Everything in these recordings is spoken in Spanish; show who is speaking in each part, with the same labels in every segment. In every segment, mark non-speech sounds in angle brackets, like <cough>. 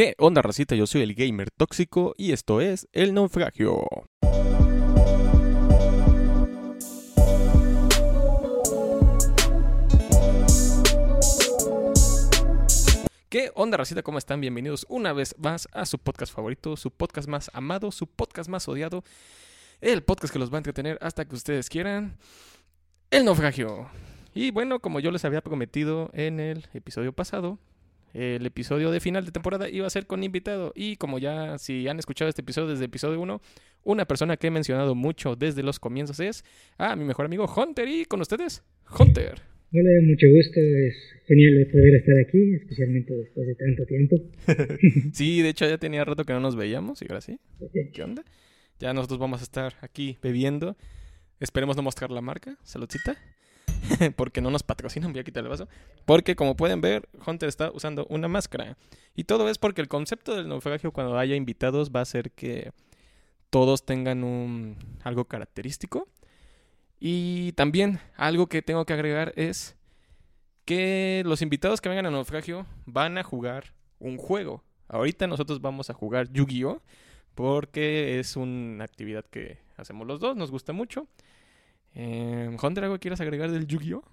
Speaker 1: ¿Qué onda, racita? Yo soy el gamer tóxico y esto es El Naufragio. ¿Qué onda, racita? ¿Cómo están? Bienvenidos una vez más a su podcast favorito, su podcast más amado, su podcast más odiado, el podcast que los va a entretener hasta que ustedes quieran, El Naufragio. Y bueno, como yo les había prometido en el episodio pasado, el episodio de final de temporada iba a ser con invitado. Y como ya, si han escuchado este episodio desde el episodio 1, una persona que he mencionado mucho desde los comienzos es a mi mejor amigo Hunter. Y con ustedes, Hunter.
Speaker 2: Hola, mucho gusto. Es genial poder estar aquí, especialmente después de tanto tiempo. <laughs> <laughs>
Speaker 1: sí, de hecho ya tenía rato que no nos veíamos y ahora sí. ¿Qué onda? Ya nosotros vamos a estar aquí bebiendo. Esperemos no mostrar la marca. Saludcita. <laughs> porque no nos patrocinan, voy a quitar el vaso. Porque como pueden ver, Hunter está usando una máscara. Y todo es porque el concepto del naufragio cuando haya invitados va a ser que todos tengan un algo característico. Y también algo que tengo que agregar es que los invitados que vengan al naufragio van a jugar un juego. Ahorita nosotros vamos a jugar Yu-Gi-Oh! porque es una actividad que hacemos los dos, nos gusta mucho. Eh, Hunter, ¿algo quieres agregar del Yu-Gi-Oh?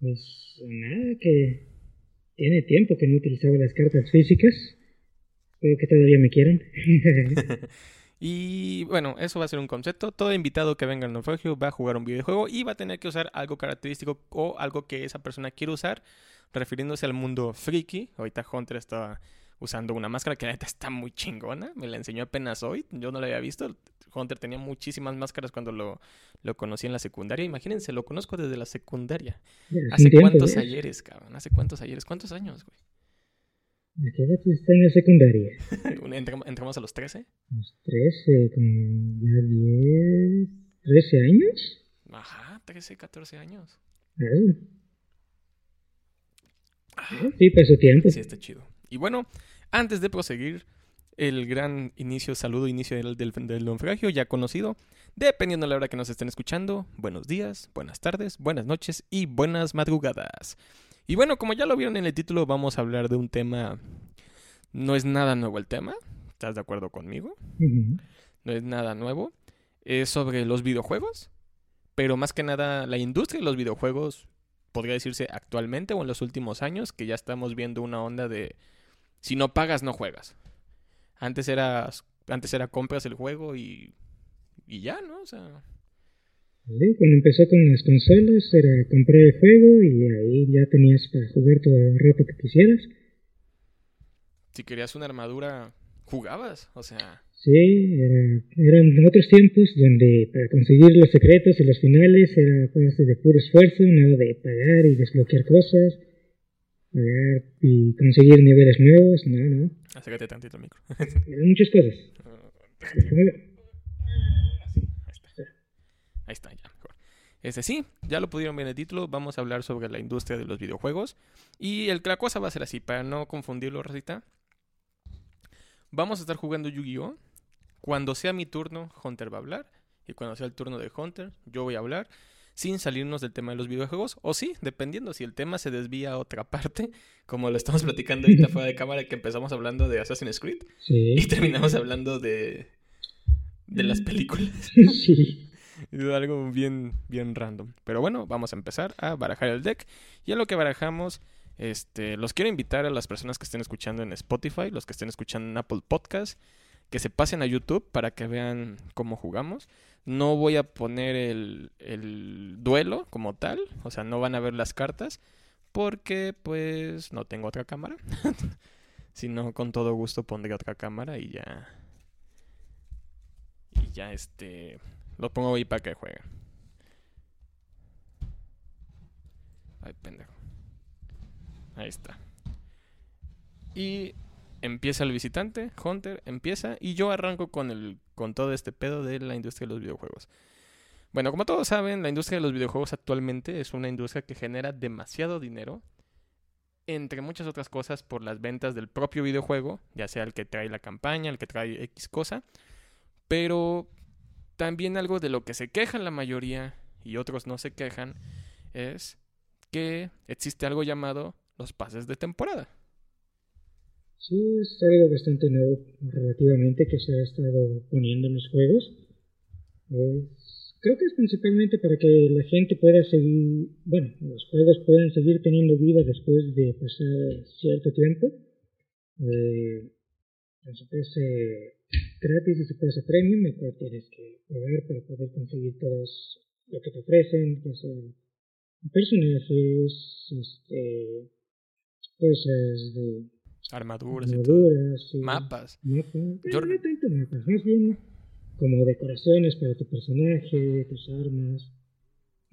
Speaker 2: Pues nada, que tiene tiempo que no utilizaba las cartas físicas. Espero que todavía me quieran. <laughs> <laughs>
Speaker 1: y bueno, eso va a ser un concepto. Todo invitado que venga al naufragio va a jugar un videojuego y va a tener que usar algo característico o algo que esa persona quiere usar, refiriéndose al mundo friki. Ahorita Hunter está usando una máscara que la neta está muy chingona. Me la enseñó apenas hoy. Yo no la había visto. Hunter tenía muchísimas máscaras cuando lo, lo conocí en la secundaria. Imagínense, lo conozco desde la secundaria. ¿Hace cuántos ayeres, cabrón? ¿Hace cuántos ayeres? ¿Cuántos años, güey?
Speaker 2: ¿De qué edad está en la secundaria? <laughs>
Speaker 1: ¿Entramos a los 13?
Speaker 2: Los 13, como ya 10, 13 años.
Speaker 1: Ajá, 13, 14 años.
Speaker 2: Ah, sí, pasó tiempo.
Speaker 1: Sí, está chido. Y bueno, antes de proseguir, el gran inicio, saludo, inicio del, del, del naufragio ya conocido. Dependiendo de la hora que nos estén escuchando, buenos días, buenas tardes, buenas noches y buenas madrugadas. Y bueno, como ya lo vieron en el título, vamos a hablar de un tema... No es nada nuevo el tema, ¿estás de acuerdo conmigo? No es nada nuevo. Es sobre los videojuegos, pero más que nada la industria de los videojuegos, podría decirse actualmente o en los últimos años, que ya estamos viendo una onda de... Si no pagas, no juegas. Antes era, antes era compras el juego y, y ya, ¿no? O sea...
Speaker 2: Sí, cuando empezó con las consolas era comprar el juego y ahí ya tenías para jugar todo el rato que quisieras.
Speaker 1: Si querías una armadura, jugabas, o sea...
Speaker 2: Sí, era, eran otros tiempos donde para conseguir los secretos y los finales era de puro esfuerzo, nada de pagar y desbloquear cosas y conseguir niveles nuevos, no, no.
Speaker 1: Acércate tantito el micro.
Speaker 2: muchas cosas.
Speaker 1: Ahí está, ya, mejor. Este sí, ya lo pudieron ver en el título. Vamos a hablar sobre la industria de los videojuegos. Y el, la cosa va a ser así, para no confundirlo, Rosita. Vamos a estar jugando Yu-Gi-Oh! Cuando sea mi turno, Hunter va a hablar. Y cuando sea el turno de Hunter, yo voy a hablar sin salirnos del tema de los videojuegos. O sí, dependiendo si el tema se desvía a otra <laughs> parte, como lo estamos platicando ahorita fuera de cámara, que empezamos hablando de Assassin's Creed y terminamos hablando de, de las películas. <laughs>
Speaker 2: Sí. <laughs>
Speaker 1: algo bien, bien random. Pero bueno, vamos a empezar a barajar el deck. Y en lo que barajamos, este, los quiero invitar a las personas que estén escuchando en Spotify, los que estén escuchando en Apple Podcast, que se pasen a YouTube para que vean cómo jugamos. No voy a poner el, el duelo como tal, o sea, no van a ver las cartas, porque pues no tengo otra cámara. <laughs> si no, con todo gusto pondré otra cámara y ya. Y ya este. Lo pongo ahí para que juegue. Ay, pendejo. Ahí está. Y empieza el visitante, Hunter, empieza y yo arranco con el con todo este pedo de la industria de los videojuegos. Bueno, como todos saben, la industria de los videojuegos actualmente es una industria que genera demasiado dinero, entre muchas otras cosas por las ventas del propio videojuego, ya sea el que trae la campaña, el que trae X cosa, pero también algo de lo que se quejan la mayoría y otros no se quejan es que existe algo llamado los pases de temporada.
Speaker 2: Sí, es algo bastante nuevo relativamente que se ha estado poniendo en los juegos. creo que es principalmente para que la gente pueda seguir, bueno, los juegos puedan seguir teniendo vida después de pasar cierto tiempo. Eh, se puede gratis y se puede ser premium, y pues tienes que pagar para poder conseguir todo lo que te ofrecen, que son personajes, este, cosas de
Speaker 1: armaduras,
Speaker 2: armaduras
Speaker 1: y mapas.
Speaker 2: mapas. Yo... No tanto mapas, más bien como decoraciones para tu personaje, tus armas.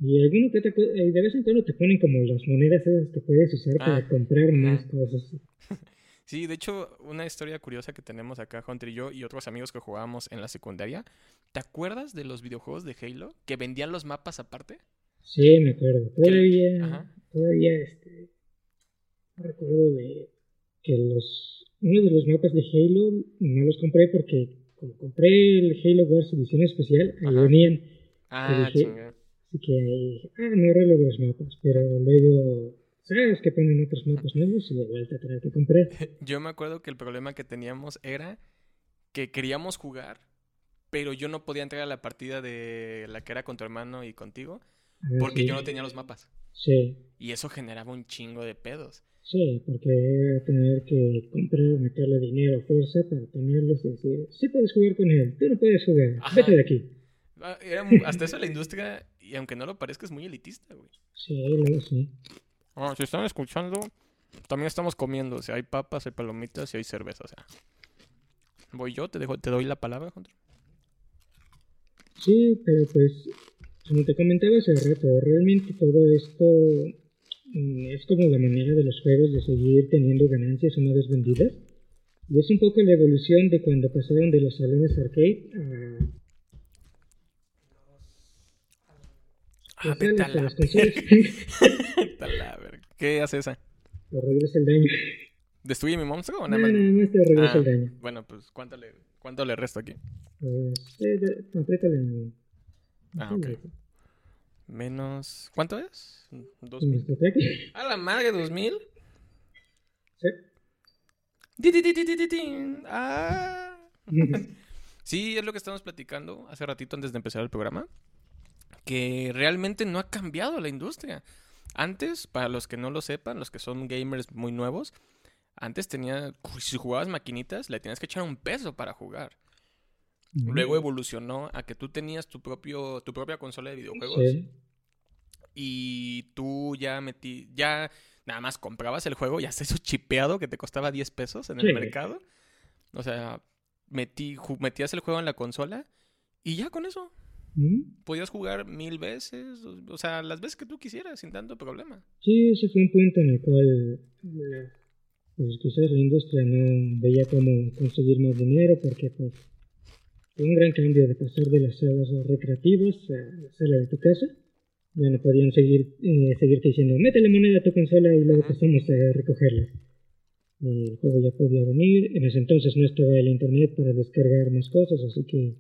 Speaker 2: Y alguno que te, de vez en cuando te ponen como las monedas esas que puedes usar para ah, comprar <laughs> más cosas.
Speaker 1: Sí, de hecho, una historia curiosa que tenemos acá, Hunter y yo, y otros amigos que jugábamos en la secundaria. ¿Te acuerdas de los videojuegos de Halo que vendían los mapas aparte?
Speaker 2: Sí, me acuerdo. Todavía, todavía, este, recuerdo de que los, uno de los mapas de Halo no los compré porque como compré el Halo Wars edición especial, ahí venían.
Speaker 1: Ah,
Speaker 2: así que, ah, no arreglo los mapas, pero luego sabes que ponen otros mapas nuevos y de vuelta a tener que comprar. <laughs>
Speaker 1: Yo me acuerdo que el problema que teníamos era que queríamos jugar, pero yo no podía entrar a la partida de la que era con tu hermano y contigo, ah, porque yo no tenía los mapas.
Speaker 2: Sí.
Speaker 1: Y eso generaba un chingo de pedos.
Speaker 2: Sí, porque era tener que comprar, meterle dinero, fuerza para tenerlos y decir, sí puedes jugar con él, tú no puedes jugar, vete de aquí.
Speaker 1: Ah, hasta eso la industria, y aunque no lo parezca, es muy elitista, güey.
Speaker 2: Sí, luego sí.
Speaker 1: Bueno, si están escuchando, también estamos comiendo. O sea, hay papas, hay palomitas y hay cerveza. O sea, voy yo, te, dejo, te doy la palabra, Hunter.
Speaker 2: Sí, pero pues, como te comentaba hace rato, realmente todo esto es como la manera de los juegos de seguir teniendo ganancias una vez vendidas. Y es un poco la evolución de cuando pasaron de los salones arcade a
Speaker 1: Ah, <laughs> vete a la ¿Qué hace esa?
Speaker 2: Te regresa el daño.
Speaker 1: ¿Destruye mi monstruo o
Speaker 2: nada más? No, no, no te regresa el ah, daño.
Speaker 1: Bueno, pues ¿cuánto le, cuánto le resto aquí?
Speaker 2: Pues, eh,
Speaker 1: en... Ah, ok. Menos... ¿Cuánto es?
Speaker 2: ¿Dos mil?
Speaker 1: ¿A la madre, dos mil?
Speaker 2: Sí.
Speaker 1: Ah. <laughs> sí, es lo que estamos platicando hace ratito antes de empezar el programa que realmente no ha cambiado la industria. Antes, para los que no lo sepan, los que son gamers muy nuevos, antes tenía, si jugabas maquinitas, le tenías que echar un peso para jugar. Luego evolucionó a que tú tenías tu propio, tu propia consola de videojuegos. Y tú ya metí, ya nada más comprabas el juego, ya se hizo chipeado que te costaba 10 pesos en el mercado. O sea, metí, metías el juego en la consola y ya con eso. Podías jugar mil veces, o sea, las veces que tú quisieras, sin tanto problema.
Speaker 2: Sí, ese fue un punto en el cual pues, quizás la industria no veía cómo conseguir más dinero, porque pues un gran cambio de pasar de las salas recreativas a la sala de tu casa. Ya no podían seguir eh, seguirte diciendo, métele moneda a tu consola y luego pasamos a recogerla. El juego ya podía venir, en ese entonces no estaba el internet para descargar más cosas, así que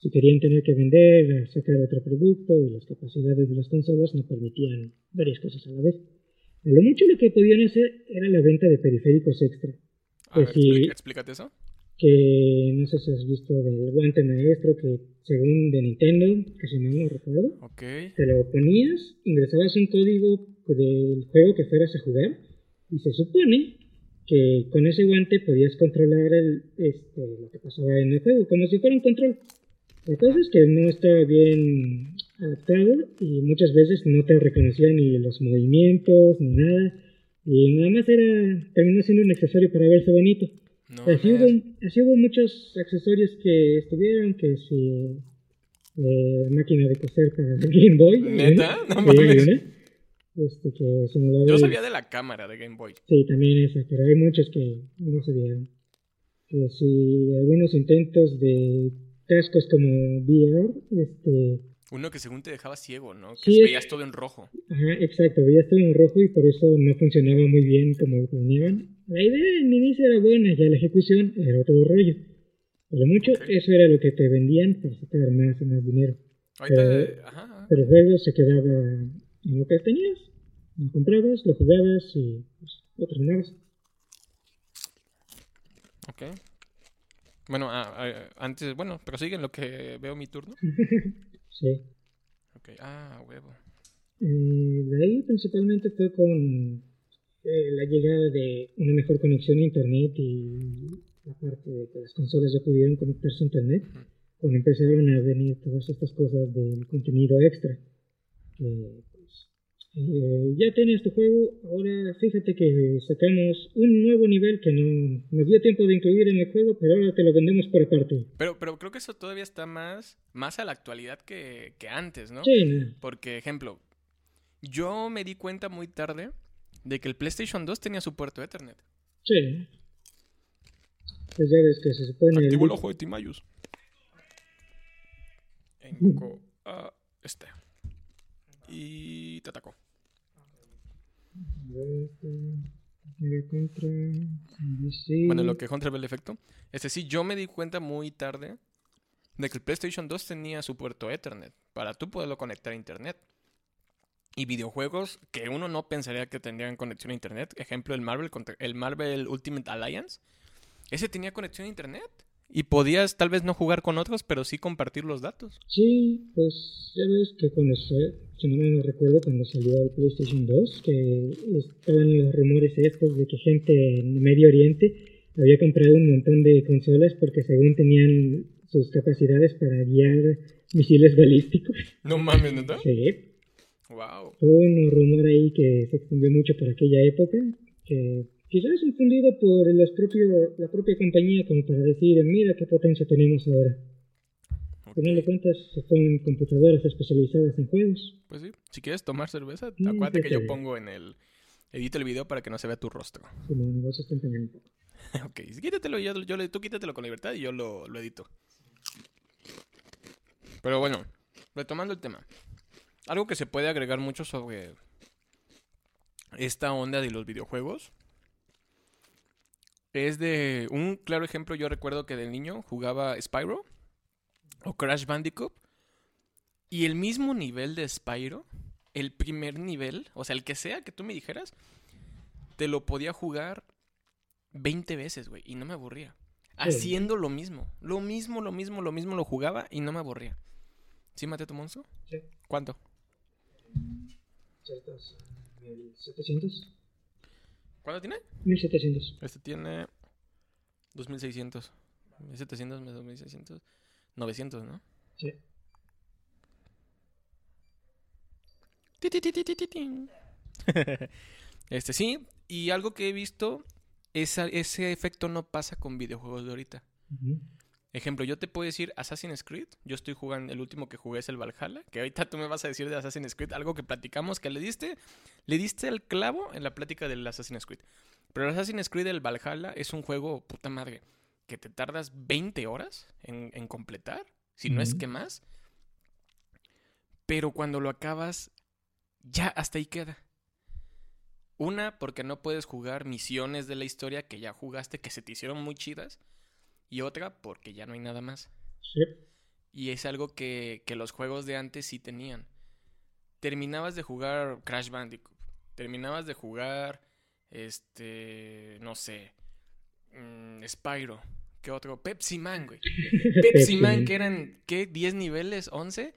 Speaker 2: si querían tener que vender, sacar otro producto y las capacidades de las consolas no permitían varias cosas a la vez. A lo mucho lo que podían hacer era la venta de periféricos extra.
Speaker 1: A ver, explícate eso.
Speaker 2: Que no sé si has visto del guante maestro que según de Nintendo, que si mal no recuerdo,
Speaker 1: okay.
Speaker 2: te lo ponías, ingresabas un código del juego que fueras a jugar y se supone que con ese guante podías controlar el, este, lo que pasaba en el juego, como si fuera un control. La cosa es que no estaba bien adaptado y muchas veces no te reconocía ni los movimientos ni nada. Y nada más era, terminó siendo un accesorio para verse bonito. Así, hubo, así, hubo, muchos accesorios que estuvieron, que si eh, máquina de coser para el Game Boy.
Speaker 1: ¿Neta? No mames.
Speaker 2: Este, que
Speaker 1: Yo sabía de la cámara de Game Boy.
Speaker 2: Sí, también esa, pero hay muchos que no sabían. Que si algunos intentos de cascos como VR, este...
Speaker 1: Uno que según te dejaba ciego, ¿no? Que veías todo en rojo.
Speaker 2: Ajá, exacto, veías todo en rojo y por eso no funcionaba muy bien como lo planeaban. La idea en inicio era buena, ya la ejecución era otro rollo. Pero mucho eso era lo que te vendían para sacar más y más dinero.
Speaker 1: pero, ajá,
Speaker 2: pero luego se quedaba en lo que tenías. Lo comprabas, lo jugabas y pues, lo terminabas.
Speaker 1: Ok. Bueno, ah, ah, antes, bueno, pero sigue en lo que veo mi turno. <laughs>
Speaker 2: sí.
Speaker 1: Ok, ah, huevo.
Speaker 2: Eh, de ahí principalmente fue con eh, la llegada de una mejor conexión a internet y la parte de que las consolas ya pudieron conectarse a internet, cuando empezaron a venir todas estas cosas del contenido extra. Que eh, ya tienes tu juego, ahora fíjate que sacamos un nuevo nivel que no nos dio tiempo de incluir en el juego, pero ahora te lo vendemos por aparte.
Speaker 1: Pero, pero creo que eso todavía está más, más a la actualidad que, que antes, ¿no?
Speaker 2: Sí.
Speaker 1: Porque, ejemplo, yo me di cuenta muy tarde de que el PlayStation 2 tenía su puerto Ethernet.
Speaker 2: Sí. Pues ya ves que se supone...
Speaker 1: Activo el, ojo de Timayus. Enco a este. Y te atacó. Bueno, lo que Hunter ve el efecto. Este sí, yo me di cuenta muy tarde de que el PlayStation 2 tenía su puerto Ethernet para tú poderlo conectar a Internet. Y videojuegos que uno no pensaría que tendrían conexión a Internet. Ejemplo, el Marvel, el Marvel Ultimate Alliance. Ese tenía conexión a Internet. Y podías tal vez no jugar con otros, pero sí compartir los datos.
Speaker 2: Sí, pues ya ves que cuando, si no me recuerdo, cuando salió el PlayStation 2, que estaban los rumores estos de que gente en Medio Oriente había comprado un montón de consolas porque según tenían sus capacidades para guiar misiles balísticos.
Speaker 1: No mames, ¿no?
Speaker 2: Sí.
Speaker 1: Wow.
Speaker 2: Hubo un rumor ahí que se extendió mucho por aquella época, que quizás infundido por los propios, la propia compañía como para decir, mira qué potencia tenemos ahora. Al final de cuentas, son computadoras especializadas en juegos.
Speaker 1: Pues sí, si quieres tomar cerveza, acuérdate que yo pongo en el... Edito el video para que no se vea tu rostro.
Speaker 2: Sí, no, está un poco. <laughs>
Speaker 1: ok, quítatelo, yo, yo, tú quítatelo con libertad y yo lo, lo edito. Pero bueno, retomando el tema. Algo que se puede agregar mucho sobre esta onda de los videojuegos es de un claro ejemplo. Yo recuerdo que de niño jugaba Spyro o Crash Bandicoot y el mismo nivel de Spyro, el primer nivel, o sea, el que sea que tú me dijeras, te lo podía jugar 20 veces, güey, y no me aburría. Haciendo lo mismo, lo mismo, lo mismo, lo mismo lo jugaba y no me aburría. ¿Sí maté tu monstruo?
Speaker 2: Sí.
Speaker 1: ¿Cuánto?
Speaker 2: 1700.
Speaker 1: ¿Cuánto tiene?
Speaker 2: 1700.
Speaker 1: Este tiene 2600. 1700 más 2600. 900, ¿no?
Speaker 2: Sí. <laughs>
Speaker 1: este sí, y algo que he visto, esa, ese efecto no pasa con videojuegos de ahorita. Ejemplo, yo te puedo decir Assassin's Creed. Yo estoy jugando, el último que jugué es el Valhalla. Que ahorita tú me vas a decir de Assassin's Creed algo que platicamos, que le diste, le diste el clavo en la plática del Assassin's Creed. Pero el Assassin's Creed el Valhalla es un juego, puta madre, que te tardas 20 horas en, completar, si no es que más. Pero cuando lo acabas, ya hasta ahí queda. Una, porque no puedes jugar misiones de la historia que ya jugaste, que se te hicieron muy chidas. Y otra, porque ya no hay nada más.
Speaker 2: Sí.
Speaker 1: Y es algo que, que los juegos de antes sí tenían. Terminabas de jugar Crash Bandicoot. Terminabas de jugar, este, no sé, mmm, Spyro. ¿Qué otro? Pepsi Man, güey. <laughs> Pepsi Man, que eran, ¿qué? ¿10 niveles? ¿11?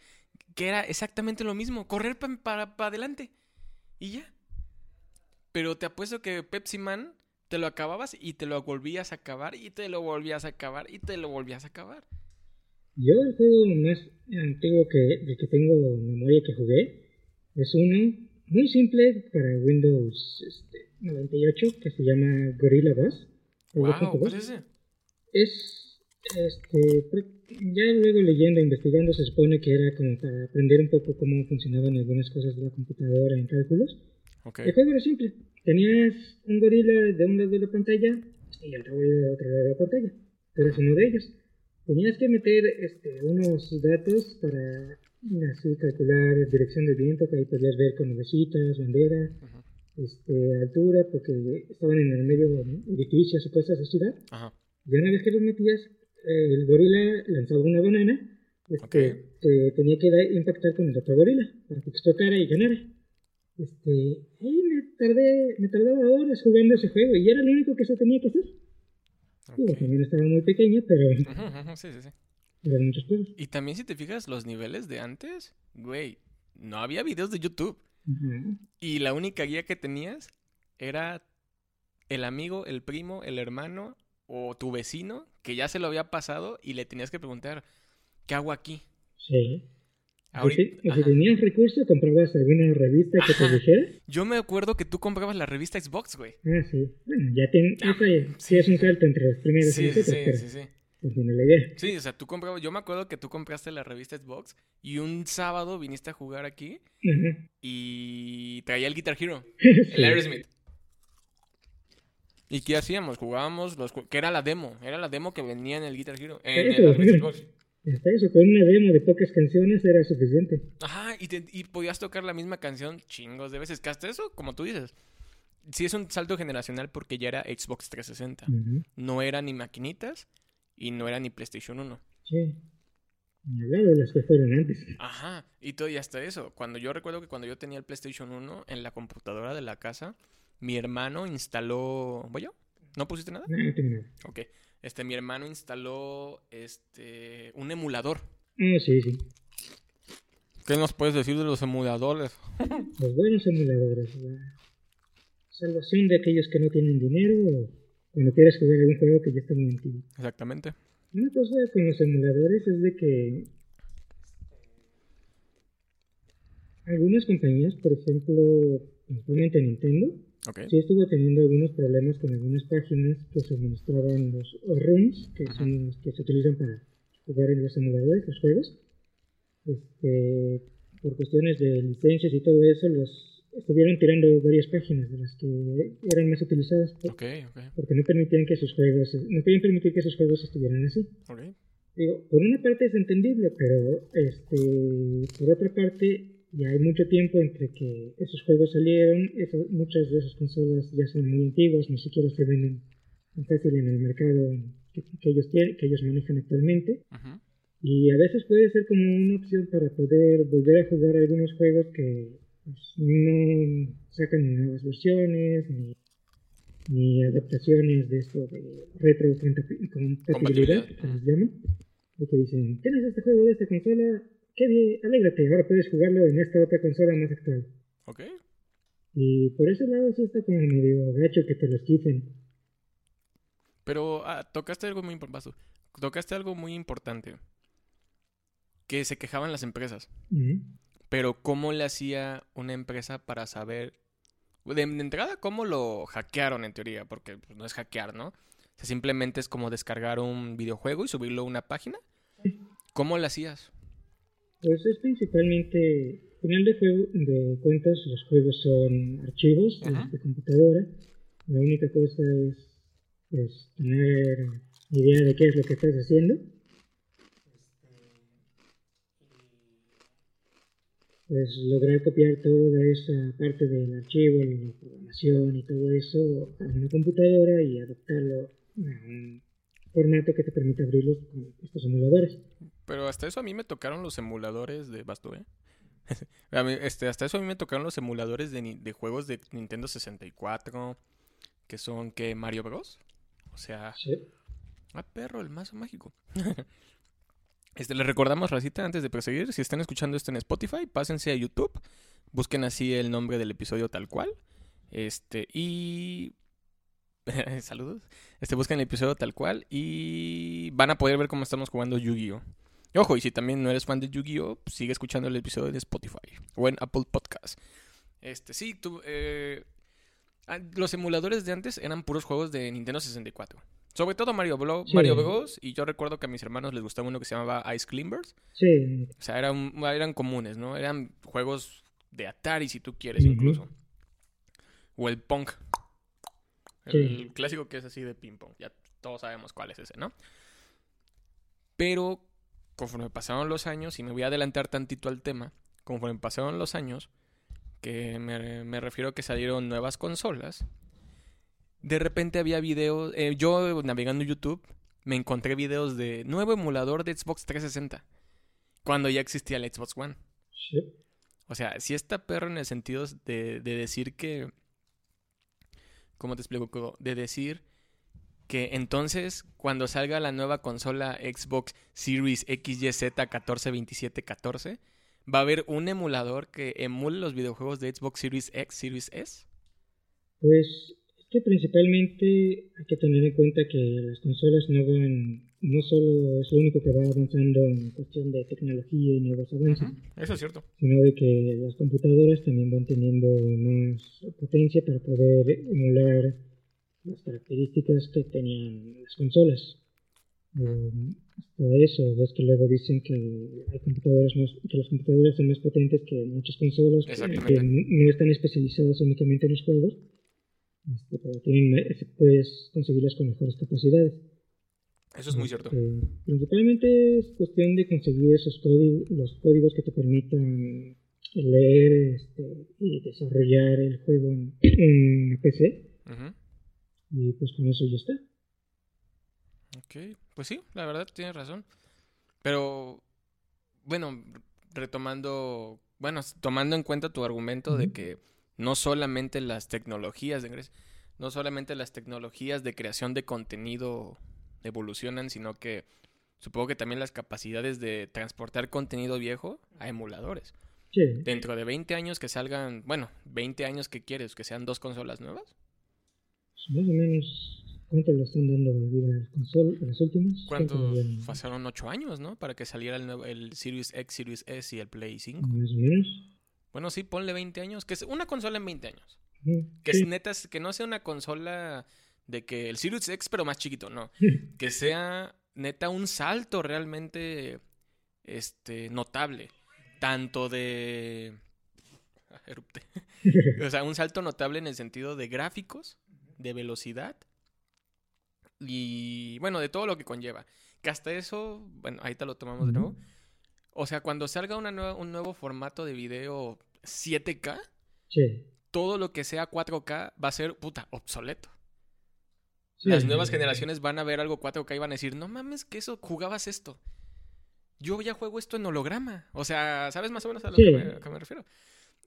Speaker 1: Que era exactamente lo mismo. Correr para, para adelante. Y ya. Pero te apuesto que Pepsi Man te lo acababas y te lo volvías a acabar y te lo volvías a acabar y te lo volvías a acabar.
Speaker 2: Yo el juego más antiguo que, de que tengo memoria que jugué es uno muy simple para Windows este, 98 que se llama Gorilla Bus.
Speaker 1: Wow, ¿cuál es ese?
Speaker 2: Es, este, ya luego leyendo, investigando, se supone que era como para aprender un poco cómo funcionaban algunas cosas de la computadora en cálculos.
Speaker 1: Okay.
Speaker 2: El juego era simple. Tenías un gorila de un lado de la pantalla y otro gorila de otro lado de la pantalla. Tú eras uno de ellos. Tenías que meter este, unos datos para así calcular dirección del viento, que ahí podías ver con nubecitas, banderas, este, altura, porque estaban en el medio de edificios y cosas de ciudad.
Speaker 1: Ajá.
Speaker 2: Y una vez que los metías, eh, el gorila lanzaba una banana, este, tenía que impactar con el otro gorila para que explotara y ganara. Este, me tardé, me tardaba horas jugando ese juego y era lo único que se tenía que hacer. Digo, también estaba muy pequeña, pero
Speaker 1: Ujú, <laughs> ujú, Sí, sí, sí.
Speaker 2: eran muchos juegos.
Speaker 1: Y también si te fijas los niveles de antes, güey, no había videos de YouTube.
Speaker 2: Ajá.
Speaker 1: Y la única guía que tenías era el amigo, el primo, el hermano o tu vecino que ya se lo había pasado y le tenías que preguntar, ¿qué hago aquí?
Speaker 2: Sí.
Speaker 1: Ahorita,
Speaker 2: si, tenías recursos, comprabas alguna revista que te dijera.
Speaker 1: Yo me acuerdo que tú comprabas la revista Xbox, güey.
Speaker 2: Ah, sí. Bueno, ya ten, esa sí es un salto entre los primeros y
Speaker 1: Sí,
Speaker 2: los
Speaker 1: sí,
Speaker 2: otros,
Speaker 1: sí,
Speaker 2: pero
Speaker 1: sí, sí.
Speaker 2: la idea.
Speaker 1: Sí, o sea, tú comprabas, yo me acuerdo que tú compraste la revista Xbox y un sábado viniste a jugar aquí
Speaker 2: Ajá.
Speaker 1: y traía el Guitar Hero, <laughs> el Aerosmith. ¿Y qué hacíamos? Jugábamos los que era la demo, era la demo que venía en el Guitar Hero, en, la revista. Xbox.
Speaker 2: Hasta eso, con una demo de pocas canciones era suficiente.
Speaker 1: Ajá, y, te- y podías tocar la misma canción chingos de veces. Que hasta eso, como tú dices, sí es un salto generacional porque ya era Xbox 360.
Speaker 2: Ujú.
Speaker 1: No era ni maquinitas y no era ni PlayStation 1.
Speaker 2: Sí. Ni hablar de las que fueron antes.
Speaker 1: Ajá, y todo y hasta eso. Cuando yo recuerdo que cuando yo tenía el PlayStation 1 en la computadora de la casa, mi hermano instaló. ¿Voy yo? ¿No pusiste nada?
Speaker 2: No, no tengo nada.
Speaker 1: Ok. Este, mi hermano instaló este un emulador.
Speaker 2: Ah, sí, sí.
Speaker 1: ¿Qué nos puedes decir de los emuladores? <laughs>
Speaker 2: Los buenos emuladores. La salvación de aquellos que no tienen dinero o cuando quieres jugar algún juego que ya está muy antiguo.
Speaker 1: Exactamente.
Speaker 2: Una cosa con los emuladores es de que algunas compañías, por ejemplo, principalmente Nintendo,
Speaker 1: Ok.
Speaker 2: sí estuvo teniendo algunos problemas con algunas páginas que suministraban los ROMs, que son los que se utilizan para jugar en los emuladores, los juegos. Este, por cuestiones de licencias y todo eso, los estuvieron tirando varias páginas de las que eran más utilizadas por-
Speaker 1: Ok, ok.
Speaker 2: porque no permitían que sus juegos, no podían permitir que sus juegos estuvieran así. Digo, por una parte es entendible, pero este, por otra parte ya hay mucho tiempo entre que esos juegos salieron, eso- muchas de esas consolas ya son muy antiguas, ni siquiera se venden tan fácil en el mercado que, que ellos tienen, que ellos manejan actualmente,
Speaker 1: Ujú.
Speaker 2: y a veces puede ser como una opción para poder volver a jugar algunos juegos que pues, no sacan ni nuevas versiones ni, ni adaptaciones de esto de retrocompatibilidad,
Speaker 1: Compatibilidad.
Speaker 2: que les llaman, de que dicen, tienes este juego de esta consola, qué bien, alégrate, ahora puedes jugarlo en esta otra consola más actual.
Speaker 1: Ok.
Speaker 2: Y por ese lado sí está como medio gacho que te los quiten.
Speaker 1: Pero ah, tocaste algo muy importante. Tocaste algo muy importante. Que se quejaban las empresas. Pero ¿cómo le hacía una empresa para saber? De, de entrada, ¿cómo lo hackearon en teoría? Porque pues, no es hackear, ¿no? O sea, simplemente es como descargar un videojuego y subirlo a una página. ¿Cómo lo hacías?
Speaker 2: Pues es principalmente, al final de, juego, de cuentas, los juegos son archivos de-
Speaker 1: Ajá.
Speaker 2: de computadora. La única cosa es tener idea de qué es lo que estás haciendo. Pues lograr copiar toda esa parte del archivo, la programación y todo eso a una computadora y adaptarlo a un formato que te permita abrirlos con estos emuladores.
Speaker 1: Pero hasta eso a mí me tocaron los emuladores de Basto, ¿eh? <laughs> Este, hasta eso a mí me tocaron los emuladores de, de juegos de Nintendo 64, que son que Mario Bros. O sea,
Speaker 2: Sí.
Speaker 1: ah, perro, el mazo mágico. <laughs> este, les recordamos, Racita, antes de proseguir, si están escuchando esto en Spotify, pásense a YouTube, busquen así el nombre del episodio tal cual. Este, y <laughs> Saludos. Este, busquen el episodio tal cual y van a poder ver cómo estamos jugando Yu-Gi-Oh! Ojo, y si también no eres fan de Yu-Gi-Oh! pues, sigue escuchando el episodio de Spotify o en Apple Podcast. Este, sí, tú, eh, ah, los emuladores de antes eran puros juegos de Nintendo 64. Sobre todo Mario, Bro-
Speaker 2: Sí.
Speaker 1: Mario Bros. Y yo recuerdo que a mis hermanos les gustaba uno que se llamaba Ice Climbers.
Speaker 2: Sí,
Speaker 1: O sea, eran, eran comunes, ¿no? Eran juegos de Atari, si tú quieres, incluso. O el. El
Speaker 2: Sí.
Speaker 1: clásico que es así de ping-pong. Ya todos sabemos cuál es ese, ¿no? Pero conforme pasaron los años, y me voy a adelantar tantito al tema, conforme pasaron los años, que me, me refiero a que salieron nuevas consolas, de repente había videos, eh, yo navegando en YouTube, me encontré videos de nuevo emulador de Xbox 360, cuando ya existía el Xbox One.
Speaker 2: sí.
Speaker 1: O sea, si está perro en el sentido de, de decir que. ¿Cómo te explico? De decir que entonces cuando salga la nueva consola Xbox Series XYZ 142714 va a haber un emulador que emule los videojuegos de Xbox Series X, Series S?
Speaker 2: Pues es que principalmente hay que tener en cuenta que las consolas no van, no solo es lo único que va avanzando en cuestión de tecnología y nuevos avances,
Speaker 1: Eso es cierto.
Speaker 2: sino de que las computadoras también van teniendo más potencia para poder emular las características que tenían las consolas. Um, hasta eso, ves que luego dicen que hay computadoras más, que las computadoras son más potentes que muchas consolas que, no están especializadas únicamente en los juegos, este, pero tienen, me- puedes conseguirlas con mejores capacidades.
Speaker 1: Eso es muy cierto.
Speaker 2: Este, principalmente es cuestión de conseguir esos códigos, los códigos que te permitan leer este, y desarrollar el juego en, en una PC
Speaker 1: Ujú.
Speaker 2: Y pues con eso ya está.
Speaker 1: Ok, pues sí, la verdad tienes razón. Pero, bueno, retomando, bueno, tomando en cuenta tu argumento de que no solamente las tecnologías de ingreso, no solamente las tecnologías de creación de contenido evolucionan, sino que supongo que también las capacidades de transportar contenido viejo a emuladores.
Speaker 2: Sí,
Speaker 1: Dentro de 20 años que salgan, bueno, 20 años que quieres, que sean dos consolas nuevas.
Speaker 2: Más o menos cuánto le están dando de vida a las consolas, a las últimas.
Speaker 1: ¿Cuánto? Pasaron 8 años, ¿no? Para que saliera el, nuevo, el Series X, Series S y el Play 5.
Speaker 2: Más o menos.
Speaker 1: Bueno, sí, ponle 20 años. Que es una consola en 20 años.
Speaker 2: Ujú,
Speaker 1: Que
Speaker 2: sí.
Speaker 1: es neta, que no sea una consola de que el Sirius X, pero más chiquito, no. Que sea neta un salto realmente este, notable. Tanto de. <laughs> <laughs> O sea, un salto notable en el sentido de gráficos, de velocidad y, bueno, de todo lo que conlleva. Que hasta eso, bueno, ahorita lo tomamos de nuevo. O sea, cuando salga una nueva, un nuevo formato de video 7K,
Speaker 2: Sí.
Speaker 1: todo lo que sea 4K va a ser, puta, obsoleto.
Speaker 2: Sí,
Speaker 1: Las nuevas generaciones van a ver algo 4K y van a decir, no mames, que eso jugabas esto. Yo ya juego esto en holograma. O sea, ¿sabes más o menos a lo que, me, a qué me refiero?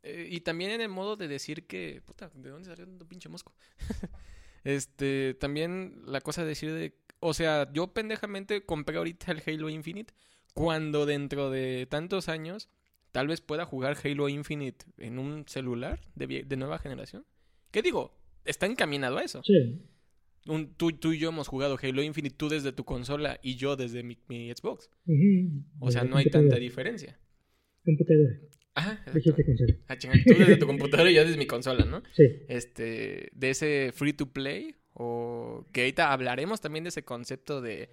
Speaker 1: Eh, y también en el modo de decir que, puta, ¿de dónde salió tanto pinche mosco? <laughs> este, también la cosa de decir de, o sea, yo pendejamente compré ahorita el Halo Infinite cuando dentro de tantos años tal vez pueda jugar Halo Infinite en un celular de, de nueva generación. ¿Qué digo? Está encaminado a eso.
Speaker 2: Sí.
Speaker 1: Un- tú, tú y yo hemos jugado Halo Infinite, tú desde tu consola y yo desde mi, mi Xbox. O sea, no hay tanta diferencia. Ajá, exacto.
Speaker 2: Dijiste consola.
Speaker 1: Ah, tú desde tu <laughs> computadora y yo desde mi consola, ¿no?
Speaker 2: Sí.
Speaker 1: Este, de ese free to play, o que ahorita hablaremos también de ese concepto de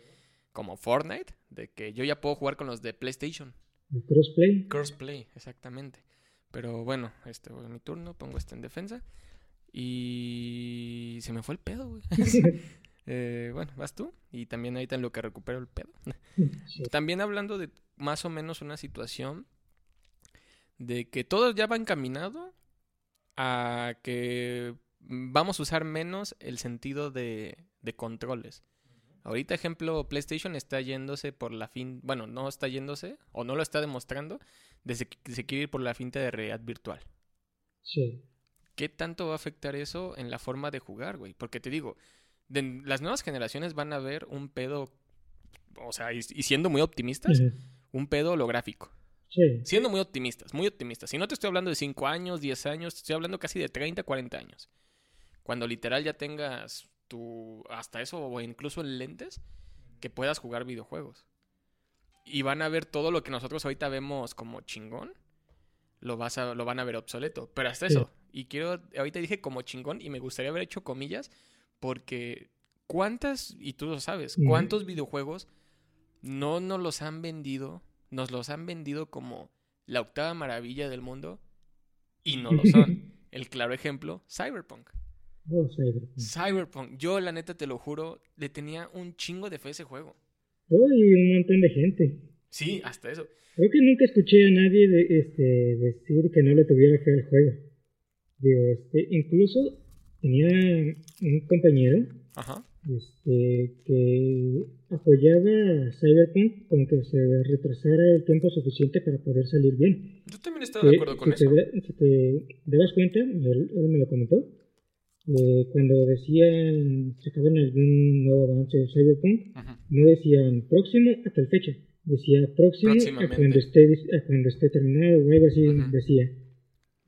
Speaker 1: como Fortnite, de que yo ya puedo jugar con los de PlayStation.
Speaker 2: El crossplay.
Speaker 1: Crossplay, exactamente. Pero bueno, este es mi turno, pongo este en defensa. Y se me fue el pedo, güey. <laughs> <laughs> Eh, bueno, vas tú. Y también ahorita en lo que recupero el pedo.
Speaker 2: Sí.
Speaker 1: También hablando de más o menos una situación de que todo ya va encaminado a que vamos a usar menos el sentido de, de controles. Ahorita, ejemplo, PlayStation está yéndose por la fin, bueno, no está yéndose o no lo está demostrando, de se, se quiere ir por la finta de realidad virtual.
Speaker 2: Sí.
Speaker 1: ¿Qué tanto va a afectar eso en la forma de jugar, güey? Porque te digo, de- las nuevas generaciones van a ver un pedo, o sea, y, y siendo muy optimistas, un pedo holográfico.
Speaker 2: Sí.
Speaker 1: Siendo muy optimistas, muy optimistas. Si no te estoy hablando de 5 años, 10 años, te estoy hablando casi de 30, 40 años. Cuando literal ya tengas tu, hasta eso, o incluso en lentes, que puedas jugar videojuegos. Y van a ver todo lo que nosotros ahorita vemos como chingón, lo, vas a, lo van a ver obsoleto. Pero hasta
Speaker 2: Sí.
Speaker 1: eso. Y quiero, ahorita dije como chingón y me gustaría haber hecho comillas, porque ¿cuántas, y tú lo sabes, cuántos videojuegos no nos los han vendido, nos los han vendido como la octava maravilla del mundo y no lo son? <laughs> El claro ejemplo, Cyberpunk.
Speaker 2: Oh, Cyberpunk.
Speaker 1: Cyberpunk, yo la neta te lo juro, le tenía un chingo de fe a ese juego.
Speaker 2: Oh, y un montón de gente.
Speaker 1: Sí, hasta eso.
Speaker 2: Creo que nunca escuché a nadie de, este, decir que no le tuviera fe al juego. Digo, este, incluso tenía un compañero
Speaker 1: Ajá.
Speaker 2: Este, que apoyaba a Cyberpunk con que se retrasara el tiempo suficiente para poder salir bien.
Speaker 1: Yo también estaba de acuerdo con
Speaker 2: si,
Speaker 1: eso.
Speaker 2: te, si te dabas cuenta, él, él me lo comentó, eh, cuando decían, sacaban algún nuevo avance de Cyberpunk, no decían próximo a tal fecha, decía próximo a cuando esté, a cuando esté terminado o algo así
Speaker 1: Ujú.
Speaker 2: decía.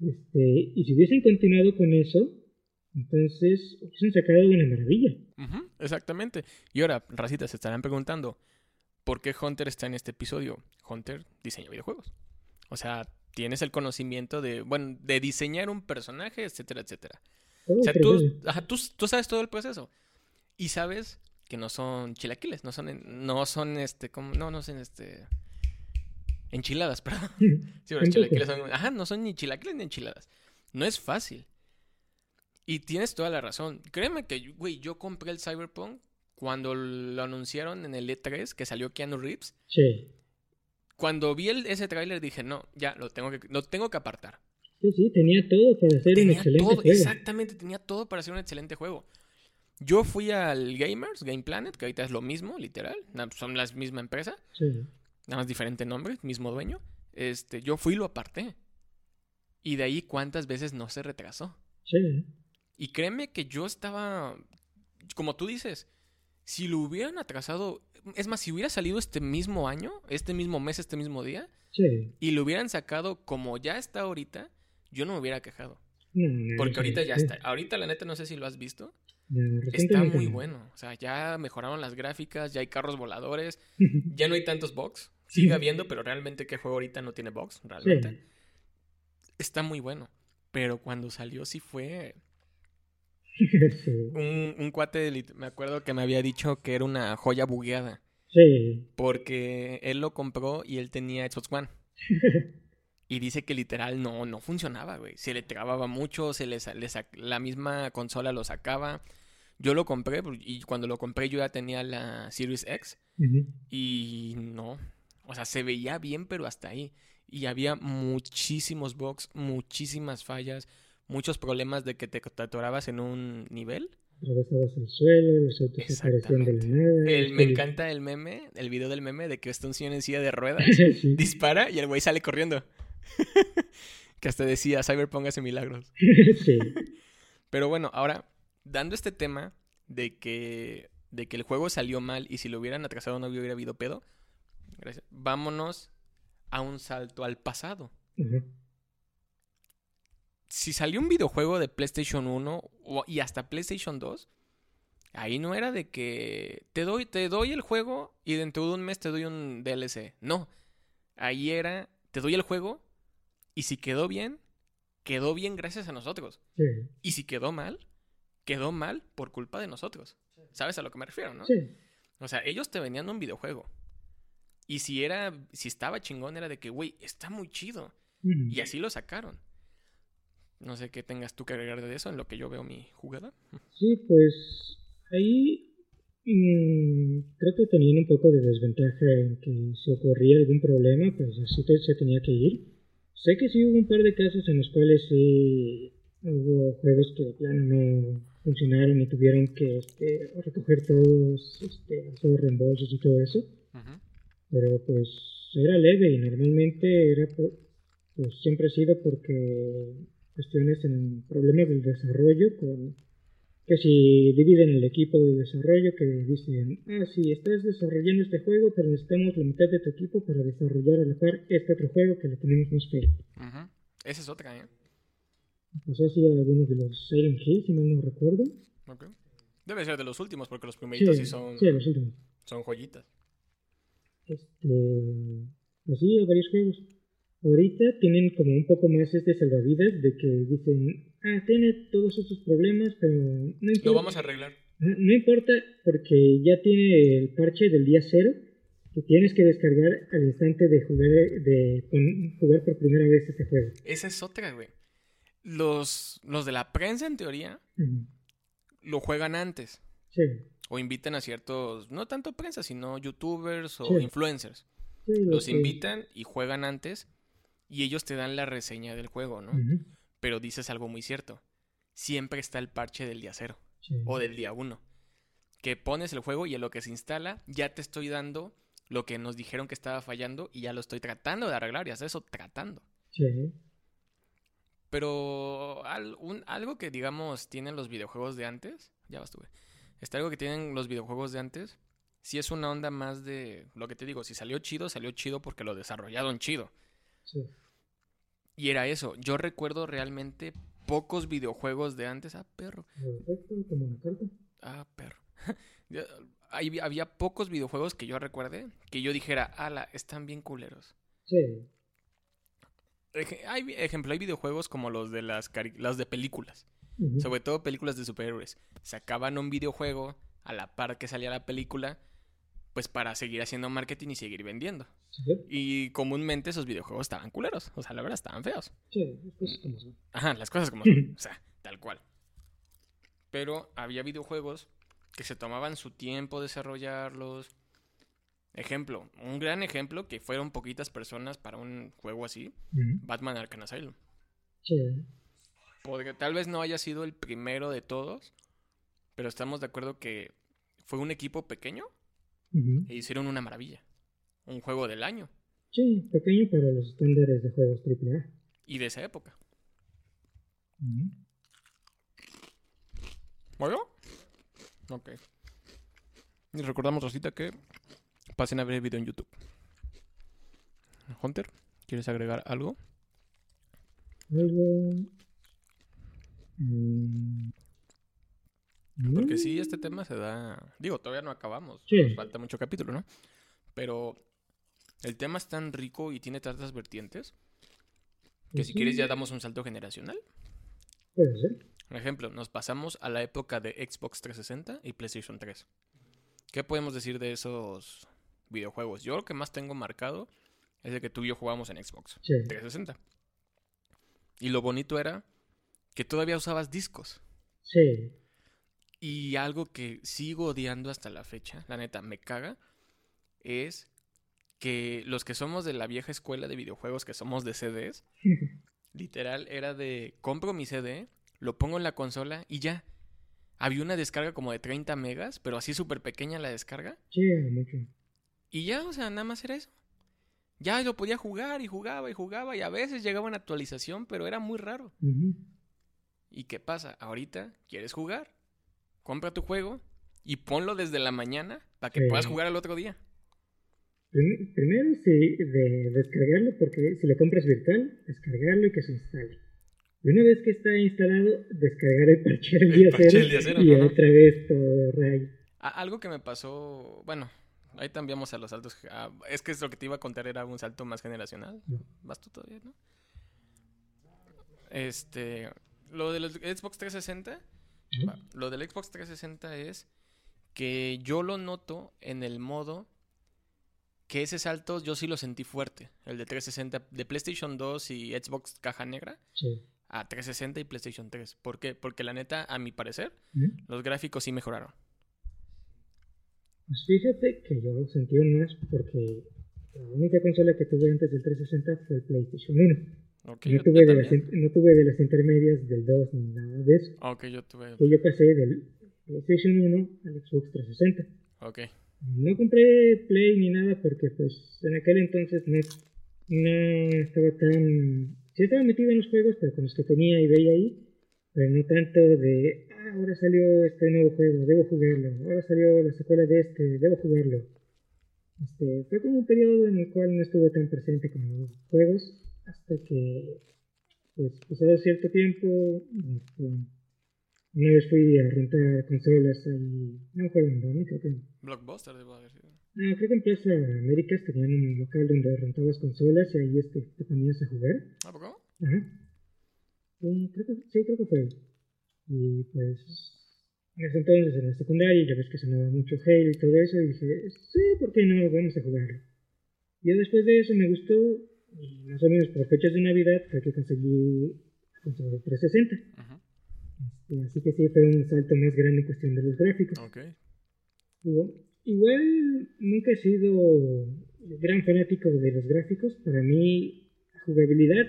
Speaker 2: Este, y si hubiesen continuado con eso, entonces hubiesen sacado una maravilla.
Speaker 1: Ujú, Exactamente. Y ahora, racitas, se estarán preguntando, ¿por qué Hunter está en este episodio? Hunter diseña videojuegos. O sea, tienes el conocimiento de, bueno, de diseñar un personaje, etcétera, etcétera.
Speaker 2: Todo
Speaker 1: O sea, tú, ajá, tú, tú sabes todo el proceso. Y sabes que no son chilaquiles, no son, en- no son este, como, no, no son este, enchiladas, <laughs> perdón. <laughs> Sí, pero chilaquiles son, ajá, no son ni chilaquiles ni enchiladas. No es fácil. Y tienes toda la razón. Créeme que, güey, yo compré el Cyberpunk cuando lo anunciaron en el E3, que salió Keanu Reeves.
Speaker 2: Sí,
Speaker 1: Cuando vi el- ese tráiler dije, no, ya, lo tengo que, lo tengo que apartar.
Speaker 2: sí, sí, tenía todo para hacer un
Speaker 1: Tenía
Speaker 2: excelente
Speaker 1: todo,
Speaker 2: juego.
Speaker 1: exactamente, tenía todo para hacer un excelente juego. Yo fui al Gamers, Game Planet, que ahorita es lo mismo, literal. Son la misma empresa,
Speaker 2: Sí,
Speaker 1: nada más diferente nombre, mismo dueño. Este, yo fui y lo aparté. Y de ahí cuántas veces no se retrasó.
Speaker 2: sí,
Speaker 1: Y créeme que yo estaba, como tú dices, si lo hubieran atrasado, es más, si hubiera salido este mismo año, este mismo mes, este mismo día,
Speaker 2: sí.
Speaker 1: y lo hubieran sacado como ya está ahorita, yo no me hubiera quejado.
Speaker 2: No, no,
Speaker 1: Porque ahorita ya está. Ahorita la neta no sé si lo has visto.
Speaker 2: No,
Speaker 1: Está muy
Speaker 2: no.
Speaker 1: bueno. O sea, ya mejoraron las gráficas, ya hay carros voladores, <laughs> ya no hay tantos bugs. Sigue habiendo, pero realmente qué juego ahorita no tiene bugs, realmente.
Speaker 2: Sí.
Speaker 1: Está muy bueno. Pero cuando salió sí fue
Speaker 2: sí, <laughs>
Speaker 1: un, un cuate, me acuerdo que me había dicho que era una joya bugueada.
Speaker 2: sí,
Speaker 1: Porque él lo compró y él tenía Xbox One. <laughs> Y dice que literal no, no funcionaba, güey. Se le trababa mucho, se le, la misma consola lo sacaba. Yo lo compré pues, y cuando lo compré yo ya tenía la Series X y no. O sea, se veía bien, pero hasta ahí. Y había muchísimos bugs, muchísimas fallas, muchos problemas de que te, atorabas en un nivel.
Speaker 2: atravesabas el suelo, los autos aparecían de la nada.
Speaker 1: El- me encanta el meme, el video del meme de que está un señor en silla de ruedas, <laughs>
Speaker 2: sí,
Speaker 1: dispara y el güey sale corriendo. <laughs> que hasta decía, Cyberpunk hace milagros. <laughs>
Speaker 2: sí,
Speaker 1: Pero bueno, ahora, dando este tema de que, de que el juego salió mal y si lo hubieran atrasado no hubiera habido pedo, gracias. vámonos a un salto al pasado.
Speaker 2: Ajá.
Speaker 1: Si salió un videojuego de PlayStation 1 o- y hasta PlayStation 2, ahí no era de que te doy, te doy el juego y dentro de un mes te doy un DLC. No, ahí era, te doy el juego y si quedó bien, quedó bien gracias a nosotros.
Speaker 2: sí,
Speaker 1: Y si quedó mal, quedó mal por culpa de nosotros. ¿Sabes a lo que me refiero, no?
Speaker 2: sí,
Speaker 1: O sea, ellos te venían un videojuego. Y si era, si estaba chingón, era de que, güey, está muy chido. Y así lo sacaron. No sé qué tengas tú que agregar de eso en lo que yo veo mi jugada.
Speaker 2: Sí, pues ahí mm, creo que tenían un poco de desventaja en que si ocurría algún problema, pues así te- se tenía que ir. Sé que sí hubo un par de casos en los cuales sí hubo juegos que de plano no funcionaron y tuvieron que este, recoger todos, este, hacer reembolsos y todo eso, pero pues era leve y normalmente era por- pues siempre ha sido porque cuestiones en problemas del desarrollo con que si dividen el equipo de desarrollo que dicen ah sí estás desarrollando este juego pero necesitamos la mitad de tu equipo para desarrollar a la par este otro juego que le tenemos más fe
Speaker 1: Ujú. Esa es otra, ¿eh?
Speaker 2: pasó así algunos de los Silent Hill si mal no recuerdo
Speaker 1: Ok. Debe ser de los últimos, porque los primeritos sí, son,
Speaker 2: sí los últimos
Speaker 1: son joyitas.
Speaker 2: este así a varios juegos ahorita tienen como un poco más este salvavidas de que dicen ah tiene todos estos problemas pero no importa
Speaker 1: Lo vamos a arreglar.
Speaker 2: No importa porque ya tiene el parche del día cero que tienes que descargar al instante de jugar de pon- jugar por primera vez este juego.
Speaker 1: Esa es otra, güey. Los, los de la prensa, en teoría, lo juegan antes.
Speaker 2: Sí,
Speaker 1: O invitan a ciertos, no tanto prensa, sino youtubers o
Speaker 2: Sí.
Speaker 1: influencers.
Speaker 2: sí, lo
Speaker 1: Los
Speaker 2: que-
Speaker 1: invitan y juegan antes y ellos te dan la reseña del juego, ¿no? Pero dices algo muy cierto. Siempre está el parche del día cero
Speaker 2: Sí.
Speaker 1: o del día uno. Que pones el juego y en lo que se instala ya te estoy dando lo que nos dijeron que estaba fallando y ya lo estoy tratando de arreglar y hacer eso tratando.
Speaker 2: Sí.
Speaker 1: Pero al- un- algo que, digamos, tienen los videojuegos de antes, ya vas tú. Está algo que tienen los videojuegos de antes, sí es una onda más de, lo que te digo, si salió chido, salió chido porque lo desarrollaron chido.
Speaker 2: Sí.
Speaker 1: Y era eso, yo recuerdo realmente pocos videojuegos de antes, ah, perro,
Speaker 2: Perfecto, como una carta.
Speaker 1: ah, perro. <laughs> Había pocos videojuegos que yo recuerde que yo dijera, ala, están bien culeros.
Speaker 2: Sí.
Speaker 1: Eje- Hay, ejemplo, hay videojuegos como los de las, de películas. Sobre todo películas de superhéroes. Sacaban un videojuego a la par que salía la película, pues para seguir haciendo marketing y seguir vendiendo.
Speaker 2: Sí,
Speaker 1: Y comúnmente esos videojuegos estaban culeros. O sea, la verdad, estaban feos.
Speaker 2: sí, las cosas como son.
Speaker 1: Ajá, las cosas como son. <laughs> O sea, tal cual. Pero había videojuegos que se tomaban su tiempo desarrollarlos. Ejemplo, un gran ejemplo que fueron poquitas personas para un juego así. Batman Arkham Asylum.
Speaker 2: Sí.
Speaker 1: Porque tal vez no haya sido el primero de todos, pero estamos de acuerdo que fue un equipo pequeño E hicieron una maravilla. Un juego del año
Speaker 2: Sí, pequeño para los estándares de juegos AAA.
Speaker 1: y de esa época.
Speaker 2: Ujú.
Speaker 1: ¿Bueno? Ok. Y recordamos, Rosita, que pasen a ver el video en YouTube. Hunter, ¿quieres agregar algo?
Speaker 2: Algo. mm,
Speaker 1: Porque
Speaker 2: no.
Speaker 1: sí, este tema se da... Digo, todavía no acabamos.
Speaker 2: Sí.
Speaker 1: Nos falta mucho capítulo, ¿no? Pero el tema es tan rico y tiene tantas vertientes que si quieres ya damos un salto generacional.
Speaker 2: Puede ser.
Speaker 1: Por ejemplo, nos pasamos a la época de Xbox 360 y PlayStation 3. ¿Qué podemos decir de esos videojuegos? Yo lo que más tengo marcado es de que tú y yo jugamos en Xbox
Speaker 2: Sí.
Speaker 1: 360. Y lo bonito era que todavía usabas discos.
Speaker 2: Sí.
Speaker 1: Y algo que sigo odiando hasta la fecha, la neta, me caga, es que los que somos de la vieja escuela de videojuegos, que somos de CDs, <laughs> literal era de compro mi CD, lo pongo en la consola y ya. Había una descarga como de 30 megas, pero así súper pequeña la descarga.
Speaker 2: Sí, mucho.
Speaker 1: Y ya, o sea, nada más era eso. Ya lo podía jugar y jugaba y jugaba y a veces llegaba una actualización, pero era muy raro. ¿Y qué pasa? Ahorita quieres jugar, compra tu juego y ponlo desde la mañana para que
Speaker 2: Sí.
Speaker 1: puedas jugar al otro día.
Speaker 2: Prim- Primero, sí, de descargarlo, porque si lo compras virtual, descargarlo y que se instale. Y una vez que está instalado, descargar el parche del
Speaker 1: El
Speaker 2: día
Speaker 1: día cero,
Speaker 2: y
Speaker 1: ajá.
Speaker 2: otra vez todo ray.
Speaker 1: Algo que me pasó, bueno, ahí cambiamos a los saltos. ah, es que es lo que te iba a contar era un salto más generacional.
Speaker 2: No.
Speaker 1: ¿Vas tú todavía, no? Este, lo de los Xbox 360, lo del Xbox 360 es que yo lo noto en el modo que ese salto yo sí lo sentí fuerte, el de 360 de PlayStation 2 y Xbox caja negra
Speaker 2: Sí.
Speaker 1: a 360 y PlayStation 3. ¿Por qué? Porque la neta, a mi parecer, los gráficos sí mejoraron.
Speaker 2: Pues fíjate que yo lo sentí aún más porque la única consola que tuve antes del 360 fue el PlayStation 1. No,
Speaker 1: yo-
Speaker 2: tuve
Speaker 1: yo
Speaker 2: de las, no tuve de las intermedias del 2 ni nada de eso.
Speaker 1: Ok, yo tuve.
Speaker 2: Que yo pasé del PlayStation 1 al Xbox 360.
Speaker 1: Ok.
Speaker 2: No compré Play ni nada porque pues en aquel entonces no, no estaba tan... Sí estaba metido en los juegos, pero con los que tenía y veía ahí, pero no tanto de, ah, ahora salió este nuevo juego, debo jugarlo, ahora salió la secuela de este, debo jugarlo. Este, fue como un periodo en el cual no estuve tan presente con los juegos hasta que, pues, pasado cierto tiempo, este, una vez fui a rentar consolas ahí, no juego en creo que
Speaker 1: Blockbuster debo haber sido.
Speaker 2: Ah, creo que en Plaza Américas tenían un local donde rentabas consolas y ahí este, te ponías a jugar.
Speaker 1: ¿A poco?
Speaker 2: Ajá. Sí, creo que, sí, creo que fue. Y pues, en ese entonces, en la secundaria, ya ves que sonaba mucho Halo y todo eso, y dije, sí, ¿por qué no? Vamos a jugarlo. Y después de eso me gustó, y más o menos por fechas de Navidad, fue que conseguí de 360.
Speaker 1: Ujú.
Speaker 2: Este, así que sí, fue un salto más grande en cuestión de los gráficos. Digo, igual nunca he sido gran fanático de los gráficos. Para mí, la jugabilidad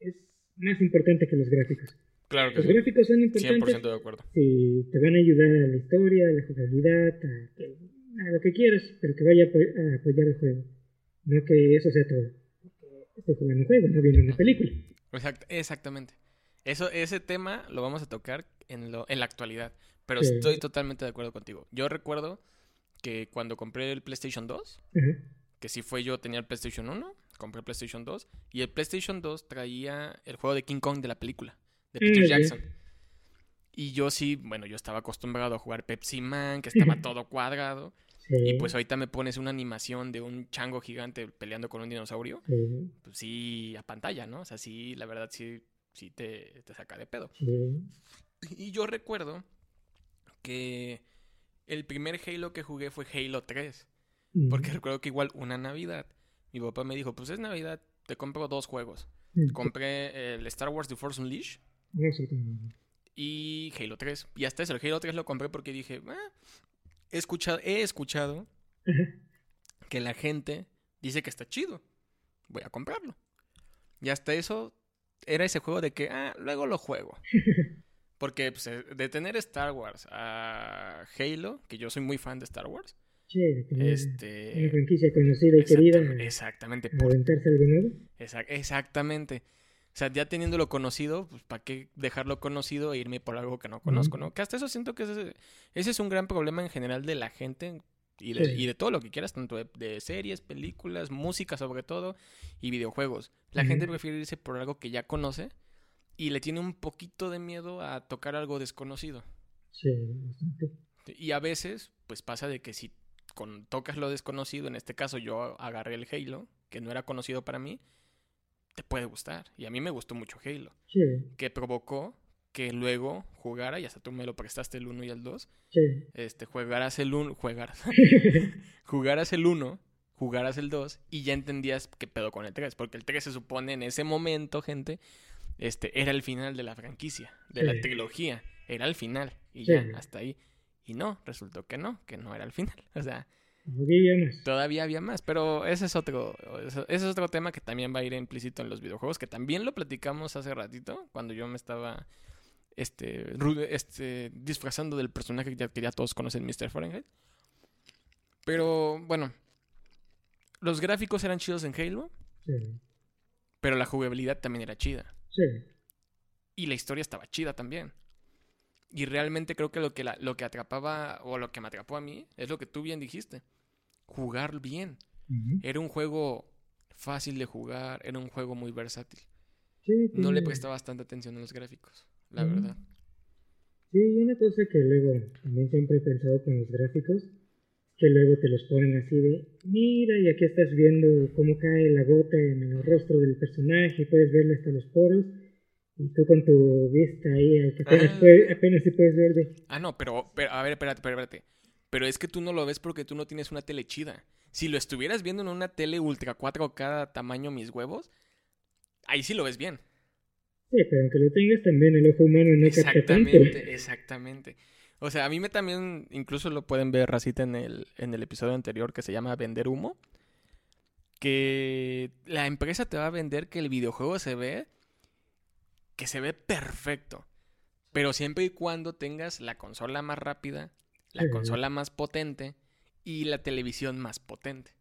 Speaker 2: es más importante que los gráficos.
Speaker 1: Claro que
Speaker 2: Los
Speaker 1: sí.
Speaker 2: gráficos son importantes
Speaker 1: 100% de acuerdo.
Speaker 2: si te van a ayudar a la historia, a la jugabilidad, a, a lo que quieras, pero que vaya a apoyar el juego. No que eso sea todo. Juego, no película.
Speaker 1: Exact- exactamente. Eso, ese tema lo vamos a tocar en, lo, en la actualidad. Pero
Speaker 2: Sí.
Speaker 1: estoy totalmente de acuerdo contigo. Yo recuerdo que cuando compré el PlayStation 2,
Speaker 2: Ajá.
Speaker 1: que sí fue yo, tenía el PlayStation 1, compré el PlayStation 2, y el PlayStation 2 traía el juego de King Kong de la película, de Peter. Jackson. Y yo sí, bueno, yo estaba acostumbrado a jugar Pepsi Man, que estaba <laughs> todo cuadrado.
Speaker 2: Sí.
Speaker 1: Y pues ahorita me pones una animación de un chango gigante peleando con un dinosaurio.
Speaker 2: Sí,
Speaker 1: Pues sí, a pantalla, ¿no? O sea, sí, la verdad sí, sí te, te saca de pedo.
Speaker 2: sí.
Speaker 1: Y yo recuerdo que el primer Halo que jugué fue Halo 3.
Speaker 2: Mm.
Speaker 1: Porque recuerdo que igual una Navidad, mi papá me dijo, pues es Navidad, te compro dos juegos.
Speaker 2: Mm.
Speaker 1: Compré el Star Wars The Force Unleashed y Halo 3. Y hasta eso, el Halo 3 lo compré porque dije, "Ah, he, escuchado, he escuchado
Speaker 2: Ajá.
Speaker 1: que la gente dice que está chido. Voy a comprarlo. Y hasta eso era ese juego de que, ah, luego lo juego. <laughs> Porque pues, eh, de tener Star Wars a Halo, que yo soy muy fan de Star Wars,
Speaker 2: Sí, de tener una
Speaker 1: este...
Speaker 2: franquicia conocida y querida.
Speaker 1: exactam- exactamente, por-
Speaker 2: aventarse algo nuevo.
Speaker 1: exac- exactamente. O sea, ya teniéndolo conocido, pues ¿para qué dejarlo conocido e irme por algo que no conozco, no? Que hasta eso siento que ese, ese es un gran problema en general de la gente y de,
Speaker 2: Sí.
Speaker 1: y de todo lo que quieras, tanto de, de series, películas, música sobre todo y videojuegos. La gente prefiere irse por algo que ya conoce y le tiene un poquito de miedo a tocar algo desconocido.
Speaker 2: Sí, bastante.
Speaker 1: Y a veces, pues pasa de que si con, tocas lo desconocido, en este caso yo agarré el Halo, que no era conocido para mí, te puede gustar. Y a mí me gustó mucho Halo,
Speaker 2: Sí,
Speaker 1: que provocó que luego jugara, y hasta tú me lo prestaste el 1 y el 2,
Speaker 2: sí.
Speaker 1: este, jugaras el 1, jugaras, <laughs> jugaras el 1, jugaras el 2, y ya entendías qué pedo con el 3, porque el 3 se supone en ese momento, gente, este, era el final de la franquicia, de la trilogía, era el final, y
Speaker 2: Sí.
Speaker 1: ya, hasta ahí. Y no, resultó que no, que no era el final. O sea,
Speaker 2: Todavía más.
Speaker 1: todavía había más, pero ese es otro, ese es otro tema que también va a ir implícito en los videojuegos, que también lo platicamos hace ratito, cuando yo me estaba este, este disfrazando del personaje que ya, que ya todos conocen, Mr. Fahrenheit. Pero bueno, los gráficos eran chidos en Halo,
Speaker 2: Sí,
Speaker 1: pero la jugabilidad también era chida.
Speaker 2: sí.
Speaker 1: Y la historia estaba chida también. Y realmente creo que lo que, la- lo que atrapaba, o lo que me atrapó a mí, es lo que tú bien dijiste. Jugar bien. Era un juego fácil de jugar, era un juego muy versátil.
Speaker 2: Sí,
Speaker 1: No le prestaba bastante atención a los gráficos, la verdad.
Speaker 2: Sí, y una cosa que luego también siempre he pensado con los gráficos, que luego te los ponen así de, mira, y aquí estás viendo cómo cae la gota en el rostro del personaje, puedes verle hasta los poros, y tú con tu vista ahí, apenas,
Speaker 1: Ah.
Speaker 2: puedes, apenas sí puedes ver de,
Speaker 1: Ah, no, pero, pero a ver, espérate, espérate, espérate. Pero es que tú no lo ves porque tú no tienes una tele chida. Si lo estuvieras viendo en una tele ultra 4K tamaño mis huevos, ahí sí lo ves bien.
Speaker 2: sí, pero aunque lo tengas también el ojo humano no capta tanto.
Speaker 1: Exactamente, exactamente. O sea, a mí me también, incluso lo pueden ver Racita en el, en el episodio anterior que se llama Vender Humo. Que la empresa te va a vender que el videojuego se ve, que se ve perfecto. Pero siempre y cuando tengas la consola más rápida, la
Speaker 2: Sí.
Speaker 1: consola más potente y la televisión más potente.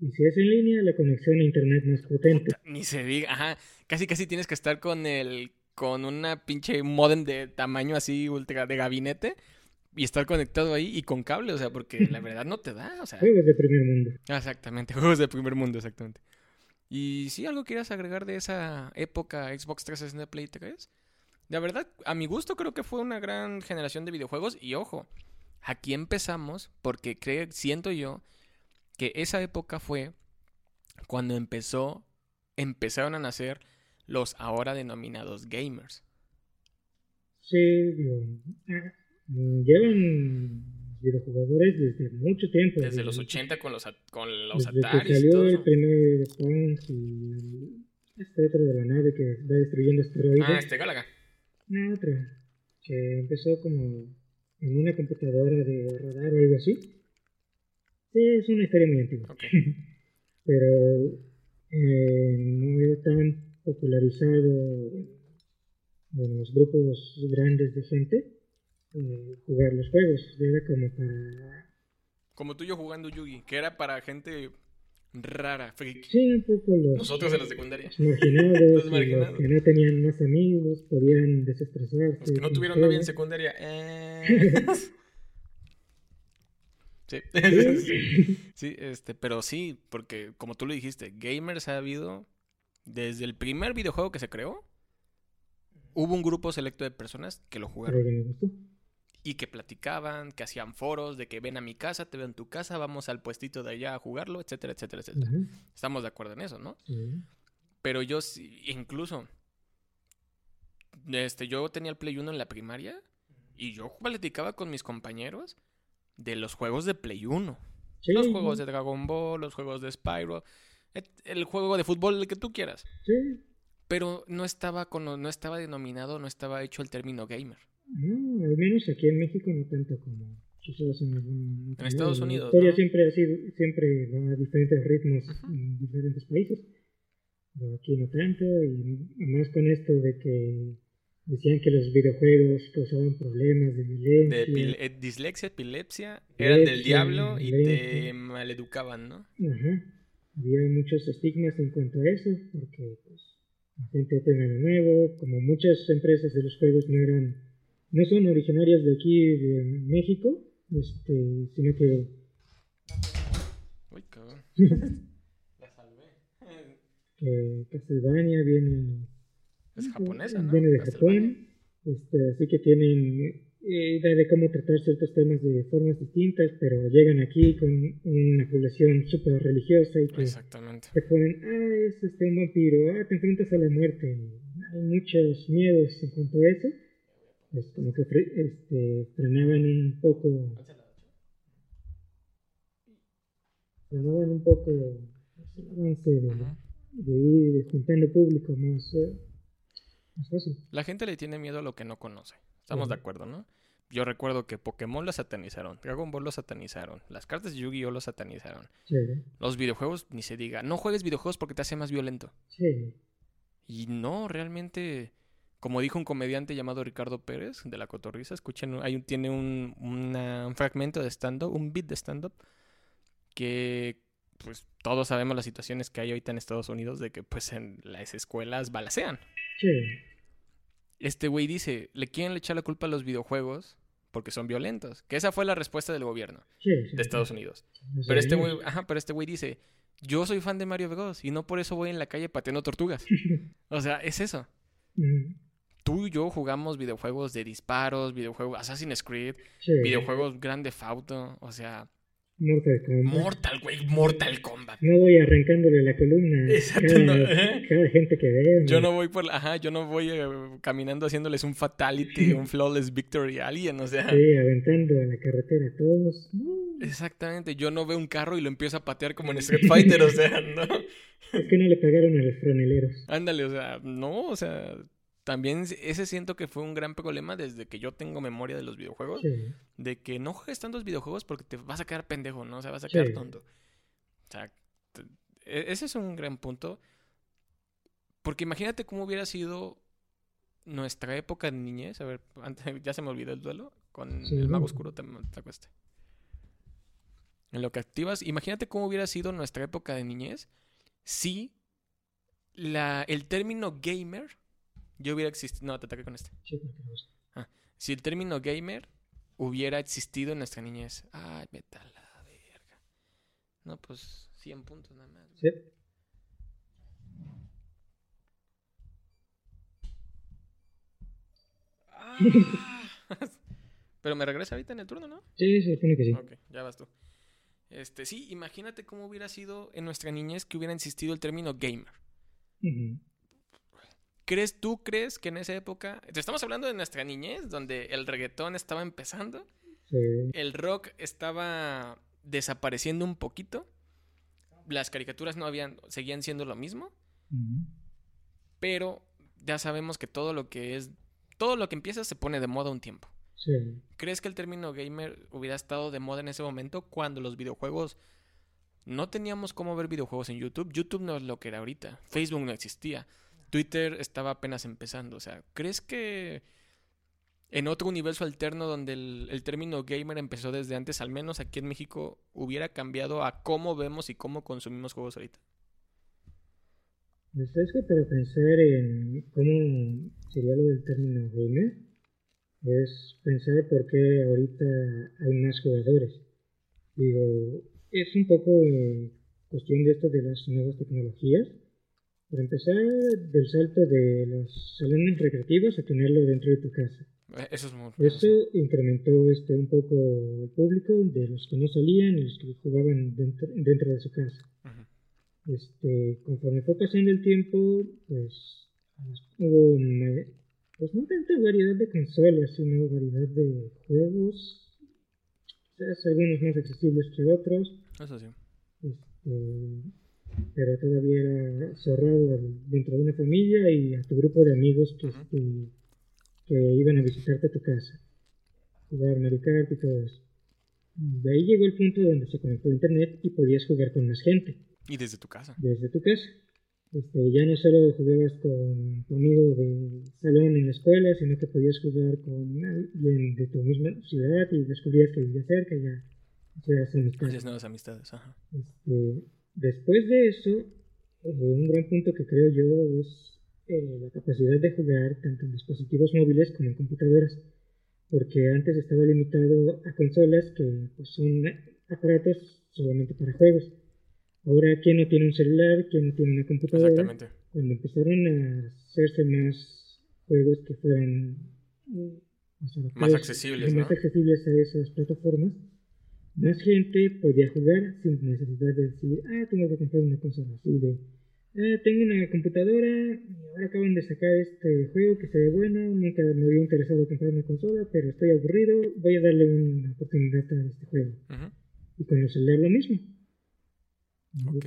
Speaker 2: Y si es en línea, la conexión a internet más potente.
Speaker 1: Ni se diga, ajá, casi casi tienes que estar con el con una pinche modem de tamaño así ultra de gabinete y estar conectado ahí y con cable, o sea, porque <laughs> la verdad no te da, o sea,
Speaker 2: Juegos de primer mundo.
Speaker 1: exactamente, <laughs> juegos de primer mundo, exactamente. Y sí, algo quieras agregar de esa época Xbox 360 Play 3? La verdad, a mi gusto creo que fue una gran generación de videojuegos y ojo, aquí empezamos porque creo, siento yo que esa época fue cuando empezó, empezaron a nacer los ahora denominados gamers.
Speaker 2: Sí, digo, ah, mm, llevan videojugadores desde mucho tiempo.
Speaker 1: Desde los 80 con los, con los
Speaker 2: desde que
Speaker 1: y
Speaker 2: salió
Speaker 1: todo
Speaker 2: el primer Pong y este otro de la nave que va destruyendo asteroides.
Speaker 1: Ah, este Galaga.
Speaker 2: No, otro. Que empezó como en una computadora de radar o algo así. Sí, es una historia muy antigua. <laughs> Pero eh, no era tan popularizado en los grupos grandes de gente eh, jugar los juegos. Era como para...
Speaker 1: Como tú y yo jugando Yugi, que era para gente rara, freak.
Speaker 2: Sí, un poco los,
Speaker 1: Nosotros en la secundaria.
Speaker 2: los marginados,
Speaker 1: Los
Speaker 2: que no tenían más amigos, podían desestresarse.
Speaker 1: Los que no tuvieron novia en secundaria. eh. <laughs> <laughs> Sí. sí. Sí, este, pero sí, porque como tú lo dijiste, gamers ha habido desde el primer videojuego que se creó. Hubo un grupo selecto de personas que lo
Speaker 2: Pero
Speaker 1: jugaron
Speaker 2: que me gustó.
Speaker 1: Y que platicaban, que hacían foros de que ven a mi casa, te veo en tu casa, vamos al puestito de allá a jugarlo, etcétera, etcétera, etcétera. Estamos de acuerdo en eso, ¿no? Pero yo incluso, este, yo tenía el Play 1 en la primaria y yo platicaba con mis compañeros de los juegos de Play 1.
Speaker 2: Sí,
Speaker 1: Los juegos de Dragon Ball, los juegos de Spyro, el juego de fútbol, el que tú quieras.
Speaker 2: Sí.
Speaker 1: Pero no estaba, con, no estaba denominado, no estaba hecho el término gamer.
Speaker 2: No, al menos aquí en México no tanto como quizás en algún
Speaker 1: En Estados
Speaker 2: lado. La
Speaker 1: Unidos,
Speaker 2: historia
Speaker 1: ¿no?
Speaker 2: siempre ha sido, siempre va a diferentes ritmos en diferentes países. Pero aquí no tanto, y más con esto de que decían que los videojuegos causaban problemas de violencia.
Speaker 1: De eh, dislexia, epilepsia, eran del diablo y te maleducaban, ¿no?
Speaker 2: Ajá. Había muchos estigmas en cuanto a eso, porque pues, la gente teme lo nuevo, como muchas empresas de los juegos no eran, no son originarias de aquí de México, este, sino que
Speaker 1: Uy, cabrón. <laughs> La salvé.
Speaker 2: que Castlevania viene,
Speaker 1: Es japonesa, ¿no?
Speaker 2: viene de. Japón, este, así que tienen eh, idea de cómo tratar ciertos temas de formas distintas, pero llegan aquí con una población súper religiosa y que
Speaker 1: Exactamente.
Speaker 2: te ponen, ah, es este, un vampiro, ah, te enfrentas a la muerte. Hay muchos miedos en cuanto a eso. Es como que fre- este, frenaban un poco, frenaban un poco pues, el avance de, ir juntando público más, eh, más fácil.
Speaker 1: La gente le tiene miedo a lo que no conoce. Estamos de acuerdo, ¿no? Yo recuerdo que Pokémon lo satanizaron, Dragon Ball lo satanizaron, las cartas de Yu-Gi-Oh lo satanizaron.
Speaker 2: Sí,
Speaker 1: Los videojuegos, ni se diga, no juegues videojuegos porque te hace más violento.
Speaker 2: sí,
Speaker 1: Y no, realmente, como dijo un comediante llamado Ricardo Pérez de La Cotorriza, escuchen, hay un, tiene un, una- un fragmento de stand-up, un beat de stand-up, que pues todos sabemos las situaciones que hay ahorita en Estados Unidos de que pues en las escuelas balacean.
Speaker 2: sí,
Speaker 1: Este güey dice, le quieren echar la culpa a los videojuegos porque son violentos. Que esa fue la respuesta del gobierno
Speaker 2: sí, sí,
Speaker 1: de Estados Unidos.
Speaker 2: No
Speaker 1: Pero este güey, ajá, pero este güey dice, yo soy fan de Mario Bros. y no por eso voy en la calle pateando tortugas. <laughs> O sea, es eso.
Speaker 2: Mm,
Speaker 1: Tú y yo jugamos videojuegos de disparos, videojuegos Assassin's Creed,
Speaker 2: sí,
Speaker 1: videojuegos Grande Auto, o sea,
Speaker 2: Mortal Kombat.
Speaker 1: Mortal, güey, Mortal Kombat.
Speaker 2: No voy arrancándole la columna.
Speaker 1: Exacto,
Speaker 2: cada,
Speaker 1: no, ¿eh?
Speaker 2: cada gente que veo.
Speaker 1: Yo no voy por la, ajá, yo no voy eh, caminando haciéndoles un fatality, un flawless victory a alguien, o sea.
Speaker 2: Sí, aventando a la carretera a todos. No,
Speaker 1: Exactamente, yo no veo un carro y lo empiezo a patear como en Street Fighter, o sea, no.
Speaker 2: es que no le pagaron a los franeleros.
Speaker 1: Ándale, o sea, no, o sea, también ese siento que fue un gran problema desde que yo tengo memoria de los videojuegos,
Speaker 2: Sí,
Speaker 1: de que no juegues tantos videojuegos porque te vas a quedar pendejo, ¿no? O sea, vas a quedar
Speaker 2: Sí.
Speaker 1: tonto. O sea, e- ese es un gran punto. Porque imagínate cómo hubiera sido nuestra época de niñez. A ver, <laughs> antes, ya se me olvidó el duelo con
Speaker 2: Sí,
Speaker 1: el mago oscuro, te, te acueste. En lo que activas, imagínate cómo hubiera sido nuestra época de niñez si la, el término gamer yo hubiera existido. No, te ataqué con este.
Speaker 2: sí, gusta.
Speaker 1: Si el término gamer hubiera existido en nuestra niñez. Ay, vete a la verga. No, pues 100 puntos nada más.
Speaker 2: Sí,
Speaker 1: Ah. <laughs> Pero me regresa ahorita en el turno, ¿no?
Speaker 2: sí, se supone que sí.
Speaker 1: Ok, ya vas tú. Este, sí, imagínate cómo hubiera sido en nuestra niñez que hubiera existido el término gamer. ¿Crees, tú crees que en esa época, te estamos hablando de nuestra niñez, donde el reggaetón estaba empezando,
Speaker 2: Sí,
Speaker 1: el rock estaba desapareciendo un poquito, las caricaturas no habían, seguían siendo lo mismo, pero ya sabemos que todo lo que es, todo lo que empieza se pone de moda un tiempo.
Speaker 2: sí,
Speaker 1: ¿Crees que el término gamer hubiera estado de moda en ese momento cuando los videojuegos no teníamos cómo ver videojuegos en YouTube? YouTube no es lo que era ahorita. Facebook no existía. Twitter estaba apenas empezando. O sea, ¿crees que en otro universo alterno donde el, término gamer empezó desde antes, al menos aquí en México, hubiera cambiado a cómo vemos y cómo consumimos juegos ahorita?
Speaker 2: Pues es que para pensar en cómo sería lo del término gamer, es pensar por qué ahorita hay más jugadores. Digo, es un poco eh, cuestión de esto de las nuevas tecnologías. Para empezar, del salto de los salones recreativos a tenerlo dentro de tu casa.
Speaker 1: Eh, eso es muy
Speaker 2: Eso incrementó este, un poco el público de los que no salían y los que jugaban dentro, dentro de su casa. este, conforme fue pasando el tiempo, pues hubo pues no tanta variedad de consolas, sino variedad de juegos. O algunos más accesibles que otros.
Speaker 1: Eso sí.
Speaker 2: Este, pero todavía era cerrado dentro de una familia y a tu grupo de amigos que, este, que iban a visitarte a tu casa. Jugar Mario Kart y todo eso. De ahí llegó el punto donde se conectó a internet y podías jugar con más gente.
Speaker 1: Y desde tu casa.
Speaker 2: Desde tu casa. Este, ya no solo jugabas con tu amigo de salón en la escuela, sino que podías jugar con alguien de tu misma ciudad y descubrías que vivía cerca y ya hacías amistades.
Speaker 1: Hacías nuevas amistades, ajá.
Speaker 2: Este, después de eso, eh, un gran punto que creo yo es eh, la capacidad de jugar tanto en dispositivos móviles como en computadoras, porque antes estaba limitado a consolas que pues, son aparatos solamente para juegos Ahora, ¿quién no tiene un celular? ¿Quién no tiene una computadora?
Speaker 1: Exactamente.
Speaker 2: Cuando empezaron a hacerse más juegos que fueran
Speaker 1: más accesibles,
Speaker 2: más accesibles a esas plataformas, más gente podía jugar sin necesidad de decir, ah, tengo que comprar una consola así de, ah, tengo una computadora y ahora acaban de sacar este juego que se ve bueno, nunca me había interesado comprar una consola, pero estoy aburrido, voy a darle una oportunidad a este juego. Y con el celular lo mismo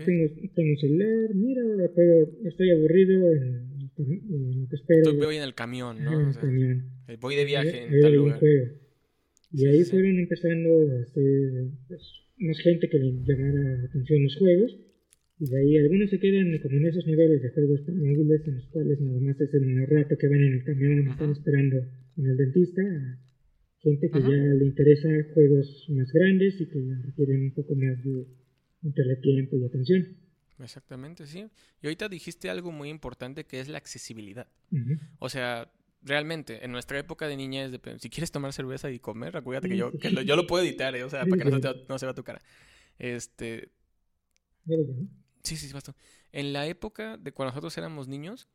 Speaker 2: tengo, tengo, un celular, mira, estoy aburrido en, lo que espero.
Speaker 1: voy en el camión, ¿no?
Speaker 2: En el camión.
Speaker 1: Eh, voy de viaje en tal lugar.
Speaker 2: Y ahí fueron empezando hacer pues, más gente que le llamara la atención los juegos. Y de ahí algunos se quedan como en esos niveles de juegos para móviles en los cuales nada más es el rato que van en el camión y están esperando en el dentista. gente que ya le interesa juegos más grandes y que requieren un poco más de tiempo y atención.
Speaker 1: Exactamente, sí. Y ahorita dijiste algo muy importante que es la accesibilidad. O sea, realmente, en nuestra época de niñez, de, si quieres tomar cerveza y comer, acuérdate que yo, que lo, <laughs> yo lo puedo editar, ¿eh? o sea, para que no se, no se vea tu cara. Este... Sí, sí, sí, bastante. En la época de cuando nosotros éramos niños,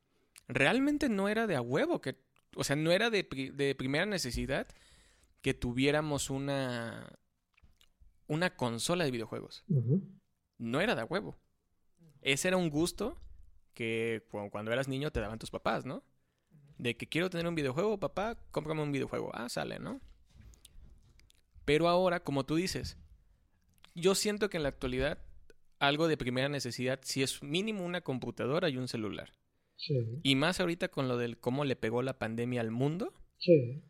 Speaker 1: realmente no era de a huevo, que, o sea, no era de, de primera necesidad que tuviéramos una, una consola de videojuegos no era de huevo. Ese era un gusto que cuando eras niño te daban tus papás, ¿no? De que quiero tener un videojuego, papá, cómprame un videojuego. Ah, sale, ¿no? Pero ahora, como tú dices, yo siento que en la actualidad algo de primera necesidad si es mínimo una computadora y un celular.
Speaker 2: Sí.
Speaker 1: Y más ahorita con lo del cómo le pegó la pandemia al mundo.
Speaker 2: Sí.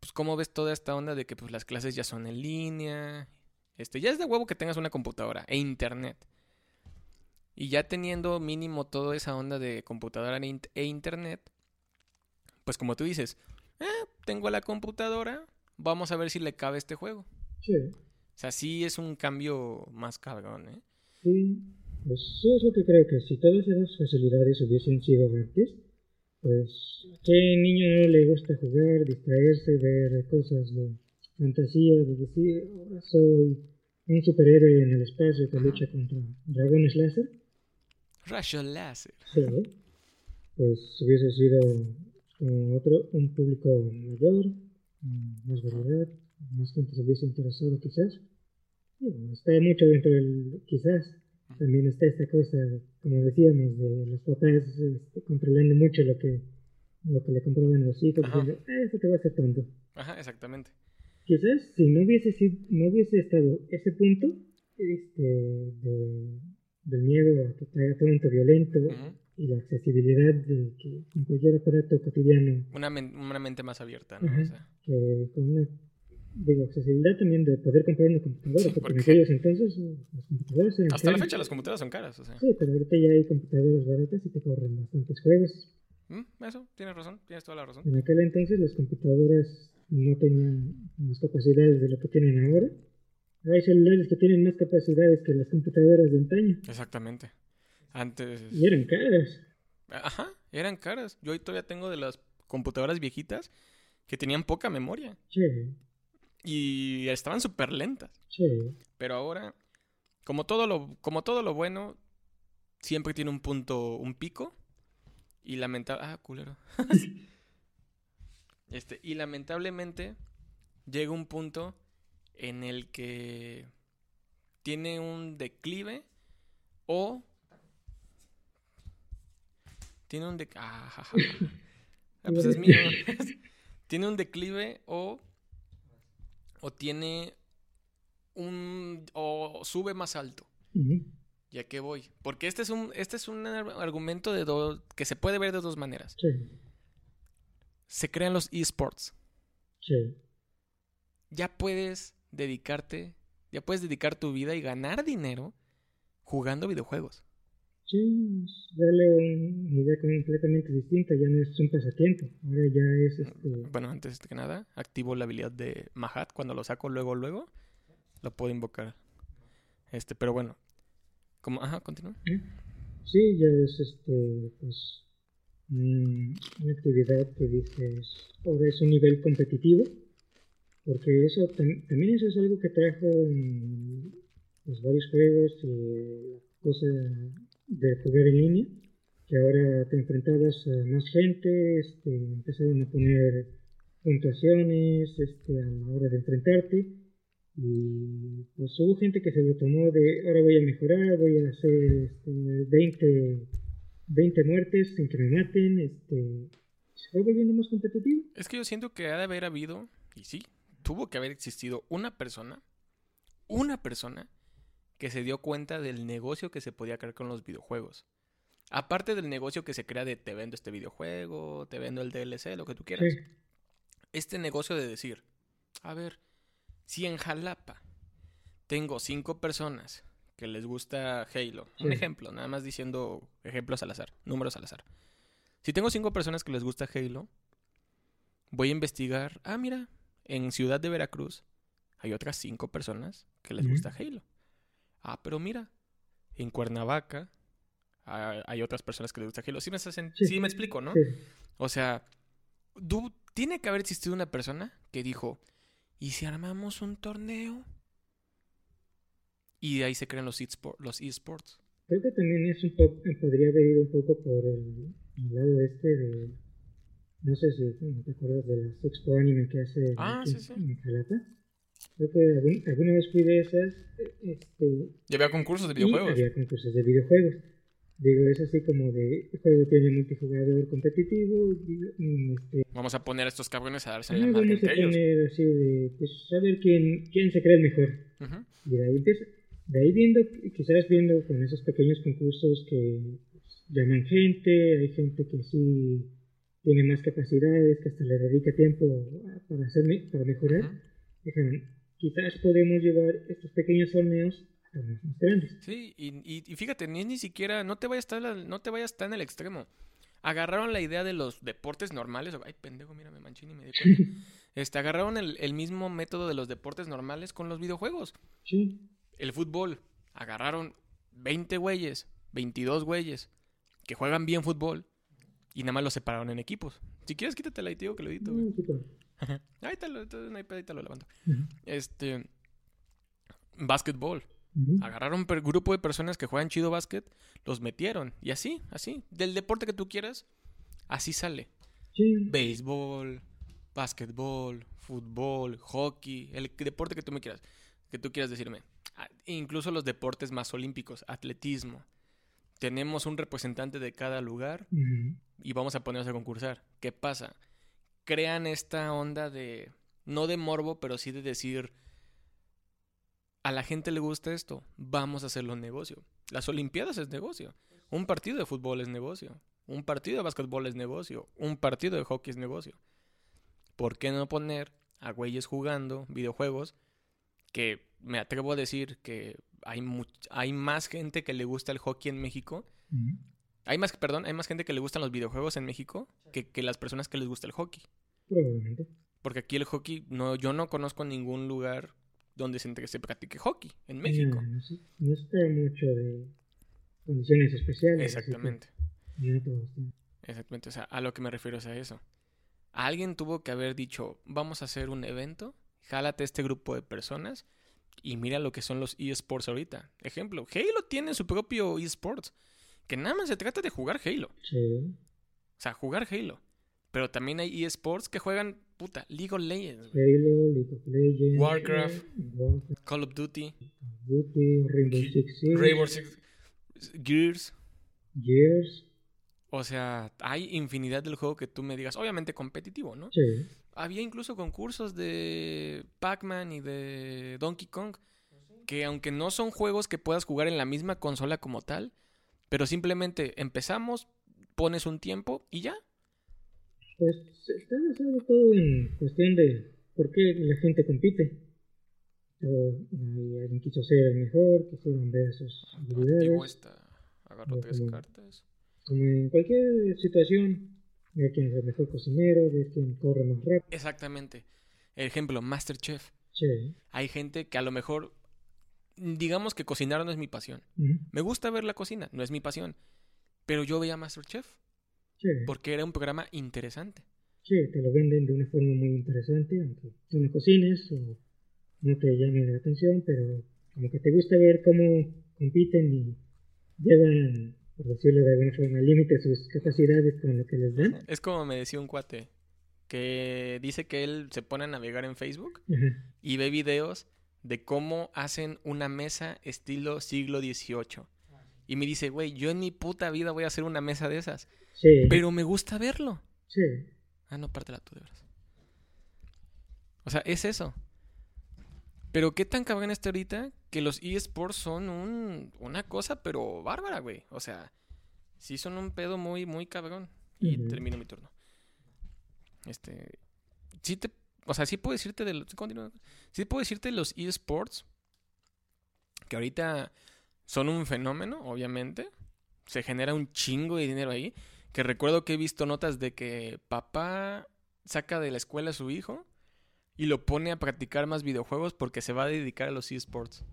Speaker 1: Pues cómo ves toda esta onda de que pues las clases ya son en línea este, ya es de huevo que tengas una computadora e internet. Y ya teniendo mínimo toda esa onda de computadora e internet, pues como tú dices, eh, tengo la computadora, vamos a ver si le cabe este juego.
Speaker 2: Sí.
Speaker 1: O sea, sí es un cambio más cabrón, ¿eh?
Speaker 2: Sí, pues sí es lo que creo que si todas esas facilidades hubiesen sido antes, pues qué niño no le gusta jugar, distraerse, ver cosas de fantasía de decir, ahora soy un superhéroe en el espacio que lucha contra dragones láser.
Speaker 1: Rayos láser.
Speaker 2: Sí, pues hubiese sido otro, un público mayor, más variedad, más gente se hubiese interesado quizás. está mucho dentro del quizás. También está esta cosa, como decíamos, de los papás este, controlando mucho lo que, lo que le compraban a los hijos, diciendo, ah, esto te va a hacer tonto.
Speaker 1: Ajá, exactamente
Speaker 2: quizás si no hubiese, no hubiese estado ese punto este, de, del miedo a que traiga todo violento y la accesibilidad de que con cualquier aparato cotidiano.
Speaker 1: Una, una mente más abierta, ¿no?
Speaker 2: que con una digo, accesibilidad también de poder comprar una computadora, porque, en aquellos entonces las computadoras eran
Speaker 1: Hasta la fecha las computadoras son caras, o sea.
Speaker 2: Sí, pero ahorita ya hay computadoras baratas y te corren bastantes juegos.
Speaker 1: Mm, Eso, tienes razón, tienes toda la razón.
Speaker 2: En aquel entonces las computadoras no tenían más capacidades de lo que tienen ahora. Hay celulares que tienen más capacidades que las computadoras de antaño.
Speaker 1: Exactamente. Antes...
Speaker 2: Y eran caras.
Speaker 1: Ajá, eran caras. Yo hoy todavía tengo de las computadoras viejitas que tenían poca memoria.
Speaker 2: Sí,
Speaker 1: Y estaban súper lentas.
Speaker 2: sí.
Speaker 1: Pero ahora, como todo lo, como todo lo bueno, siempre tiene un punto, un pico. Y lamentable. Ah, culero. <laughs> este, y lamentablemente llega un punto en el que tiene un declive o tiene un declive. Ah, ja, ja, ja. <laughs> Ah, pues es mío. <laughs> tiene un declive o o tiene un o sube más alto.
Speaker 2: Ujú.
Speaker 1: ¿Y a qué voy? Porque este es un este es un ar- argumento de dos que se puede ver de dos maneras.
Speaker 2: Sí,
Speaker 1: Se crean los esports.
Speaker 2: sí.
Speaker 1: Ya puedes dedicarte, ya puedes dedicar tu vida y ganar dinero jugando videojuegos.
Speaker 2: Sí, darle idea completamente distinta, ya no es un pasatiempo, ahora ya es este,
Speaker 1: Bueno, antes que nada, activo la habilidad de Mahat. Cuando lo saco luego, luego, lo puedo invocar. Este, pero bueno. Como, ajá, continúa.
Speaker 2: sí, ya es este, pues, mm, una actividad que dices, ahora es un nivel competitivo, porque eso tam- también eso es algo que trajo mm, pues, varios juegos y la cosa de jugar en línea, que ahora te enfrentabas a más gente, este, empezaron a poner puntuaciones este, a la hora de enfrentarte y pues hubo gente que se lo tomó de ahora voy a mejorar, voy a hacer este, 20, 20 muertes sin que me maten, este, se fue volviendo más competitivo.
Speaker 1: Es que yo siento que ha de haber habido, y sí, tuvo que haber existido una persona, una persona que se dio cuenta del negocio que se podía crear con los videojuegos. Aparte del negocio que se crea de te vendo este videojuego, te vendo el DLC, lo que tú quieras.
Speaker 2: Sí,
Speaker 1: Este negocio de decir, a ver, si en Jalapa tengo cinco personas que les gusta Halo, un ejemplo, nada más diciendo ejemplos al azar, números al azar. Si tengo cinco personas que les gusta Halo, voy a investigar, ah, mira, en Ciudad de Veracruz hay otras cinco personas que les gusta Halo. Ah, pero mira, en Cuernavaca ah, hay otras personas que les gusta Halo. Sí me, hacen-
Speaker 2: Sí.
Speaker 1: sí me explico, ¿no?
Speaker 2: sí,
Speaker 1: O sea, du- tiene que haber existido una persona que dijo, ¿y si armamos un torneo? Y de ahí se crean los eSports. Los.
Speaker 2: Creo que también es un poco, podría haber ido un poco por el, el lado este de, no sé si te acuerdas de las Expo Anime que hace
Speaker 1: Ah,
Speaker 2: aquí
Speaker 1: sí, sí.
Speaker 2: en Jalapa. Creo que alguna vez fui de esas, este,
Speaker 1: Ya había concursos de
Speaker 2: y
Speaker 1: videojuegos.
Speaker 2: había concursos de videojuegos. Digo, es así como de, el juego tiene multijugador competitivo, y, y, este,
Speaker 1: Vamos a poner a estos cabrones a darse
Speaker 2: ah,
Speaker 1: la madre
Speaker 2: vamos a
Speaker 1: entre ellos.
Speaker 2: poner así de, pues a ver quién, quién se cree el mejor.
Speaker 1: Ujú.
Speaker 2: Y de ahí empieza. De ahí viendo, quizás viendo con esos pequeños concursos que pues, llaman gente, hay gente que sí tiene más capacidades, que hasta le dedica tiempo a- para, hacer, para mejorar.
Speaker 1: Ujú.
Speaker 2: Dijeron, quizás podemos llevar estos pequeños torneos a torneos más grandes.
Speaker 1: Sí, y, y- y fíjate, ni ni siquiera, no te vayas a estar, al- no te vayas en el extremo. Agarraron la idea de los deportes normales. Ay, pendejo, mira, me manché y me di cuenta. <laughs> Este, agarraron el, el mismo método de los deportes normales con los videojuegos.
Speaker 2: Sí,
Speaker 1: El fútbol. Agarraron 20 güeyes, 22 güeyes que juegan bien fútbol y nada más los separaron en equipos. Si quieres, quítatela y te digo que lo edito, güey. Ahí te lo, no hay pedo, ahí te lo levanto. Este. Básquetbol.
Speaker 2: ujú.
Speaker 1: Agarraron un grupo de personas que juegan chido básquet, los metieron. Y así, así. Del deporte que tú quieras, así sale.
Speaker 2: Sí,
Speaker 1: Béisbol, básquetbol, fútbol, hockey, el deporte que tú me quieras, que tú quieras decirme. Ah, Incluso los deportes más olímpicos, atletismo. Tenemos un representante de cada lugar y vamos a ponernos a concursar. ¿Qué pasa? Crean esta onda de, no de morbo, pero sí de decir, a la gente le gusta esto, vamos a hacerlo negocio. Las Olimpiadas es negocio. Un partido de fútbol es negocio. Un partido de básquetbol es negocio. Un partido de hockey es negocio. ¿Por qué no poner a güeyes jugando videojuegos que me atrevo a decir que hay, hay más gente que le gusta el hockey en México. Hay más, perdón, hay más gente que le gustan los videojuegos en México que, que las personas que les gusta el hockey.
Speaker 2: Probablemente.
Speaker 1: Porque aquí el hockey, no, yo no conozco ningún lugar donde se, se practique hockey en México.
Speaker 2: No, no, sé, no está mucho de condiciones especiales. que
Speaker 1: Exactamente.
Speaker 2: están.
Speaker 1: Exactamente, o sea, a lo que me refiero es a eso. Alguien tuvo que haber dicho, vamos a hacer un evento, jálate este grupo de personas y mira lo que son los eSports ahorita. Ejemplo, Halo tiene su propio eSports, que nada más se trata de jugar Halo.
Speaker 2: Sí.
Speaker 1: O sea, jugar Halo. Pero también hay eSports que juegan, puta, League of Legends,
Speaker 2: Halo, League of Legends,
Speaker 1: Warcraft.
Speaker 2: Warcraft,
Speaker 1: Call of Duty,
Speaker 2: Duty, Rainbow Six Siege,
Speaker 1: Rainbow Six, Gears.
Speaker 2: Gears.
Speaker 1: O sea, hay infinidad del juego que tú me digas, obviamente competitivo, ¿no?
Speaker 2: Sí.
Speaker 1: Había incluso concursos de Pac-Man y de Donkey Kong que aunque no son juegos que puedas jugar en la misma consola como tal, pero simplemente empezamos, pones un tiempo y ya.
Speaker 2: Pues está basado todo en cuestión de por qué la gente compite. O, hay alguien quiso ser el mejor, quisieron ver sus habilidades.
Speaker 1: Agarro tres
Speaker 2: Ujú.
Speaker 1: cartas.
Speaker 2: Como en cualquier situación, ver quién es el mejor cocinero, ver quién corre más rápido.
Speaker 1: Exactamente. Ejemplo, Masterchef.
Speaker 2: Sí.
Speaker 1: Hay gente que a lo mejor, digamos que cocinar no es mi pasión. Me gusta ver la cocina, no es mi pasión. Pero yo veía Masterchef
Speaker 2: Sí.
Speaker 1: porque era un programa interesante.
Speaker 2: Sí, te lo venden de una forma muy interesante, aunque tú no cocines o no te llame la atención, pero como que te gusta ver cómo compiten y llevan, por decirlo de alguna forma, al límite sus capacidades con lo que les dan.
Speaker 1: Es como me decía un cuate que dice que él se pone a navegar en Facebook
Speaker 2: Ajá.
Speaker 1: y ve videos de cómo hacen una mesa estilo siglo XVIII. Y me dice, güey, yo en mi puta vida voy a hacer una mesa de esas.
Speaker 2: Sí,
Speaker 1: Pero me gusta verlo.
Speaker 2: sí,
Speaker 1: Ah, no, pártela tú de veras. O sea, es eso. Pero qué tan cabrón está ahorita que los eSports son un, una cosa, pero bárbara, güey. O sea, sí son un pedo muy, muy cabrón. Y termino mi turno. Este. Sí te. O sea, sí puedo decirte de los. Sí puedo decirte de los eSports. Que ahorita son un fenómeno, obviamente. Se genera un chingo de dinero ahí. Que recuerdo que he visto notas de que papá saca de la escuela a su hijo y lo pone a practicar más videojuegos porque se va a dedicar a los eSports.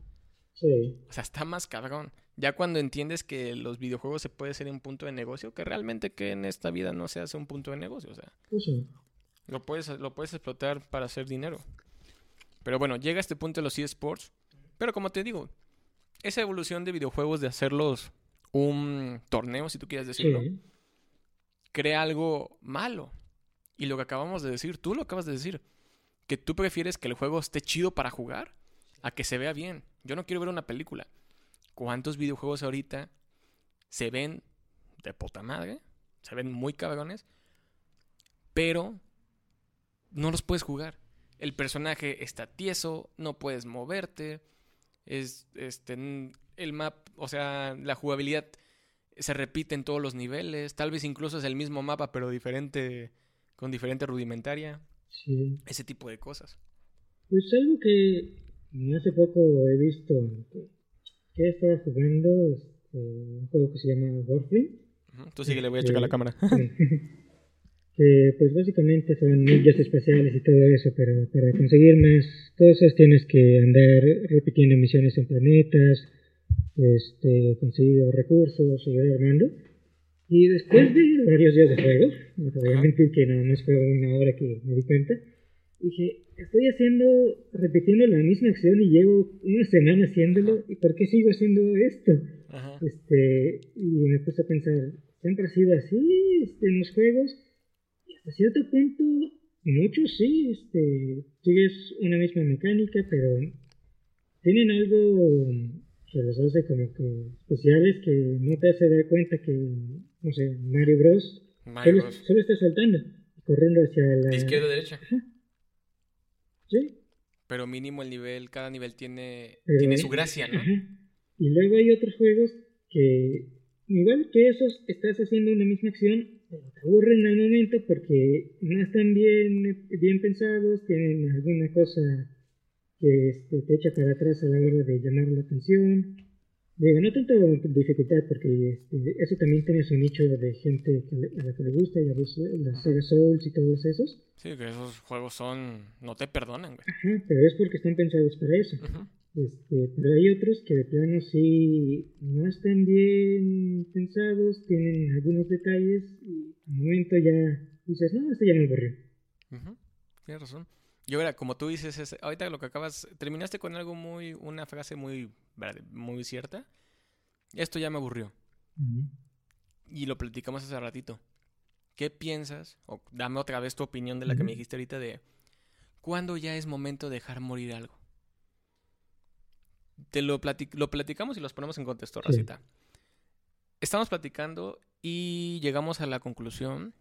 Speaker 2: sí,
Speaker 1: O sea, está más cabrón. Ya cuando entiendes que los videojuegos se puede ser un punto de negocio, que realmente que en esta vida no se hace un punto de negocio. O sea,
Speaker 2: pues sí.
Speaker 1: Lo puedes, lo puedes explotar para hacer dinero. Pero bueno, llega a este punto de los eSports. Pero como te digo, esa evolución de videojuegos de hacerlos un torneo, si tú quieres decirlo,
Speaker 2: sí.
Speaker 1: crea algo malo. Y lo que acabamos de decir, tú lo acabas de decir, que tú prefieres que el juego esté chido para jugar a que se vea bien. Yo no quiero ver una película. ¿Cuántos videojuegos ahorita se ven de puta madre? Se ven muy cabrones, pero no los puedes jugar. El personaje está tieso, no puedes moverte. Es este el map, o sea, la jugabilidad se repite en todos los niveles. Tal vez incluso es el mismo mapa, pero diferente, con diferente rudimentaria.
Speaker 2: sí.
Speaker 1: Ese tipo de cosas.
Speaker 2: Pues algo que hace poco he visto que, que estaba jugando este, un juego que se llama Warframe.
Speaker 1: Tú sigue, le voy a checar la cámara. <laughs> <laughs>
Speaker 2: que pues básicamente son ninjas espaciales y todo eso, pero para conseguir más cosas tienes que andar repitiendo misiones en planetas, este, conseguir recursos, seguir armando. Y después de varios días de juego, no te voy a
Speaker 1: Ajá.
Speaker 2: mentir que nada más fue una hora que me di cuenta, dije, estoy haciendo, repitiendo la misma acción y llevo una semana haciéndolo, ¿y por qué sigo haciendo esto?
Speaker 1: Ajá.
Speaker 2: Este, y me puse a pensar, siempre ha sido así este, en los juegos, hasta cierto punto, muchos sí, este, sigues una misma mecánica, pero tienen algo que los hace como que especiales que no te hace dar cuenta que, no sé, Mario Bros.
Speaker 1: Mario
Speaker 2: Solo,
Speaker 1: Bros.
Speaker 2: solo está saltando, corriendo hacia la...
Speaker 1: De izquierda a derecha.
Speaker 2: Sí,
Speaker 1: Pero mínimo el nivel, cada nivel tiene,
Speaker 2: Pero-
Speaker 1: tiene su gracia, ¿no?
Speaker 2: Ajá. Y luego hay otros juegos que, igual que esos, estás haciendo una misma acción, te aburren al momento porque no están bien, bien pensados, tienen alguna cosa que este, te echa para atrás a la hora de llamar la atención. Digo, no tanto dificultad, porque este, eso también tiene su nicho de gente que le- a la que le gusta, ya ves, las Sega Souls y todos esos.
Speaker 1: Sí, que esos juegos son... No te perdonan, güey.
Speaker 2: Ajá, pero es porque están pensados para eso.
Speaker 1: Ujú.
Speaker 2: Este, pero hay otros que de plano sí no están bien pensados, tienen algunos detalles y al momento ya dices, no, este ya me aburrió.
Speaker 1: Tienes razón. Y ahora, como tú dices, es- ahorita lo que acabas, terminaste con algo muy, una frase muy, muy cierta. Esto ya me aburrió. Y lo platicamos hace ratito. ¿Qué piensas? O dame otra vez tu opinión de la que me dijiste ahorita de cuándo ya es momento de dejar morir algo. Te lo, platic- lo platicamos y los ponemos en contexto,
Speaker 2: Sí.
Speaker 1: Racita. Estamos platicando y llegamos a la conclusión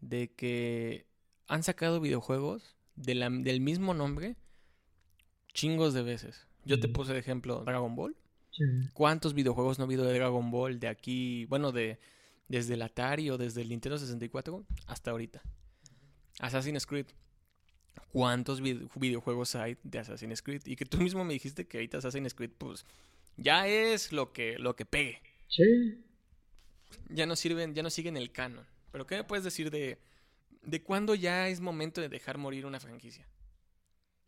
Speaker 1: de que han sacado videojuegos de la- del mismo nombre chingos de veces. Yo te puse de ejemplo Dragon Ball.
Speaker 2: Sí.
Speaker 1: ¿Cuántos videojuegos no ha habido de Dragon Ball de aquí, bueno, de desde el Atari o desde el Nintendo 64 hasta ahorita? Assassin's Creed. ¿Cuántos vid- videojuegos hay de Assassin's Creed? Y que tú mismo me dijiste que ahorita Assassin's Creed, pues, ya es lo que, lo que pegue.
Speaker 2: Sí,
Speaker 1: Ya no sirven, ya no siguen el canon. Pero ¿qué me puedes decir de, de cuándo ya es momento de dejar morir una franquicia?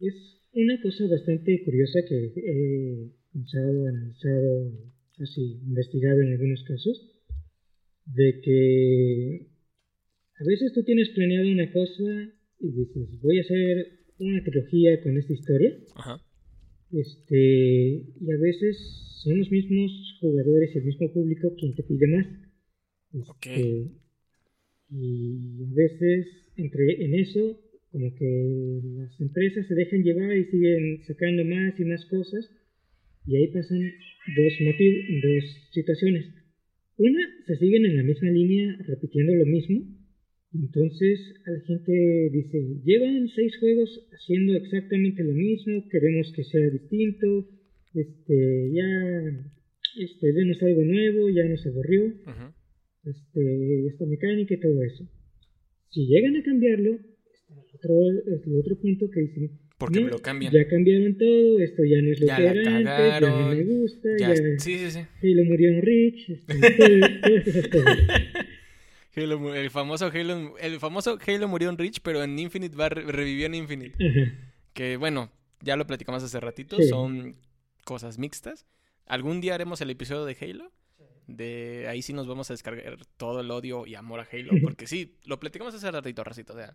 Speaker 2: Es una cosa bastante curiosa que he pensado, analizado, así investigado en algunos casos, de que a veces tú tienes planeado una cosa y dices, voy a hacer una trilogía con esta historia,
Speaker 1: Ajá.
Speaker 2: este, y a veces son los mismos jugadores el mismo público quien te pide más. Este, Y a veces entre en eso, como que las empresas se dejan llevar y siguen sacando más y más cosas, y ahí pasan dos motivos, dos situaciones. Una, se siguen en la misma línea repitiendo lo mismo, entonces la gente dice, llevan seis juegos haciendo exactamente lo mismo, queremos que sea distinto, este, ya, este, denos algo nuevo, ya nos aburrió,
Speaker 1: Ujú.
Speaker 2: este, esta mecánica y todo eso. Si llegan a cambiarlo, está el otro, es el otro punto que dicen,
Speaker 1: Porque
Speaker 2: "No,
Speaker 1: me lo cambian.
Speaker 2: ya cambiaron todo, esto ya no es lo
Speaker 1: Ya
Speaker 2: que
Speaker 1: la
Speaker 2: era antes, ya no me gusta,
Speaker 1: Ya,
Speaker 2: ya,
Speaker 1: sí, sí, sí.
Speaker 2: Halo murió en Rich, este, todas esas cosas.
Speaker 1: Halo el famoso Halo, el famoso Halo murió en Reach, pero en Infinite va re- revivió en Infinite.
Speaker 2: Ajá.
Speaker 1: Que bueno, ya lo platicamos hace ratito,
Speaker 2: Sí.
Speaker 1: son cosas mixtas. Algún día haremos el episodio de Halo. De ahí sí nos vamos a descargar todo el odio y amor a Halo. Porque sí, lo platicamos hace ratito, racito. O sea,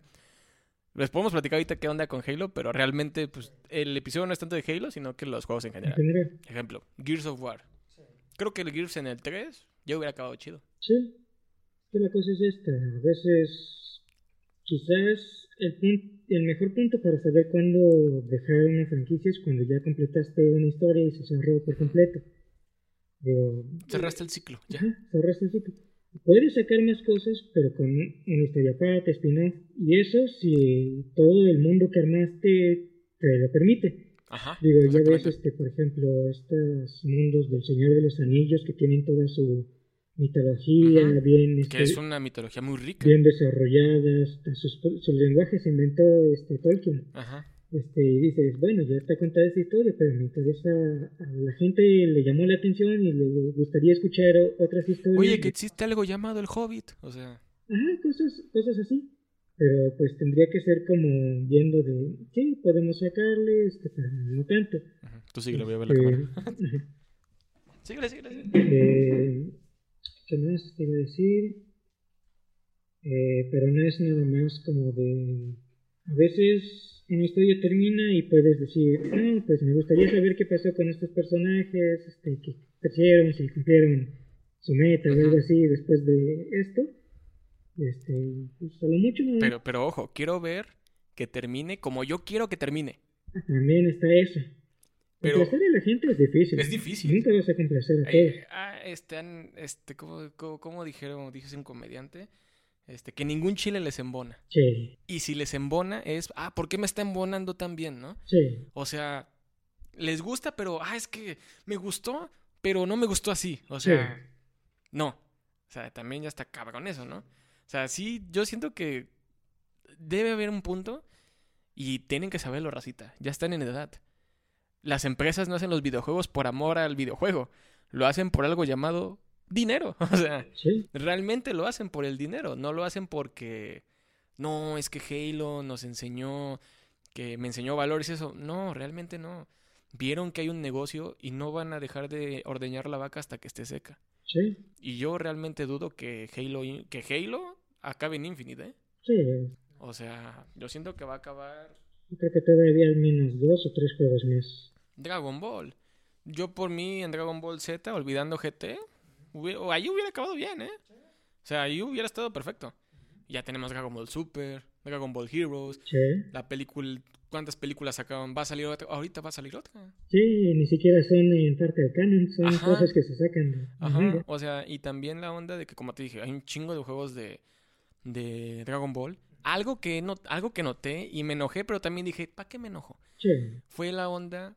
Speaker 1: les podemos platicar ahorita qué onda con Halo, pero realmente, pues, el episodio no es tanto de Halo, sino que los juegos en
Speaker 2: En
Speaker 1: general.
Speaker 2: general,
Speaker 1: Ejemplo, Gears of War. Creo que el Gears en el 3 ya hubiera acabado chido.
Speaker 2: sí. Que la cosa es esta, a veces quizás el, el mejor punto para saber cuándo dejar una franquicia es cuando ya completaste una historia y se cerró por completo. Digo,
Speaker 1: Cerraste el ciclo, ya.
Speaker 2: Ajá, cerraste el ciclo. Puedes sacar más cosas, pero con una historia aparte, spin-off, y eso si todo el mundo que armaste te lo permite.
Speaker 1: Ajá.
Speaker 2: Digo, ya ves, este, por ejemplo, estos mundos del Señor de los Anillos que tienen toda su mitología bien,
Speaker 1: Que
Speaker 2: este,
Speaker 1: es una mitología muy rica.
Speaker 2: bien desarrollada, sus, su lenguaje se inventó este, Tolkien.
Speaker 1: Ajá.
Speaker 2: Este, y dices, bueno, ya está contada esta historia, pero me interesa, a la gente le llamó la atención y le gustaría escuchar otras historias.
Speaker 1: Oye, que existe algo llamado el Hobbit. O sea,
Speaker 2: Ajá, cosas, cosas así. Pero pues tendría que ser como viendo de, sí, podemos sacarle, este, pero no tanto.
Speaker 1: ujú, tú sí lo voy a ver la
Speaker 2: Este,
Speaker 1: cámara.
Speaker 2: ajá. <laughs>
Speaker 1: Síguele, síguele. síguele.
Speaker 2: Eh, ¿Qué más te iba a decir? Eh, pero no es nada más como de... A veces una historia termina y puedes decir, no, pues me gustaría saber qué pasó con estos personajes, este, que crecieron, si cumplieron su meta o algo así después de esto. Este, pues a lo mucho no-
Speaker 1: Pero, pero ojo, quiero ver que termine como yo quiero que termine.
Speaker 2: también está eso.
Speaker 1: Pero-
Speaker 2: Complacer a la gente es difícil.
Speaker 1: Es difícil.
Speaker 2: Nunca vas a complacer a
Speaker 1: Ay,
Speaker 2: todos.
Speaker 1: ah, este, este, ¿cómo, cómo, cómo dijeron, dice un comediante? Este, que ningún chile les embona.
Speaker 2: Sí,
Speaker 1: Y si les embona es, ah, ¿por qué me está embonando tan bien, no?
Speaker 2: sí,
Speaker 1: O sea, les gusta, pero, ah, es que me gustó, pero no me gustó así. O sea, no. O sea, también ya está cabrón eso, ¿no? O sea, sí, yo siento que debe haber un punto y tienen que saberlo, racita. Ya están en edad. Las empresas no hacen los videojuegos por amor al videojuego. lo hacen por algo llamado dinero. <laughs> O sea,
Speaker 2: Sí,
Speaker 1: realmente lo hacen por el dinero, no lo hacen porque no, es que Halo nos enseñó, que me enseñó valores y eso. No, realmente no. Vieron que hay un negocio y no van a dejar de ordeñar la vaca hasta que esté seca.
Speaker 2: sí,
Speaker 1: Y yo realmente dudo que Halo, que Halo acabe en Infinite, ¿eh?
Speaker 2: sí.
Speaker 1: O sea, yo siento que va a acabar
Speaker 2: Yo Creo que todavía al menos dos o tres juegos más.
Speaker 1: Dragon Ball. Yo por mí en Dragon Ball Z, olvidando GT, hubi- o ahí hubiera acabado bien, ¿eh? O sea, ahí hubiera estado perfecto. Ya tenemos Dragon Ball Super, Dragon Ball Heroes,
Speaker 2: Sí,
Speaker 1: la película, ¿cuántas películas sacaron? Va a salir otra, ahorita va a salir otra.
Speaker 2: sí, ni siquiera son en parte del canon, son
Speaker 1: Ajá.
Speaker 2: cosas que se sacan
Speaker 1: Ajá, o sea, y también la onda de que, como te dije, hay un chingo de juegos de, de Dragon Ball. Algo que, no, algo que noté y me enojé, pero también dije, ¿para qué me enojo?
Speaker 2: Sí,
Speaker 1: Fue la onda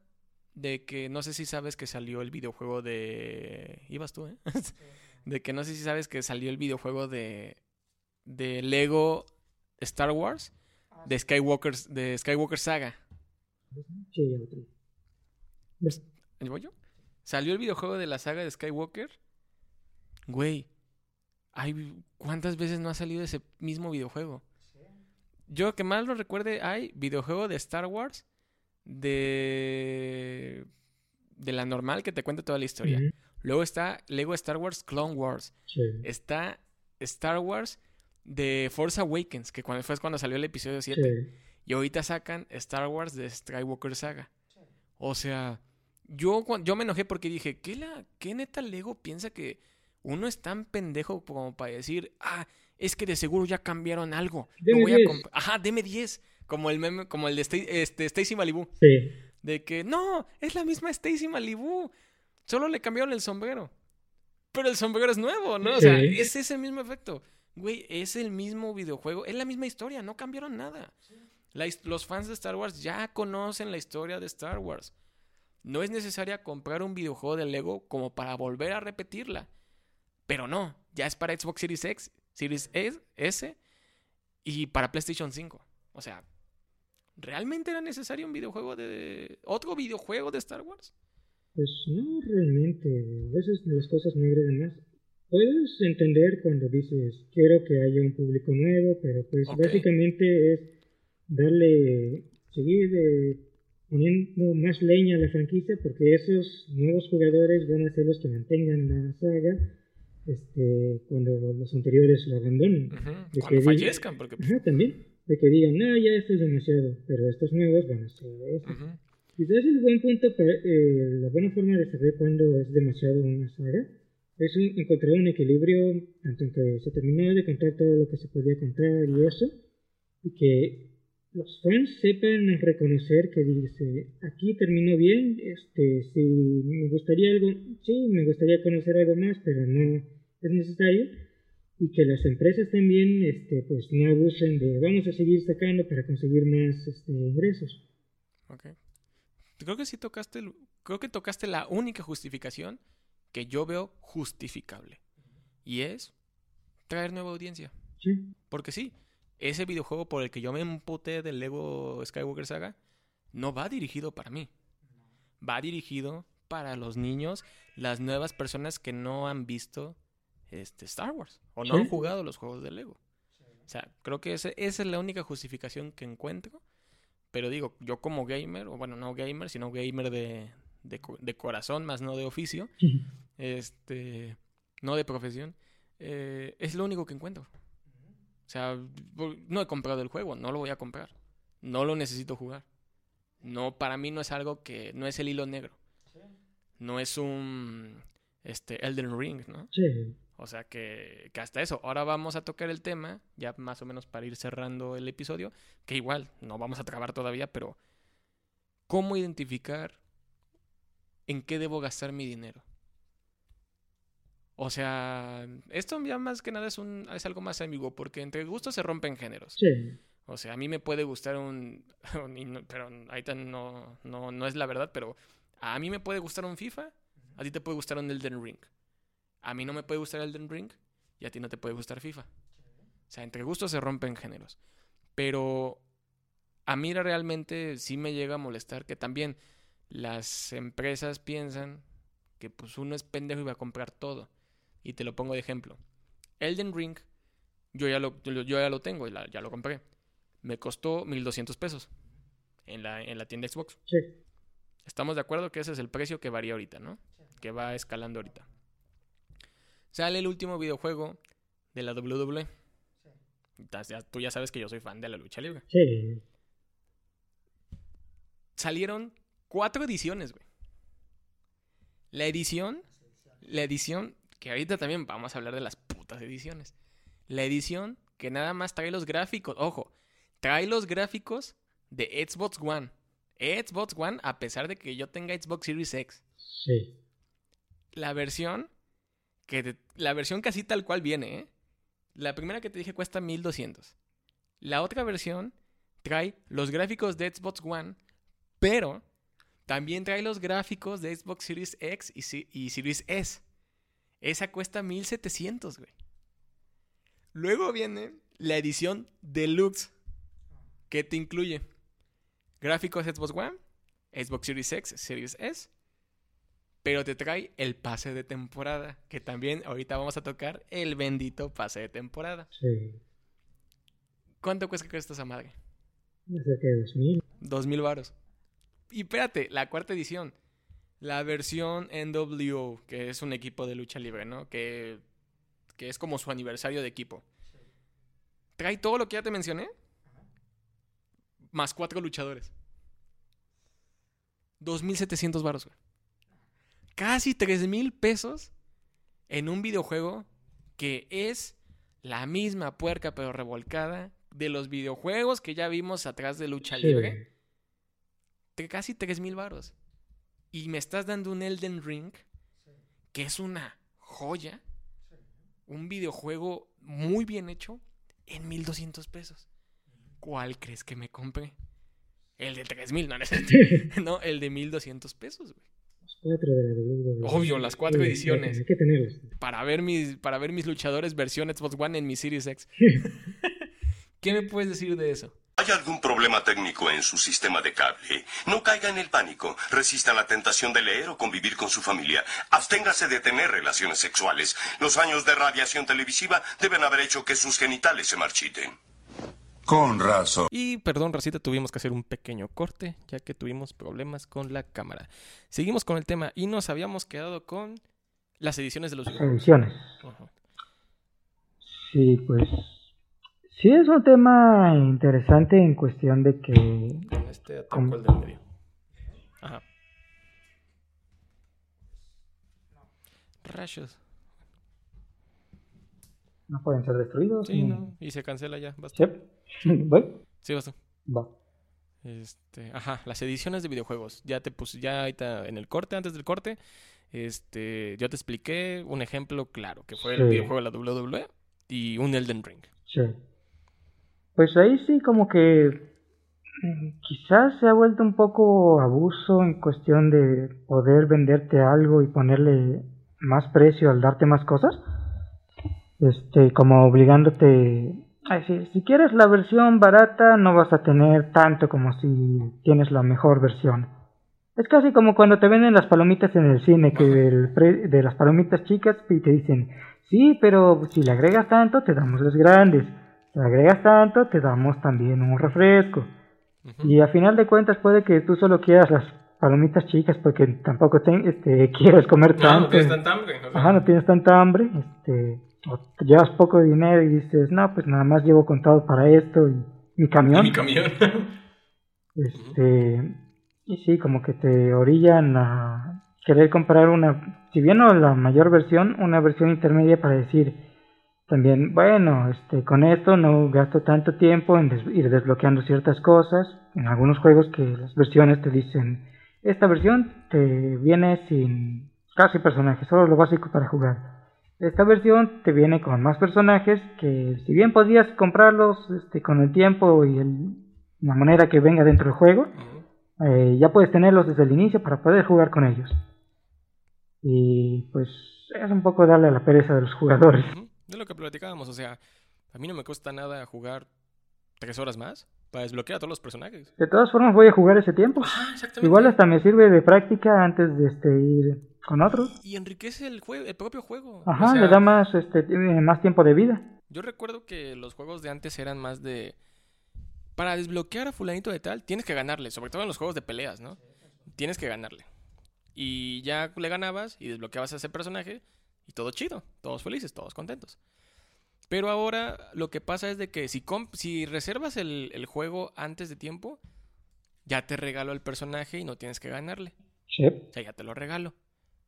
Speaker 1: de que, no sé si sabes que salió el videojuego de... Ibas tú, ¿eh? <laughs> de que no sé si sabes que salió el videojuego de, de Lego Star Wars, de Skywalker, de Skywalker Saga.
Speaker 2: sí, ya
Speaker 1: ¿El bollo? Salió el videojuego de la saga de Skywalker. Güey, hay, ¿cuántas veces no ha salido ese mismo videojuego? Yo que mal lo recuerde, hay videojuego de Star Wars de de la normal que te cuenta toda la historia. Luego está Lego Star Wars Clone Wars.
Speaker 2: Sí,
Speaker 1: Está Star Wars de Force Awakens, que cuando, fue cuando salió el episodio 7.
Speaker 2: sí,
Speaker 1: Y ahorita sacan Star Wars de Skywalker Saga. O sea, yo, yo me enojé porque dije, ¿qué, la, ¿qué neta Lego piensa que uno es tan pendejo como para decir, ah, es que de seguro ya cambiaron algo? Lo
Speaker 2: Deme
Speaker 1: voy a
Speaker 2: 10".
Speaker 1: comp- Ajá, deme 10. Como el meme, como el de Sta- este, Stacy Malibu.
Speaker 2: sí,
Speaker 1: De que, no, es la misma Stacy Malibu. Solo le cambiaron el sombrero. Pero el sombrero es nuevo, ¿no? O sea,
Speaker 2: Sí.
Speaker 1: es ese mismo efecto. Güey, es el mismo videojuego, es la misma historia, no cambiaron nada. La los fans de Star Wars ya conocen la historia de Star Wars. No es necesaria comprar un videojuego de Lego como para volver a repetirla. Pero no, ya es para Xbox Series X, Series S, S y para PlayStation 5. O sea, ¿realmente era necesario un videojuego de... otro videojuego de Star Wars?
Speaker 2: Pues no realmente, a veces las cosas me agradan más. Puedes entender cuando dices quiero que haya un público nuevo, pero pues básicamente es darle, seguir eh, poniendo más leña a la franquicia porque esos nuevos jugadores van a ser los que mantengan la saga este, cuando los anteriores la abandonen. De
Speaker 1: Cuando fallezcan, porque...
Speaker 2: Ajá, también. De que digan, no, ya esto es demasiado, pero estos nuevos van a ser
Speaker 1: ujú,
Speaker 2: Quizás el buen punto, para, eh, la buena forma de saber cuándo es demasiado una saga es un- encontrar un equilibrio, tanto en que se terminó de contar todo lo que se podía contar y eso, y que los fans sepan reconocer que dice, aquí terminó bien, este, si me gustaría algo, sí, me gustaría conocer algo más, pero no es necesario, y que las empresas también, este, pues no abusen de, vamos a seguir sacando para conseguir más este, ingresos.
Speaker 1: ok. Creo que sí tocaste... el- Creo que tocaste la única justificación que yo veo justificable. Y es traer nueva audiencia.
Speaker 2: Sí.
Speaker 1: Porque sí, ese videojuego por el que yo me emputé del Lego Skywalker Saga no va dirigido para mí. Va dirigido para los niños, las nuevas personas que no han visto este Star Wars o no
Speaker 2: Sí.
Speaker 1: han jugado los juegos de Lego. O sea, creo que ese- esa es la única justificación que encuentro. Pero digo, yo como gamer, o bueno, no gamer, sino gamer de, de, de corazón, más no de oficio, este, no de profesión, eh, es lo único que encuentro. O sea, no he comprado el juego, no lo voy a comprar. No lo necesito jugar. No, para mí no es algo que, no es el hilo negro. No es un, este, Elden Ring, ¿no?
Speaker 2: Sí.
Speaker 1: O sea que, que hasta eso. Ahora vamos a tocar el tema, ya más o menos para ir cerrando el episodio, que igual no vamos a trabar todavía, pero ¿cómo identificar en qué debo gastar mi dinero? O sea, esto ya más que nada es, un, es algo más ambiguo, porque entre gustos se rompen géneros.
Speaker 2: Sí.
Speaker 1: O sea, a mí me puede gustar un... <laughs> pero ahorita no, no, no es la verdad, pero a mí me puede gustar un FIFA, a ti te puede gustar un Elden Ring. A mí no me puede gustar Elden Ring y a ti no te puede gustar FIFA. O sea, entre gustos se rompen géneros. Pero a mí realmente sí me llega a molestar que también las empresas piensan que pues uno es pendejo y va a comprar todo. Y te lo pongo de ejemplo. Elden Ring, yo ya lo, yo ya lo tengo, ya, ya lo compré. Me costó 1200 pesos en la, en la tienda Xbox.
Speaker 2: Sí.
Speaker 1: Estamos de acuerdo que ese es el precio que varía ahorita, ¿no? Que va escalando ahorita. Sale el último videojuego de la WWE. Ya- Tú ya sabes que yo soy fan de la lucha libre.
Speaker 2: Sí.
Speaker 1: Salieron cuatro ediciones, güey. La edición, la edición, que ahorita también vamos a hablar de las putas ediciones. La edición que nada más trae los gráficos, ojo, trae los gráficos de Xbox One. Xbox One, a pesar de que yo tenga Xbox Series X.
Speaker 2: Sí.
Speaker 1: La versión, que la versión casi tal cual viene, ¿eh? La primera que te dije cuesta 1200. La otra versión trae los gráficos de Xbox One, pero también trae los gráficos de Xbox Series X y Series S. Esa cuesta 1700, güey. Luego viene la edición Deluxe, que te incluye gráficos Xbox One, Xbox Series X, Series S, pero te trae el pase de temporada, que también ahorita vamos a tocar el bendito pase de temporada.
Speaker 2: Sí.
Speaker 1: ¿Cuánto cuesta que esta madre?
Speaker 2: Ya cerca de 2000.
Speaker 1: Dos mil varos. Y espérate, la cuarta edición. La versión NWO, que es un equipo de lucha libre, ¿no? Que, que es como su aniversario de equipo. Trae todo lo que ya te mencioné. Más cuatro luchadores. 2.700 varos, güey. Casi 3.000 pesos en un videojuego que es la misma puerca pero revolcada de los videojuegos que ya vimos atrás de lucha libre. Casi 3.000 varos. Y me estás dando un Elden Ring que es una joya. Un videojuego muy bien hecho en 1.200 pesos. ¿Cuál crees que me compré? El de 3.000, no, <laughs> no, el de 1.200 pesos, güey.
Speaker 2: Cuatro de la WWE.
Speaker 1: Obvio, las cuatro
Speaker 2: Sí,
Speaker 1: ediciones.
Speaker 2: Hay que tenerlos.
Speaker 1: para ver mis, para ver mis luchadores versión Xbox One en mi Series X. <laughs> ¿Qué me puedes decir de eso?
Speaker 3: ¿Hay algún problema técnico en su sistema de cable? No caiga en el pánico. Resista la tentación de leer o convivir con su familia. Absténgase de tener relaciones sexuales. Los años de radiación televisiva deben haber hecho que sus genitales se marchiten.
Speaker 4: Con razón.
Speaker 1: Y perdón, Racita, tuvimos que hacer un pequeño corte, ya que tuvimos problemas con la cámara. Seguimos con el tema y nos habíamos quedado con las ediciones de los videojuegos.
Speaker 2: Ediciones. Sí, pues. Sí, es un tema interesante en cuestión de que.
Speaker 1: Con este
Speaker 2: ¿Cómo?
Speaker 1: el del medio. Ajá. Rayos.
Speaker 2: No pueden ser destruidos.
Speaker 1: Sí,
Speaker 2: ni-
Speaker 1: no. Y se cancela ya. Basta.
Speaker 2: Sí. <laughs> ¿Voy?
Speaker 1: Sí, basta.
Speaker 2: Va.
Speaker 1: Este, ajá, las ediciones de videojuegos. Ya te puse, ya ahorita en el corte, antes del corte, este, yo te expliqué un ejemplo claro, que fue el videojuego de la WWE y un Elden Ring.
Speaker 2: Sí. Pues ahí sí, como que. mm, Quizás se ha vuelto un poco abuso en cuestión de poder venderte algo y ponerle más precio al darte más cosas. Este, como obligándote. Ay, sí, si quieres la versión barata, no vas a tener tanto como si tienes la mejor versión. Es casi como cuando te venden las palomitas en el cine, que el pre- de las palomitas chicas y te dicen, sí, pero si le agregas tanto, te damos las grandes. Si le agregas tanto, te damos también un refresco. Y a final de cuentas puede que tú solo quieras las palomitas chicas porque tampoco te, este, <laughs> quieres comer tanto.
Speaker 1: hambre.
Speaker 2: Ajá, no tienes tanta hambre, este, o te llevas poco dinero y dices, no, pues nada más llevo contado para esto y mi camión.
Speaker 1: Mi camión. <laughs>
Speaker 2: Este, y sí, como que te orillan a querer comprar una, si bien no la mayor versión, una versión intermedia para decir también, bueno, este, con esto no gasto tanto tiempo en des- ir desbloqueando ciertas cosas. En algunos juegos que las versiones te dicen, esta versión te viene sin casi personajes, solo lo básico para jugar. Esta versión te viene con más personajes que si bien podías comprarlos este, con el tiempo y el, la manera que venga dentro del juego, eh, ya puedes tenerlos desde el inicio para poder jugar con ellos. Y pues es un poco darle a la pereza de los jugadores.
Speaker 1: De lo que platicábamos, o sea, a mí no me cuesta nada jugar tres horas más para desbloquear a todos los personajes.
Speaker 2: De todas formas voy a jugar ese tiempo.
Speaker 1: Ah, exactamente.
Speaker 2: Igual hasta me sirve de práctica antes de este ir con otros.
Speaker 1: Y enriquece el, juego, el propio juego.
Speaker 2: Ajá,
Speaker 1: O sea,
Speaker 2: le da más, este, más tiempo de vida.
Speaker 1: Yo recuerdo que los juegos de antes eran más de... Para desbloquear a fulanito de tal, tienes que ganarle, sobre todo en los juegos de peleas, ¿no? Tienes que ganarle. Y ya le ganabas y desbloqueabas a ese personaje y todo chido, todos felices, todos contentos. Pero ahora lo que pasa es de que si, comp- si reservas el, el juego antes de tiempo, ya te regalo el personaje y no tienes que ganarle.
Speaker 2: Sí.
Speaker 1: O sea, ya te lo regalo.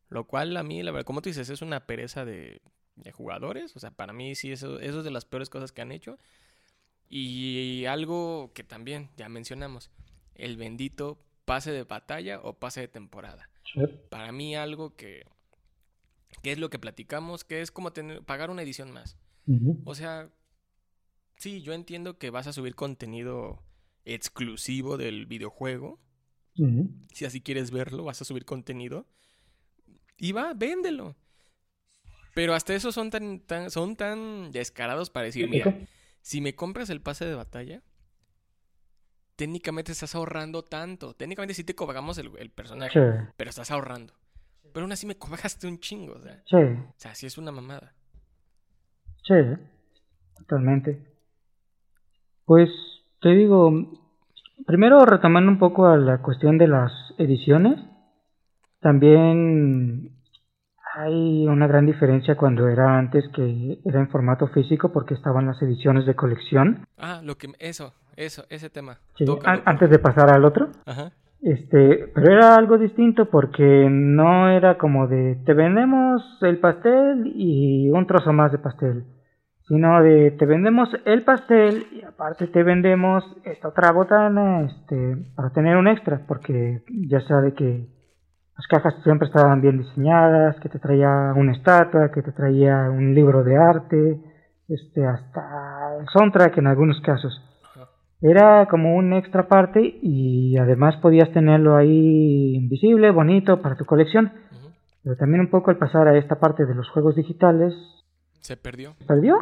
Speaker 1: Lo cual a mí, la verdad, como tú dices, es una pereza de, de jugadores. O sea, para mí sí, eso, eso es de las peores cosas que han hecho. Y algo que también ya mencionamos, el bendito pase de batalla o pase de temporada.
Speaker 2: Sí.
Speaker 1: Para mí algo que, que es lo que platicamos, que es como tener, pagar una edición más. O sea, sí, yo entiendo que vas a subir contenido exclusivo del videojuego, si así quieres verlo, vas a subir contenido. Y va, véndelo. Pero hasta eso son tan, tan, son tan descarados para decir, mira, si me compras el pase de batalla, técnicamente estás ahorrando tanto. Técnicamente sí te cobramos el, el personaje,
Speaker 2: Sí.
Speaker 1: pero estás ahorrando. Pero aún así me cobraste un chingo, o sea,
Speaker 2: Sí.
Speaker 1: o sea, sí es una mamada.
Speaker 2: Sí, totalmente. Pues te digo, primero retomando un poco a la cuestión de las ediciones, también hay una gran diferencia cuando era antes que era en formato físico porque estaban las ediciones de colección.
Speaker 1: Ah, lo que, eso, eso, ese tema.
Speaker 2: Sí,
Speaker 1: Tócalo.
Speaker 2: an- antes de pasar al otro.
Speaker 1: Ajá.
Speaker 2: Este, pero era algo distinto porque no era como de te vendemos el pastel y un trozo más de pastel, sino de te vendemos el pastel y aparte te vendemos esta otra botana, este, para tener un extra, porque ya sabe que las cajas siempre estaban bien diseñadas, que te traía una estatua, que te traía un libro de arte, este, hasta el soundtrack en algunos casos. Era como un extra parte y además podías tenerlo ahí invisible, bonito para tu colección. Pero también un poco al pasar a esta parte de los juegos digitales,
Speaker 1: Se perdió.
Speaker 2: se perdió.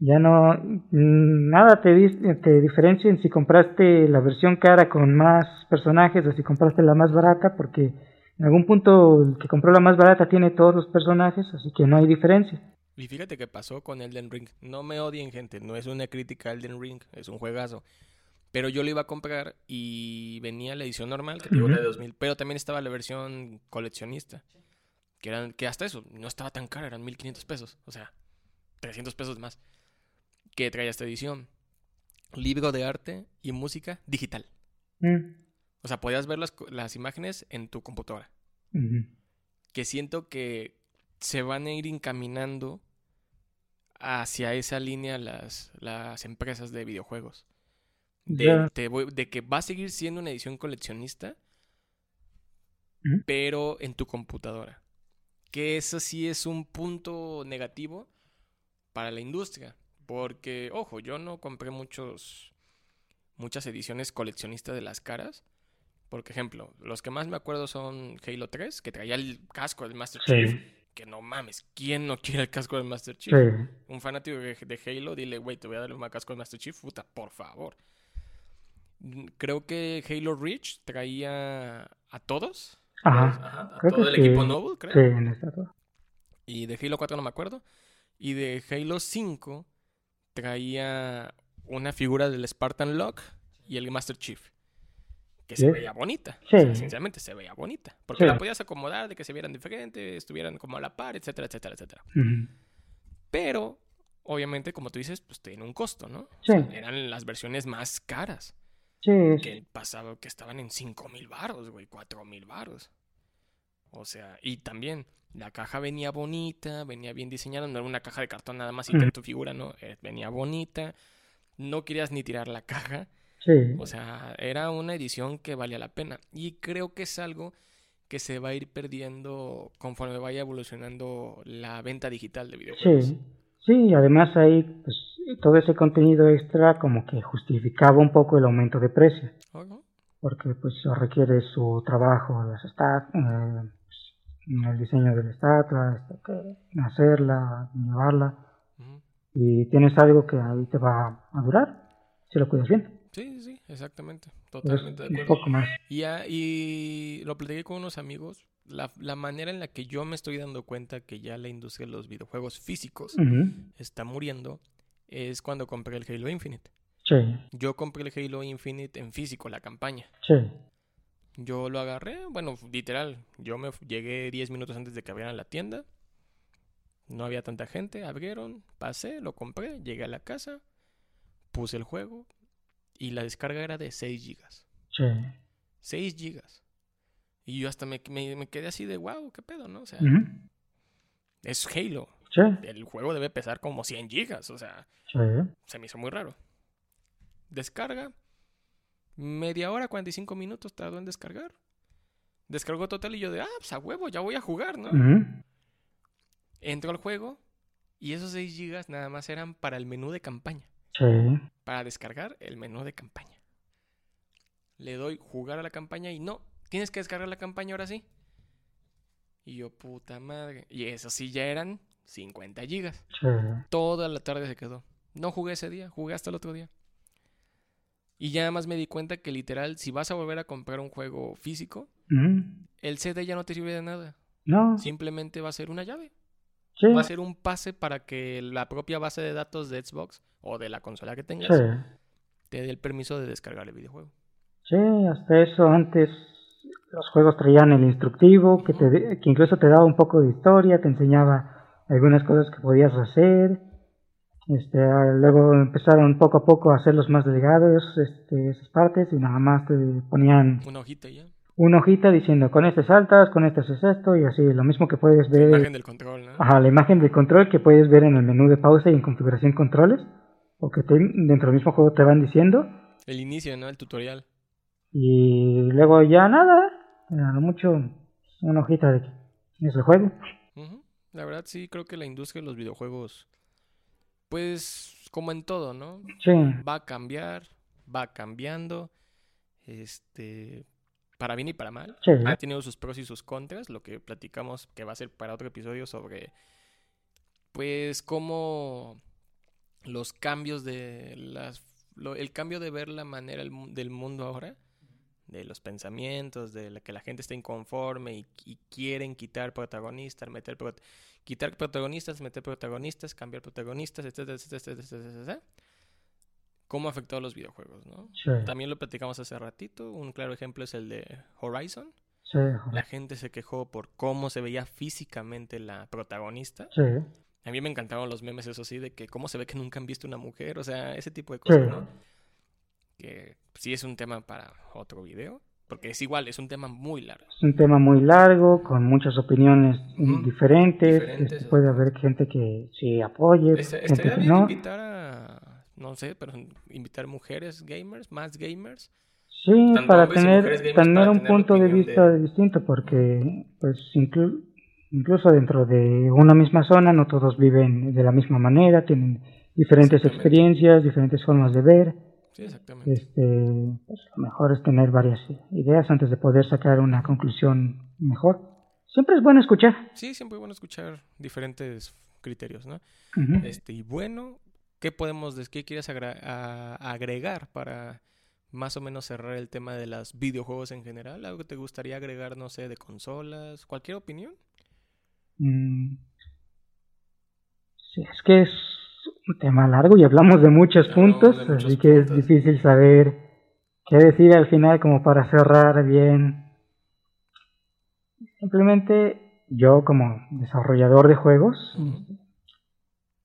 Speaker 2: Ya no, nada te, te diferencia en si compraste la versión cara con más personajes o si compraste la más barata, porque en algún punto el que compró la más barata tiene todos los personajes, así que no hay diferencia.
Speaker 1: Y fíjate qué pasó con Elden Ring. No me odien, gente. No es una crítica a Elden Ring. Es un juegazo. Pero yo lo iba a comprar y venía la edición normal, que te digo la de 2000. Pero también estaba la versión coleccionista. Que, eran, que hasta eso no estaba tan cara. Eran 1500 pesos. O sea, 300 pesos más. Que traía esta edición. Libro de arte y música digital.
Speaker 2: Mm,
Speaker 1: O sea, podías ver las, las imágenes en tu computadora. que siento que se van a ir encaminando hacia esa línea las, las empresas de videojuegos. De,
Speaker 2: Ya.
Speaker 1: te voy- de que va a seguir siendo una edición coleccionista, pero en tu computadora. Que eso sí es un punto negativo para la industria. Porque, ojo, yo no compré muchos muchas ediciones coleccionistas de las caras. Por ejemplo, los que más me acuerdo son Halo 3, que traía el casco del Master Chief.
Speaker 2: Sí,
Speaker 1: Que no mames, ¿quién no quiere el casco del Master Chief?
Speaker 2: sí,
Speaker 1: Un fanático de, Halo, dile, güey, te voy a dar un casco del Master Chief, puta, por favor. Mm, Creo que Halo Reach traía a todos.
Speaker 2: Ajá.
Speaker 1: a
Speaker 2: Creo
Speaker 1: todo
Speaker 2: que
Speaker 1: el
Speaker 2: sí.
Speaker 1: equipo Noble, creo.
Speaker 2: sí, en esta.
Speaker 1: Y de Halo 4 no me acuerdo. Y de Halo 5 traía una figura del Spartan Lock y el Master Chief. Que se veía bonita.
Speaker 2: Sí.
Speaker 1: O sea, sinceramente se veía bonita. Porque
Speaker 2: Sí.
Speaker 1: la podías acomodar de que se vieran diferentes, estuvieran como a la par, etcétera, etcétera, etcétera. Pero, obviamente, como tú dices, pues tiene un costo, ¿no? O
Speaker 2: Sí.
Speaker 1: sea, eran las versiones más caras.
Speaker 2: Sí.
Speaker 1: Que pasaba, que estaban en 5 mil baros, güey, 4 mil baros. O sea, y también la caja venía bonita, venía bien diseñada, no era una caja de cartón nada más y
Speaker 2: Ujú.
Speaker 1: tu figura, no, eh, venía bonita. No querías ni tirar la caja.
Speaker 2: Sí.
Speaker 1: O sea, era una edición que valía la pena. Y creo que es algo que se va a ir perdiendo conforme vaya evolucionando la venta digital de videojuegos.
Speaker 2: Sí, sí, además ahí pues todo ese contenido extra como que justificaba un poco el aumento de precio, porque pues requiere su trabajo, las eh, pues, el diseño de la estatua, que- hacerla, llevarla, y tienes algo que ahí te va a durar, si lo cuidas bien,
Speaker 1: Sí, sí, exactamente.
Speaker 2: Pues,
Speaker 1: Totalmente de
Speaker 2: un
Speaker 1: acuerdo.
Speaker 2: poco más.
Speaker 1: Y, ya- y lo platiqué con unos amigos la, la manera en la que yo me estoy dando cuenta que ya la industria de los videojuegos físicos está muriendo es cuando compré el Halo Infinite.
Speaker 2: Sí,
Speaker 1: Yo compré el Halo Infinite en físico, la campaña.
Speaker 2: sí.
Speaker 1: Yo lo agarré, bueno, literal, yo me llegué 10 minutos antes de que abrieran la tienda. No había tanta gente, abrieron, pasé, lo compré, llegué a la casa, puse el juego y la descarga era de 6 gigas.
Speaker 2: Sí.
Speaker 1: 6 gigas. Y yo hasta me, me- me quedé así de, wow, qué pedo, ¿no? O sea, es Halo.
Speaker 2: Sí,
Speaker 1: El juego debe pesar como 100 gigas, o sea,
Speaker 2: sí.
Speaker 1: se me hizo muy raro. Descarga. Media hora, 45 minutos tardó en descargar. Descargó total y yo de, ah, pues a huevo, ya voy a jugar, ¿no?
Speaker 2: Ujú.
Speaker 1: Entro al juego y esos 6 gigas nada más eran para el menú de campaña.
Speaker 2: Sí.
Speaker 1: Para descargar el menú de campaña. Le doy jugar a la campaña y no, tienes que descargar la campaña ahora sí. Y yo, puta madre. Y eso sí ya eran 50 gigas.
Speaker 2: Sí.
Speaker 1: Toda la tarde se quedó. No jugué ese día, jugué hasta el otro día. Y ya más me di cuenta que literal, si vas a volver a comprar un juego físico, el CD ya no te sirve de nada.
Speaker 2: No,
Speaker 1: Simplemente va a ser una llave.
Speaker 2: sí.
Speaker 1: Va a ser un pase para que la propia base de datos de Xbox o de la consola que tengas
Speaker 2: Sí.
Speaker 1: te dé el permiso de descargar el videojuego.
Speaker 2: Sí, hasta eso antes los juegos traían el instructivo que, te, que incluso te daba un poco de historia, te enseñaba algunas cosas que podías hacer. Este, ah, luego empezaron poco a poco a hacerlos más delgados este, esas partes y nada más te ponían
Speaker 1: Una hojita ya.
Speaker 2: una hojita diciendo con este saltas, con este haces esto y así, lo mismo que puedes ver,
Speaker 1: Imagen del control, ¿no?
Speaker 2: ajá, la imagen de control que puedes ver en el menú de pausa y en configuración controles o que te- dentro del mismo juego te van diciendo.
Speaker 1: El inicio, ¿no? El tutorial.
Speaker 2: Y luego ya nada, a lo mucho una hojita de es el juego.
Speaker 1: La verdad sí creo que la industria de los videojuegos, pues como en todo, ¿no?
Speaker 2: Sí,
Speaker 1: va a cambiar, va cambiando, este, para bien y para mal.
Speaker 2: sí,
Speaker 1: Ha tenido sus pros y sus contras, lo que platicamos que va a ser para otro episodio sobre, pues, cómo los cambios de las, lo- el cambio de ver la manera el del mundo ahora, de los pensamientos, de la que la gente está inconforme y, y quieren quitar protagonistas, meter prot- quitar protagonistas, meter protagonistas, cambiar protagonistas, etcétera, etcétera, etcétera, etcétera, etcétera. ¿Cómo ha afectado a los videojuegos, no?
Speaker 2: sí,
Speaker 1: También lo platicamos hace ratito. Un claro ejemplo es el de Horizon.
Speaker 2: sí,
Speaker 1: La gente se quejó por cómo se veía físicamente la protagonista.
Speaker 2: sí,
Speaker 1: A mí me encantaron los memes, eso sí, de que cómo se ve que nunca han visto una mujer. O sea, ese tipo de
Speaker 2: Sí.
Speaker 1: cosas, ¿no? Que sí es un tema para otro video. Porque es igual, es un tema muy largo.
Speaker 2: Es un tema muy largo, con muchas opiniones diferentes.
Speaker 1: Diferentes,
Speaker 2: este, puede haber gente que sí apoye,
Speaker 1: Este-
Speaker 2: gente que no.
Speaker 1: invitar a, no sé, pero invitar mujeres gamers, más gamers.
Speaker 2: Sí, para tener, tener
Speaker 1: para
Speaker 2: un
Speaker 1: tener
Speaker 2: punto de vista
Speaker 1: de-
Speaker 2: distinto, porque pues inclu- incluso dentro de una misma zona no todos viven de la misma manera, tienen diferentes experiencias, diferentes formas de ver.
Speaker 1: Sí, exactamente.
Speaker 2: Este, pues, lo mejor es tener varias ideas antes de poder sacar una conclusión mejor. Siempre es bueno escuchar.
Speaker 1: Sí, siempre es bueno escuchar diferentes criterios, ¿no? Este, y bueno, ¿qué podemos, qué quieres agregar para más o menos cerrar el tema de los videojuegos en general? ¿Algo que te gustaría agregar, no sé, de consolas? ¿Cualquier opinión?
Speaker 2: Mm. Sí, es que es un tema largo y hablamos de muchos puntos,
Speaker 1: de muchos
Speaker 2: así que
Speaker 1: puntos.
Speaker 2: es difícil saber qué decir al final como para cerrar bien. Simplemente yo como desarrollador de juegos,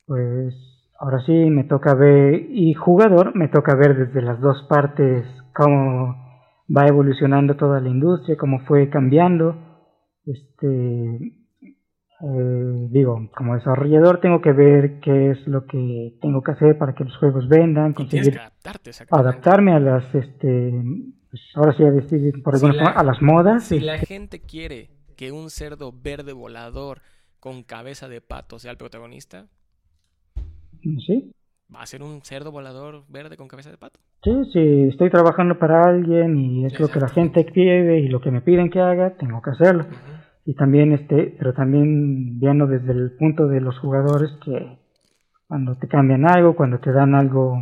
Speaker 2: pues ahora sí me toca ver, y jugador me toca ver desde las dos partes cómo va evolucionando toda la industria, cómo fue cambiando. Este, eh, digo, como desarrollador tengo que ver qué es lo que tengo que hacer para que los juegos vendan, conseguir
Speaker 1: que
Speaker 2: adaptarme a las, este, pues ahora sí a decir por
Speaker 1: Si
Speaker 2: alguna
Speaker 1: la-
Speaker 2: forma, a las modas.
Speaker 1: Si la gente quiere que un cerdo verde volador con cabeza de pato sea el protagonista,
Speaker 2: sí,
Speaker 1: va a ser un cerdo volador verde con cabeza de pato.
Speaker 2: sí, si estoy trabajando para alguien y es lo que la gente quiere y lo que me piden que haga, tengo que hacerlo. Y también este pero también viendo desde el punto de los jugadores que cuando te cambian algo cuando te dan algo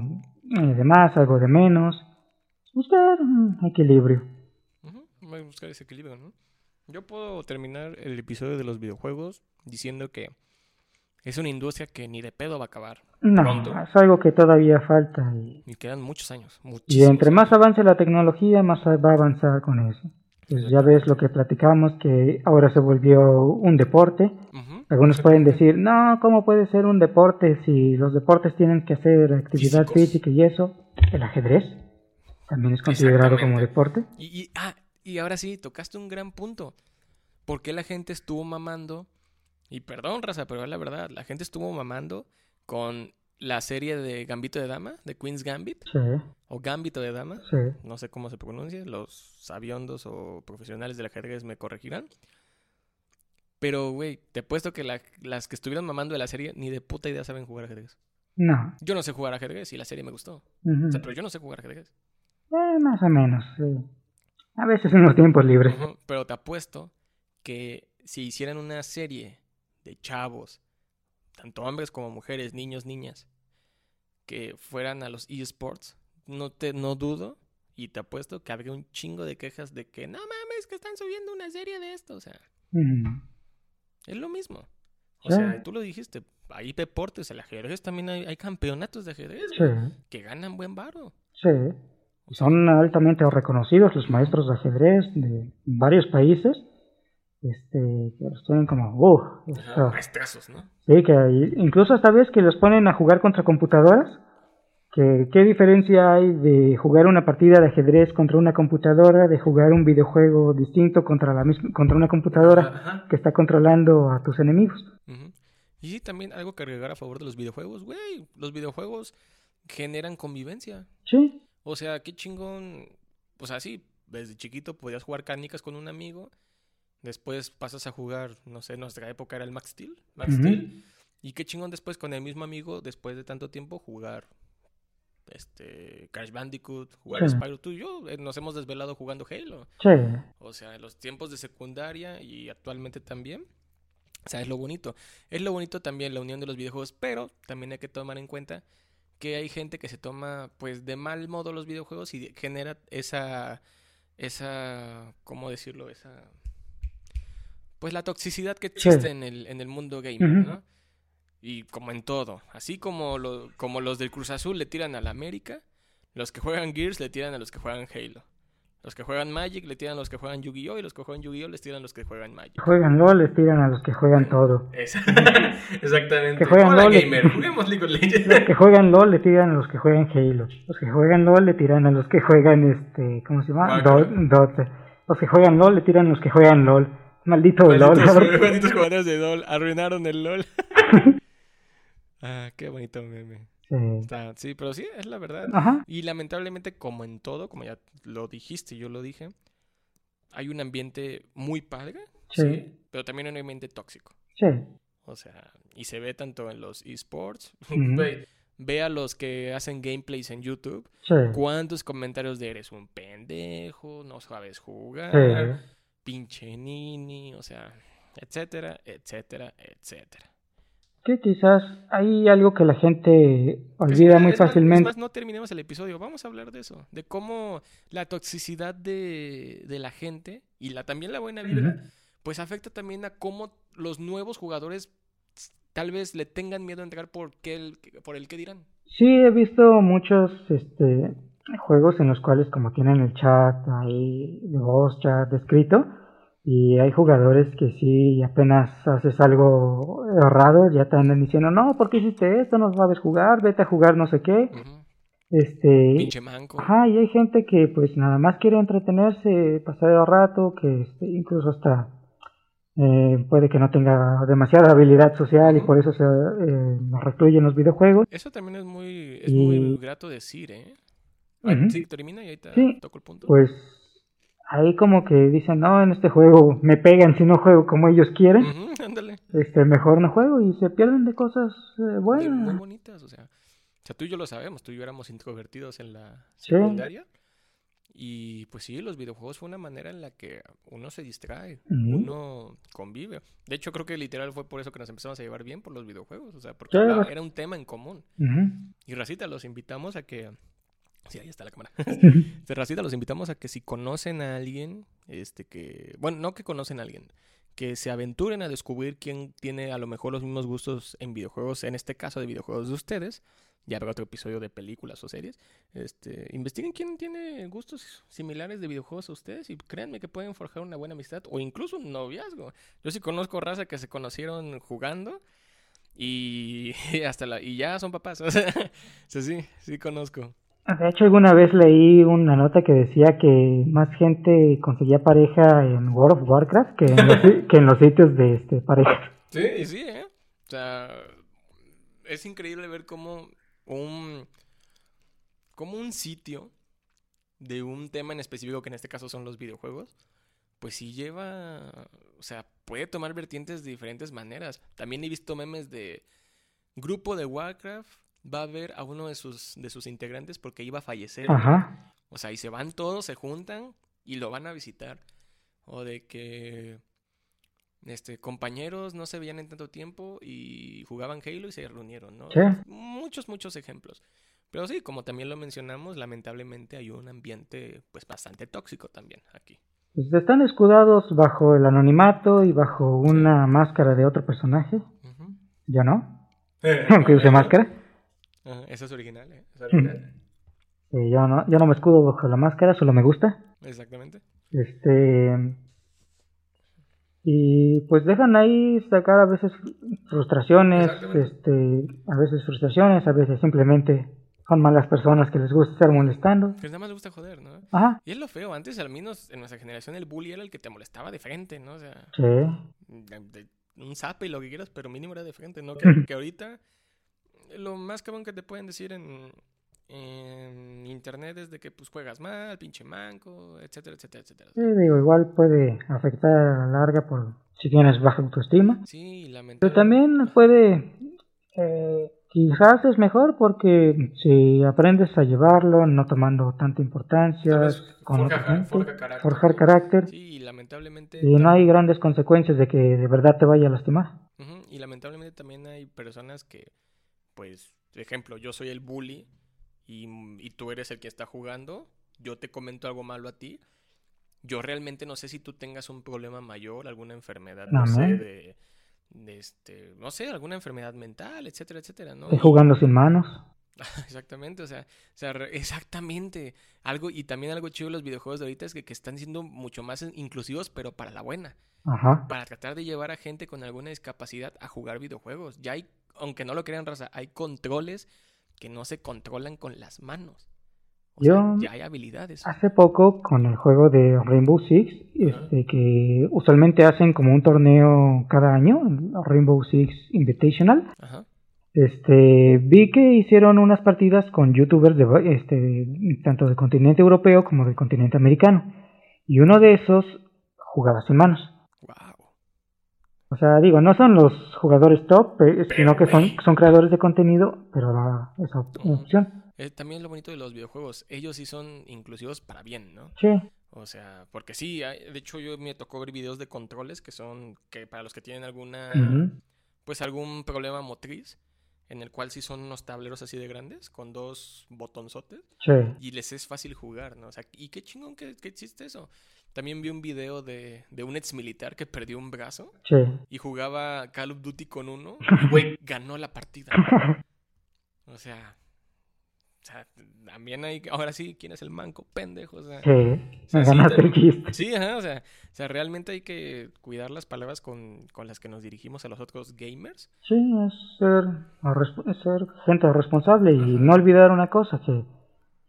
Speaker 2: eh, de más algo de menos buscar un equilibrio
Speaker 1: Voy a buscar ese equilibrio, ¿no? Yo puedo terminar el episodio de los videojuegos diciendo que es una industria que ni de pedo va a acabar.
Speaker 2: No,
Speaker 1: Pronto.
Speaker 2: es algo que todavía falta. Y,
Speaker 1: Y quedan muchos años.
Speaker 2: y entre más avance la tecnología, más va a avanzar con eso. Pues ya ves lo que platicamos, que ahora se volvió un deporte. Algunos pueden decir, no, ¿cómo puede ser un deporte si los deportes tienen que hacer actividad
Speaker 1: Físicos.
Speaker 2: física y eso? El ajedrez también es considerado como deporte.
Speaker 1: Y, y- ah, y ahora sí, tocaste un gran punto. ¿Por qué la gente estuvo mamando? Y perdón, raza, pero es la verdad. La gente estuvo mamando con la serie de Gambito de Dama, de Queen's Gambit,
Speaker 2: Sí,
Speaker 1: o Gambito de Dama.
Speaker 2: sí.
Speaker 1: No sé cómo se pronuncia. Los sabiondos o profesionales del ajedrez me corregirán. Pero, güey, te apuesto que la- las que estuvieron mamando de la serie ni de puta idea saben jugar ajedrez.
Speaker 2: No.
Speaker 1: Yo no sé jugar ajedrez y la serie me gustó.
Speaker 2: ujú.
Speaker 1: O sea, pero yo no sé jugar ajedrez.
Speaker 2: Eh, más o menos, sí. A veces en los tiempos libres.
Speaker 1: Pero te apuesto que si hicieran una serie de chavos, tanto hombres como mujeres, niños, niñas, que fueran a los eSports, no te no dudo y te apuesto que habría un chingo de quejas de que no mames que están subiendo una serie de esto, o sea, es lo mismo. O
Speaker 2: Sí.
Speaker 1: sea, tú lo dijiste, hay deportes, el ajedrez también hay, hay campeonatos de ajedrez
Speaker 2: Sí,
Speaker 1: que ganan buen varo.
Speaker 2: sí. Son altamente reconocidos los maestros de ajedrez de varios países. Este, que los tienen como, uh,
Speaker 1: Maestrazos, ¿no?
Speaker 2: Sí, que incluso esta vez que los ponen a jugar contra computadoras, que qué diferencia hay de jugar una partida de ajedrez contra una computadora, de jugar un videojuego distinto contra la misma, contra una computadora
Speaker 1: Ajá.
Speaker 2: que está controlando a tus enemigos.
Speaker 1: Ujú. Y sí, también algo que agregar a favor de los videojuegos, güey. Los videojuegos generan convivencia.
Speaker 2: Sí,
Speaker 1: O sea, qué chingón. O sea, sí, desde chiquito podías jugar canicas con un amigo. Después pasas a jugar, no sé, nuestra época era el Max Steel. Max. Steel. Y qué chingón después con el mismo amigo, después de tanto tiempo, jugar este Crash Bandicoot, jugar
Speaker 2: Sí.
Speaker 1: Spyro. Tú y yo eh, nos hemos desvelado jugando Halo.
Speaker 2: sí,
Speaker 1: O sea, en los tiempos de secundaria y actualmente también. O sea, es lo bonito. Es lo bonito también la unión de los videojuegos, pero también hay que tomar en cuenta que hay gente que se toma pues de mal modo los videojuegos y genera esa esa ¿cómo decirlo? esa pues la toxicidad que
Speaker 2: Sí.
Speaker 1: existe en el en el mundo gamer. ¿no? Y como en todo, así como lo- como los del Cruz Azul le tiran a la América, los que juegan Gears le tiran a los que juegan Halo. Los que juegan Magic le tiran a los que juegan Yu-Gi-Oh! y los que juegan Yu-Gi-Oh! les tiran a los que juegan Magic.
Speaker 2: juegan LOL, les tiran a los que juegan todo.
Speaker 1: Exactamente.
Speaker 2: Que juegan
Speaker 1: Hola,
Speaker 2: LOL.
Speaker 1: gamer, juguemos League of Legends.
Speaker 2: Los que juegan LOL le tiran a los que juegan Halo. Los que juegan LOL le tiran a los que juegan este, ¿cómo se llama? Dota. Los que juegan LOL le tiran a los que juegan LOL. Maldito LOL.
Speaker 1: Malditos, <laughs> malditos jugadores de LOL arruinaron el LOL. <laughs> ah, qué bonito meme.
Speaker 2: Sí.
Speaker 1: Está- sí, pero sí, es la verdad.
Speaker 2: Ajá.
Speaker 1: Y lamentablemente, como en todo, como ya lo dijiste, yo lo dije, hay un ambiente muy padre,
Speaker 2: Sí.
Speaker 1: sí, pero también un ambiente tóxico.
Speaker 2: Sí.
Speaker 1: O sea, y se ve tanto en los esports. <laughs> Ve a los que hacen gameplays en YouTube.
Speaker 2: Sí.
Speaker 1: ¿Cuántos comentarios de eres un pendejo? No sabes jugar. Pinche nini. O sea, etcétera, etcétera, etcétera.
Speaker 2: Que quizás hay algo que la gente olvida muy
Speaker 1: es más-
Speaker 2: fácilmente.
Speaker 1: es más, no terminemos el episodio. Vamos a hablar de eso. De cómo la toxicidad de, de la gente y la también la buena vibra,
Speaker 2: Ujú.
Speaker 1: pues afecta también a cómo los nuevos jugadores tal vez le tengan miedo a entrar por, qué el, por el que dirán.
Speaker 2: Sí, he visto muchos este, juegos en los cuales como tienen el chat ahí de voz, chat escrito, y hay jugadores que sí apenas haces algo errado, ya te andan diciendo, no, ¿por qué hiciste esto? No sabes jugar, vete a jugar no sé qué. Este,
Speaker 1: Pinche manco.
Speaker 2: ajá, y hay gente que pues nada más quiere entretenerse, pasar el rato, que este, incluso hasta eh, puede que no tenga demasiada habilidad social y por eso se eh, recluye en los videojuegos.
Speaker 1: Eso también es muy, es
Speaker 2: Y-
Speaker 1: muy grato decir, ¿eh? Sí, termina y ahí te
Speaker 2: Sí,
Speaker 1: toco el punto.
Speaker 2: pues ahí como que dicen, no, en este juego me pegan si no juego como ellos quieren,
Speaker 1: ándale.
Speaker 2: este mejor no juego y se pierden de cosas eh, buenas.
Speaker 1: muy bonitas, o sea. O sea, tú y yo lo sabemos, tú y yo éramos introvertidos en la
Speaker 2: Sí.
Speaker 1: secundaria. Y pues sí, los videojuegos fue una manera en la que uno se distrae, uno convive. De hecho, creo que literal fue por eso que nos empezamos a llevar bien por los videojuegos, o sea, porque
Speaker 2: Sí, bas-
Speaker 1: era un tema en común. Y Racita, los invitamos a que Sí, ahí está la cámara. <laughs> Este, Racita, los invitamos a que si conocen a alguien, este que, bueno, no que conocen a alguien, que se aventuren a descubrir quién tiene a lo mejor los mismos gustos en videojuegos, en este caso de videojuegos de ustedes. Ya habrá otro episodio de películas o series. Este, investiguen quién tiene gustos similares de videojuegos a ustedes y créanme que pueden forjar una buena amistad o incluso un noviazgo. Yo sí conozco raza que se conocieron jugando y <laughs> hasta la y ya son papás. <laughs> O sea, sí, sí conozco.
Speaker 2: De hecho, alguna vez leí una nota que decía que más gente conseguía pareja en World of Warcraft que en los, <laughs> que en los sitios de este, parejas.
Speaker 1: Sí, sí, ¿eh? O sea, es increíble ver cómo un, como un sitio de un tema en específico, que en este caso son los videojuegos, pues sí lleva, o sea, puede tomar vertientes de diferentes maneras. También he visto memes de grupo de Warcraft va a ver a uno de sus, de sus integrantes porque iba a fallecer.
Speaker 2: Ajá.
Speaker 1: O sea, y se van todos, se juntan y lo van a visitar. O de que este, compañeros no se veían en tanto tiempo y jugaban Halo y se reunieron, ¿no?
Speaker 2: Sí.
Speaker 1: Muchos, muchos ejemplos. Pero sí, como también lo mencionamos, lamentablemente hay un ambiente pues bastante tóxico también aquí.
Speaker 2: Pues están escudados bajo el anonimato y bajo una máscara de otro personaje. ¿Ya no? <laughs> Aunque use máscara.
Speaker 1: Ajá, Eso es original, ¿eh? Es original.
Speaker 2: Eh, yo, no, yo no me escudo bajo la máscara, solo me gusta.
Speaker 1: Exactamente.
Speaker 2: Este. Y pues dejan ahí sacar a veces frustraciones, este, a veces frustraciones, a veces simplemente son malas personas que les gusta estar molestando.
Speaker 1: Que nada más le gusta joder, ¿no?
Speaker 2: Ajá,
Speaker 1: Y es lo feo, antes al menos en nuestra generación el bully era el que te molestaba de frente, ¿no? O sea,
Speaker 2: sí,
Speaker 1: de- de- un zape y lo que quieras, pero mínimo era de frente, ¿no? <laughs> Que, que ahorita lo más cabrón que te pueden decir en, en internet es de que pues juegas mal, pinche manco, etcétera, etcétera, etcétera.
Speaker 2: sí, digo, igual puede afectar a la larga por si tienes baja autoestima.
Speaker 1: Sí,
Speaker 2: Pero
Speaker 1: lamentable.
Speaker 2: también puede, eh, quizás es mejor porque si aprendes a llevarlo, no tomando tanta importancia, con
Speaker 1: forja-
Speaker 2: gente,
Speaker 1: forja carácter.
Speaker 2: forjar carácter,
Speaker 1: Sí, y lamentablemente...
Speaker 2: y no hay grandes consecuencias de que de verdad te vaya a lastimar.
Speaker 1: Y lamentablemente también hay personas que, pues, por ejemplo, yo soy el bully y, y tú eres el que está jugando, yo te comento algo malo a ti. Yo realmente no sé si tú tengas un problema mayor, alguna enfermedad, no sé, de, de este, no sé, alguna enfermedad mental, etcétera, etcétera, ¿no?
Speaker 2: Estoy jugando sin manos. <laughs>
Speaker 1: Exactamente, o sea, o sea, exactamente. Algo, y también algo chido de los videojuegos de ahorita es que, que están siendo mucho más inclusivos, pero para la buena
Speaker 2: Ajá.
Speaker 1: para tratar de llevar a gente con alguna discapacidad a jugar videojuegos. Ya hay, aunque no lo crean, raza, hay controles que no se controlan con las manos. O sea, ya hay habilidades.
Speaker 2: Hace poco con el juego de Rainbow Six, este, que usualmente hacen como un torneo cada año, Rainbow Six Invitational.
Speaker 1: Ajá.
Speaker 2: Este, vi que hicieron unas partidas con youtubers de, este, tanto del continente europeo como del continente americano. Y uno de esos jugaba sin manos. O sea, digo, no son los jugadores top, sino que son, son creadores de contenido, pero da esa op- opción.
Speaker 1: Eh, también lo bonito de los videojuegos, ellos sí son inclusivos para bien, ¿no?
Speaker 2: Sí,
Speaker 1: O sea, porque sí, hay- de hecho yo me tocó ver videos de controles que son, que para los que tienen alguna, pues algún problema motriz, en el cual sí son unos tableros así de grandes, con dos botonzotes.
Speaker 2: sí.
Speaker 1: y les es fácil jugar, ¿no? O sea, y qué chingón que, que existe eso. También vi un video de, de un ex militar que perdió un brazo
Speaker 2: Sí.
Speaker 1: y jugaba Call of Duty con uno y, <laughs> güey, ganó la partida. O sea, o sea, también hay, ahora sí, ¿quién es el manco? Pendejo, o sea.
Speaker 2: Sí,
Speaker 1: sea, sí, también-. Sí, ajá, o sea, o sea, realmente hay que cuidar las palabras con, con las que nos dirigimos a los otros gamers.
Speaker 2: Sí, es ser, es ser gente responsable y no olvidar una cosa, que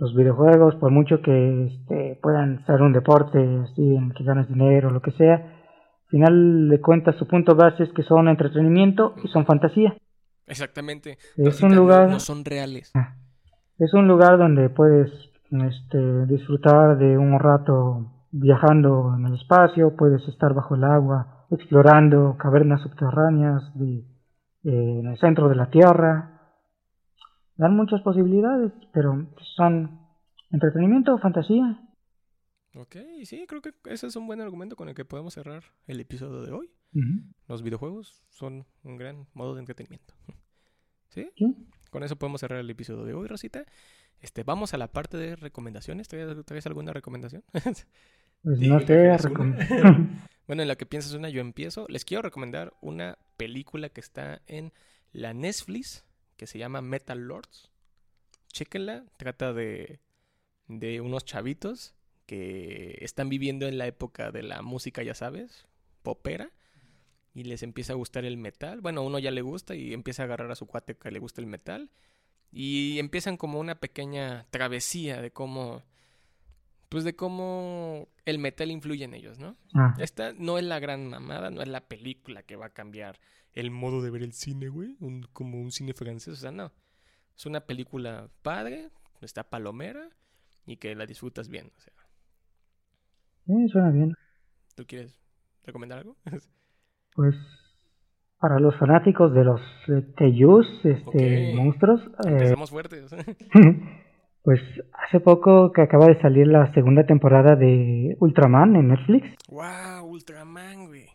Speaker 2: los videojuegos, por mucho que este, puedan ser un deporte así en que ganas dinero o lo que sea, al final de cuentas su punto base es que son entretenimiento y son fantasía.
Speaker 1: Exactamente.
Speaker 2: Es un lugar-
Speaker 1: No son reales.
Speaker 2: Es un lugar donde puedes este, disfrutar de un rato viajando en el espacio, puedes estar bajo el agua, explorando cavernas subterráneas de- eh, en el centro de la Tierra. Dan muchas posibilidades, pero son entretenimiento o fantasía.
Speaker 1: Ok, sí, creo que ese es un buen argumento con el que podemos cerrar el episodio de hoy. Los videojuegos son un gran modo de entretenimiento. <laughs> ¿Sí?
Speaker 2: Sí.
Speaker 1: Con eso podemos cerrar el episodio de hoy, Rosita. Este, vamos a la parte de recomendaciones. ¿Traes, alguna recomendación? <laughs>
Speaker 2: Pues no sé,
Speaker 1: ¿tienes
Speaker 2: recom- <laughs>
Speaker 1: bueno, en la que piensas una, yo empiezo. Les quiero recomendar una película que está en la Netflix que se llama Metal Lords. Chéquenla. Trata de, de unos chavitos que están viviendo en la época de la música, ya sabes, popera. Y les empieza a gustar el metal. Bueno, a uno ya le gusta y empieza a agarrar a su cuate que le gusta el metal. Y empiezan como una pequeña travesía de cómo... Pues de cómo el metal influye en ellos, ¿no?
Speaker 2: Ah,
Speaker 1: Esta no es la gran mamada, no es la película que va a cambiar el modo de ver el cine, güey. un- como un cine francés, o sea, no. Es una película padre, está palomera y que la disfrutas bien. O sea,
Speaker 2: eh, suena bien.
Speaker 1: ¿tú quieres recomendar algo? <laughs>
Speaker 2: Pues para los fanáticos de los eh, este, monstruos, eh,
Speaker 1: fuertes. <laughs>
Speaker 2: pues hace poco que acaba de salir la segunda temporada de Ultraman en Netflix.
Speaker 1: ¡Wow! Ultraman, güey.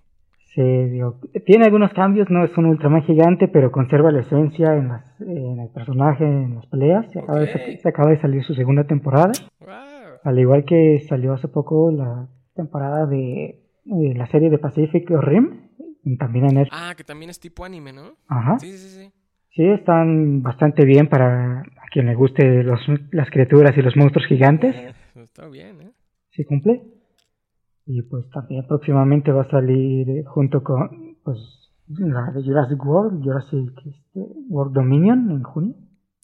Speaker 2: Digo, tiene algunos cambios, no es un Ultraman gigante, pero conserva la esencia en, las- en el personaje, en las peleas. Se acaba, de, sa-
Speaker 1: Ok.
Speaker 2: se acaba de salir su segunda temporada,
Speaker 1: ¡Wow!
Speaker 2: al igual que salió hace poco la temporada de la serie de Pacific Rim, también en Netflix.
Speaker 1: Ah, que también es tipo anime, ¿no?
Speaker 2: Ajá.
Speaker 1: Sí, sí, sí.
Speaker 2: Sí, están bastante bien para a quien le guste los, las criaturas y los monstruos gigantes.
Speaker 1: Está bien, ¿eh?
Speaker 2: Sí cumple. Y pues también próximamente va a salir eh, junto con pues la de Jurassic World, Jurassic este, World Dominion en junio.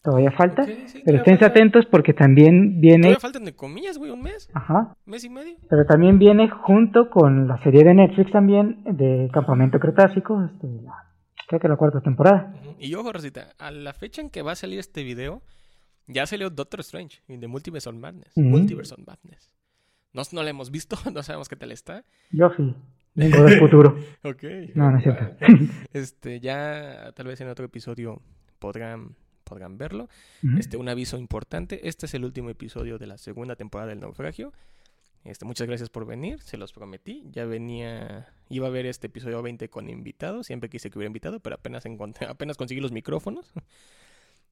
Speaker 2: Todavía falta.
Speaker 1: Sí,
Speaker 2: pero estén atentos porque también viene,
Speaker 1: Todavía faltan de comillas, güey, un mes,
Speaker 2: ajá,
Speaker 1: mes y medio.
Speaker 2: pero también viene junto con la serie de Netflix también de Campamento Cretácico, este, la- creo que la cuarta temporada.
Speaker 1: Y ojo, Rosita, a la fecha en que va a salir este video, ya salió Doctor Strange en The Multiverse of Madness.
Speaker 2: Ujú.
Speaker 1: Multiverse of Madness. No, no la hemos visto, <laughs> no sabemos qué tal está.
Speaker 2: Yo sí, vengo del futuro. <laughs>
Speaker 1: Ok.
Speaker 2: No, no es cierto.
Speaker 1: Este, ya tal vez en otro episodio podrán, podrán verlo. Este, un aviso importante. Este es el último episodio de la segunda temporada del naufragio. Este, muchas gracias por venir, se los prometí. Ya venía, iba a ver este episodio 20 con invitados. Siempre quise que hubiera invitado, pero apenas encontré, <laughs> apenas conseguí los micrófonos.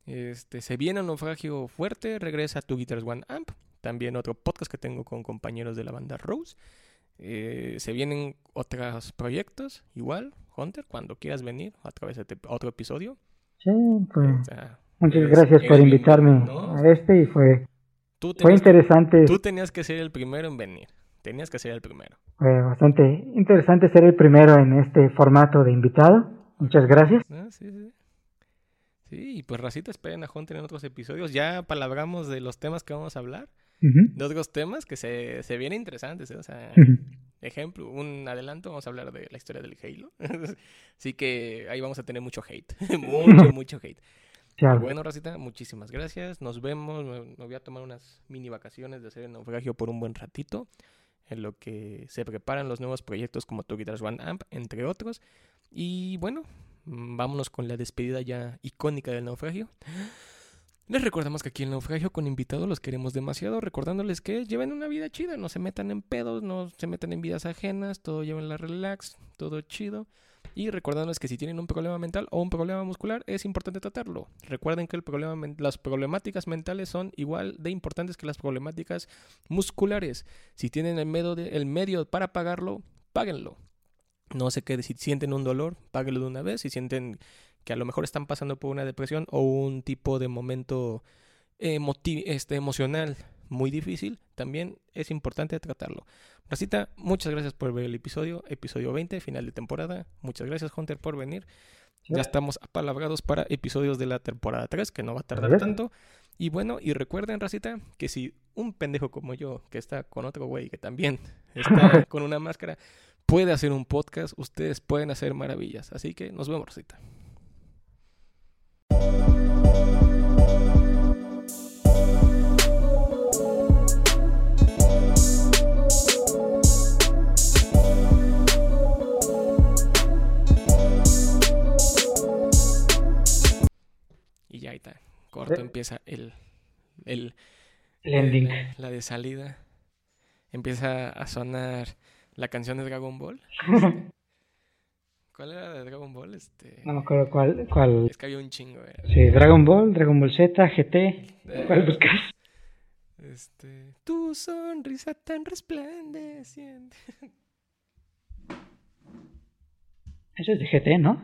Speaker 1: Este, se viene un naufragio fuerte, regresa Tu Guitars One Amp. También otro podcast que tengo con compañeros de la banda Rose. Eh, se vienen otros proyectos, igual, Hunter, cuando quieras venir a través de otro episodio.
Speaker 2: Sí, pues, muchas gracias por invitarme a este y fue, fue
Speaker 1: que,
Speaker 2: interesante,
Speaker 1: tú tenías que ser el primero en venir. Tenías que ser el primero.
Speaker 2: fue bastante interesante ser el primero en este formato de invitado. Muchas gracias.
Speaker 1: Ah, sí, sí. Sí, y pues racita, esperen a Hunter en otros episodios. Ya palabramos de los temas que vamos a hablar. De otros temas que se, se vienen interesantes. ¿eh? O sea,
Speaker 2: Ujú.
Speaker 1: ejemplo, un adelanto, vamos a hablar de la historia del Halo. <laughs> Así que ahí vamos a tener mucho hate. <laughs> mucho, mucho hate.
Speaker 2: Chao.
Speaker 1: Bueno, Racita, muchísimas gracias. Nos vemos. Me, me voy a tomar unas mini vacaciones de hacer el naufragio por un buen ratito. En lo que se preparan los nuevos proyectos como Tu Guitars One Amp, entre otros. Y bueno, mm, vámonos con la despedida ya icónica del naufragio. Les recordamos que aquí en naufragio con invitados los queremos demasiado, recordándoles que lleven una vida chida, no se metan en pedos, no se metan en vidas ajenas, todo la relax, todo chido. Y recordándoles que si tienen un problema mental o un problema muscular, es importante tratarlo. Recuerden que el problema las problemáticas mentales son igual de importantes que las problemáticas musculares. Si tienen el medio, el medio para pagarlo, páguenlo. No se quede, si sienten un dolor, páguenlo de una vez. Si sienten que a lo mejor están pasando por una depresión o un tipo de momento emoti- este, emocional muy difícil, también es importante tratarlo. Racita, muchas gracias por ver el episodio, episodio 20, final de temporada. Muchas gracias, Hunter, por venir. Ya estamos apalabrados para episodios de la temporada 3, que no va a tardar tanto. Y bueno, y recuerden, Racita, que si un pendejo como yo, que está con otro güey que también <laughs> está con una máscara, puede hacer un podcast, ustedes pueden hacer maravillas. Así que nos vemos, Racita. Y ya ahí está. Corto
Speaker 2: Eh.
Speaker 1: empieza el, el, la, la de salida. Empieza a sonar la canción de Dragon Ball. <laughs> ¿Cuál era de Dragon Ball? Este...
Speaker 2: No me acuerdo cuál. cuál.
Speaker 1: Es que había un chingo, eh.
Speaker 2: Sí, Dragon Ball, Dragon Ball Z, GT. ¿Cuál buscas?
Speaker 1: Este... Tu sonrisa tan resplandeciente.
Speaker 2: Eso es de GT, ¿no?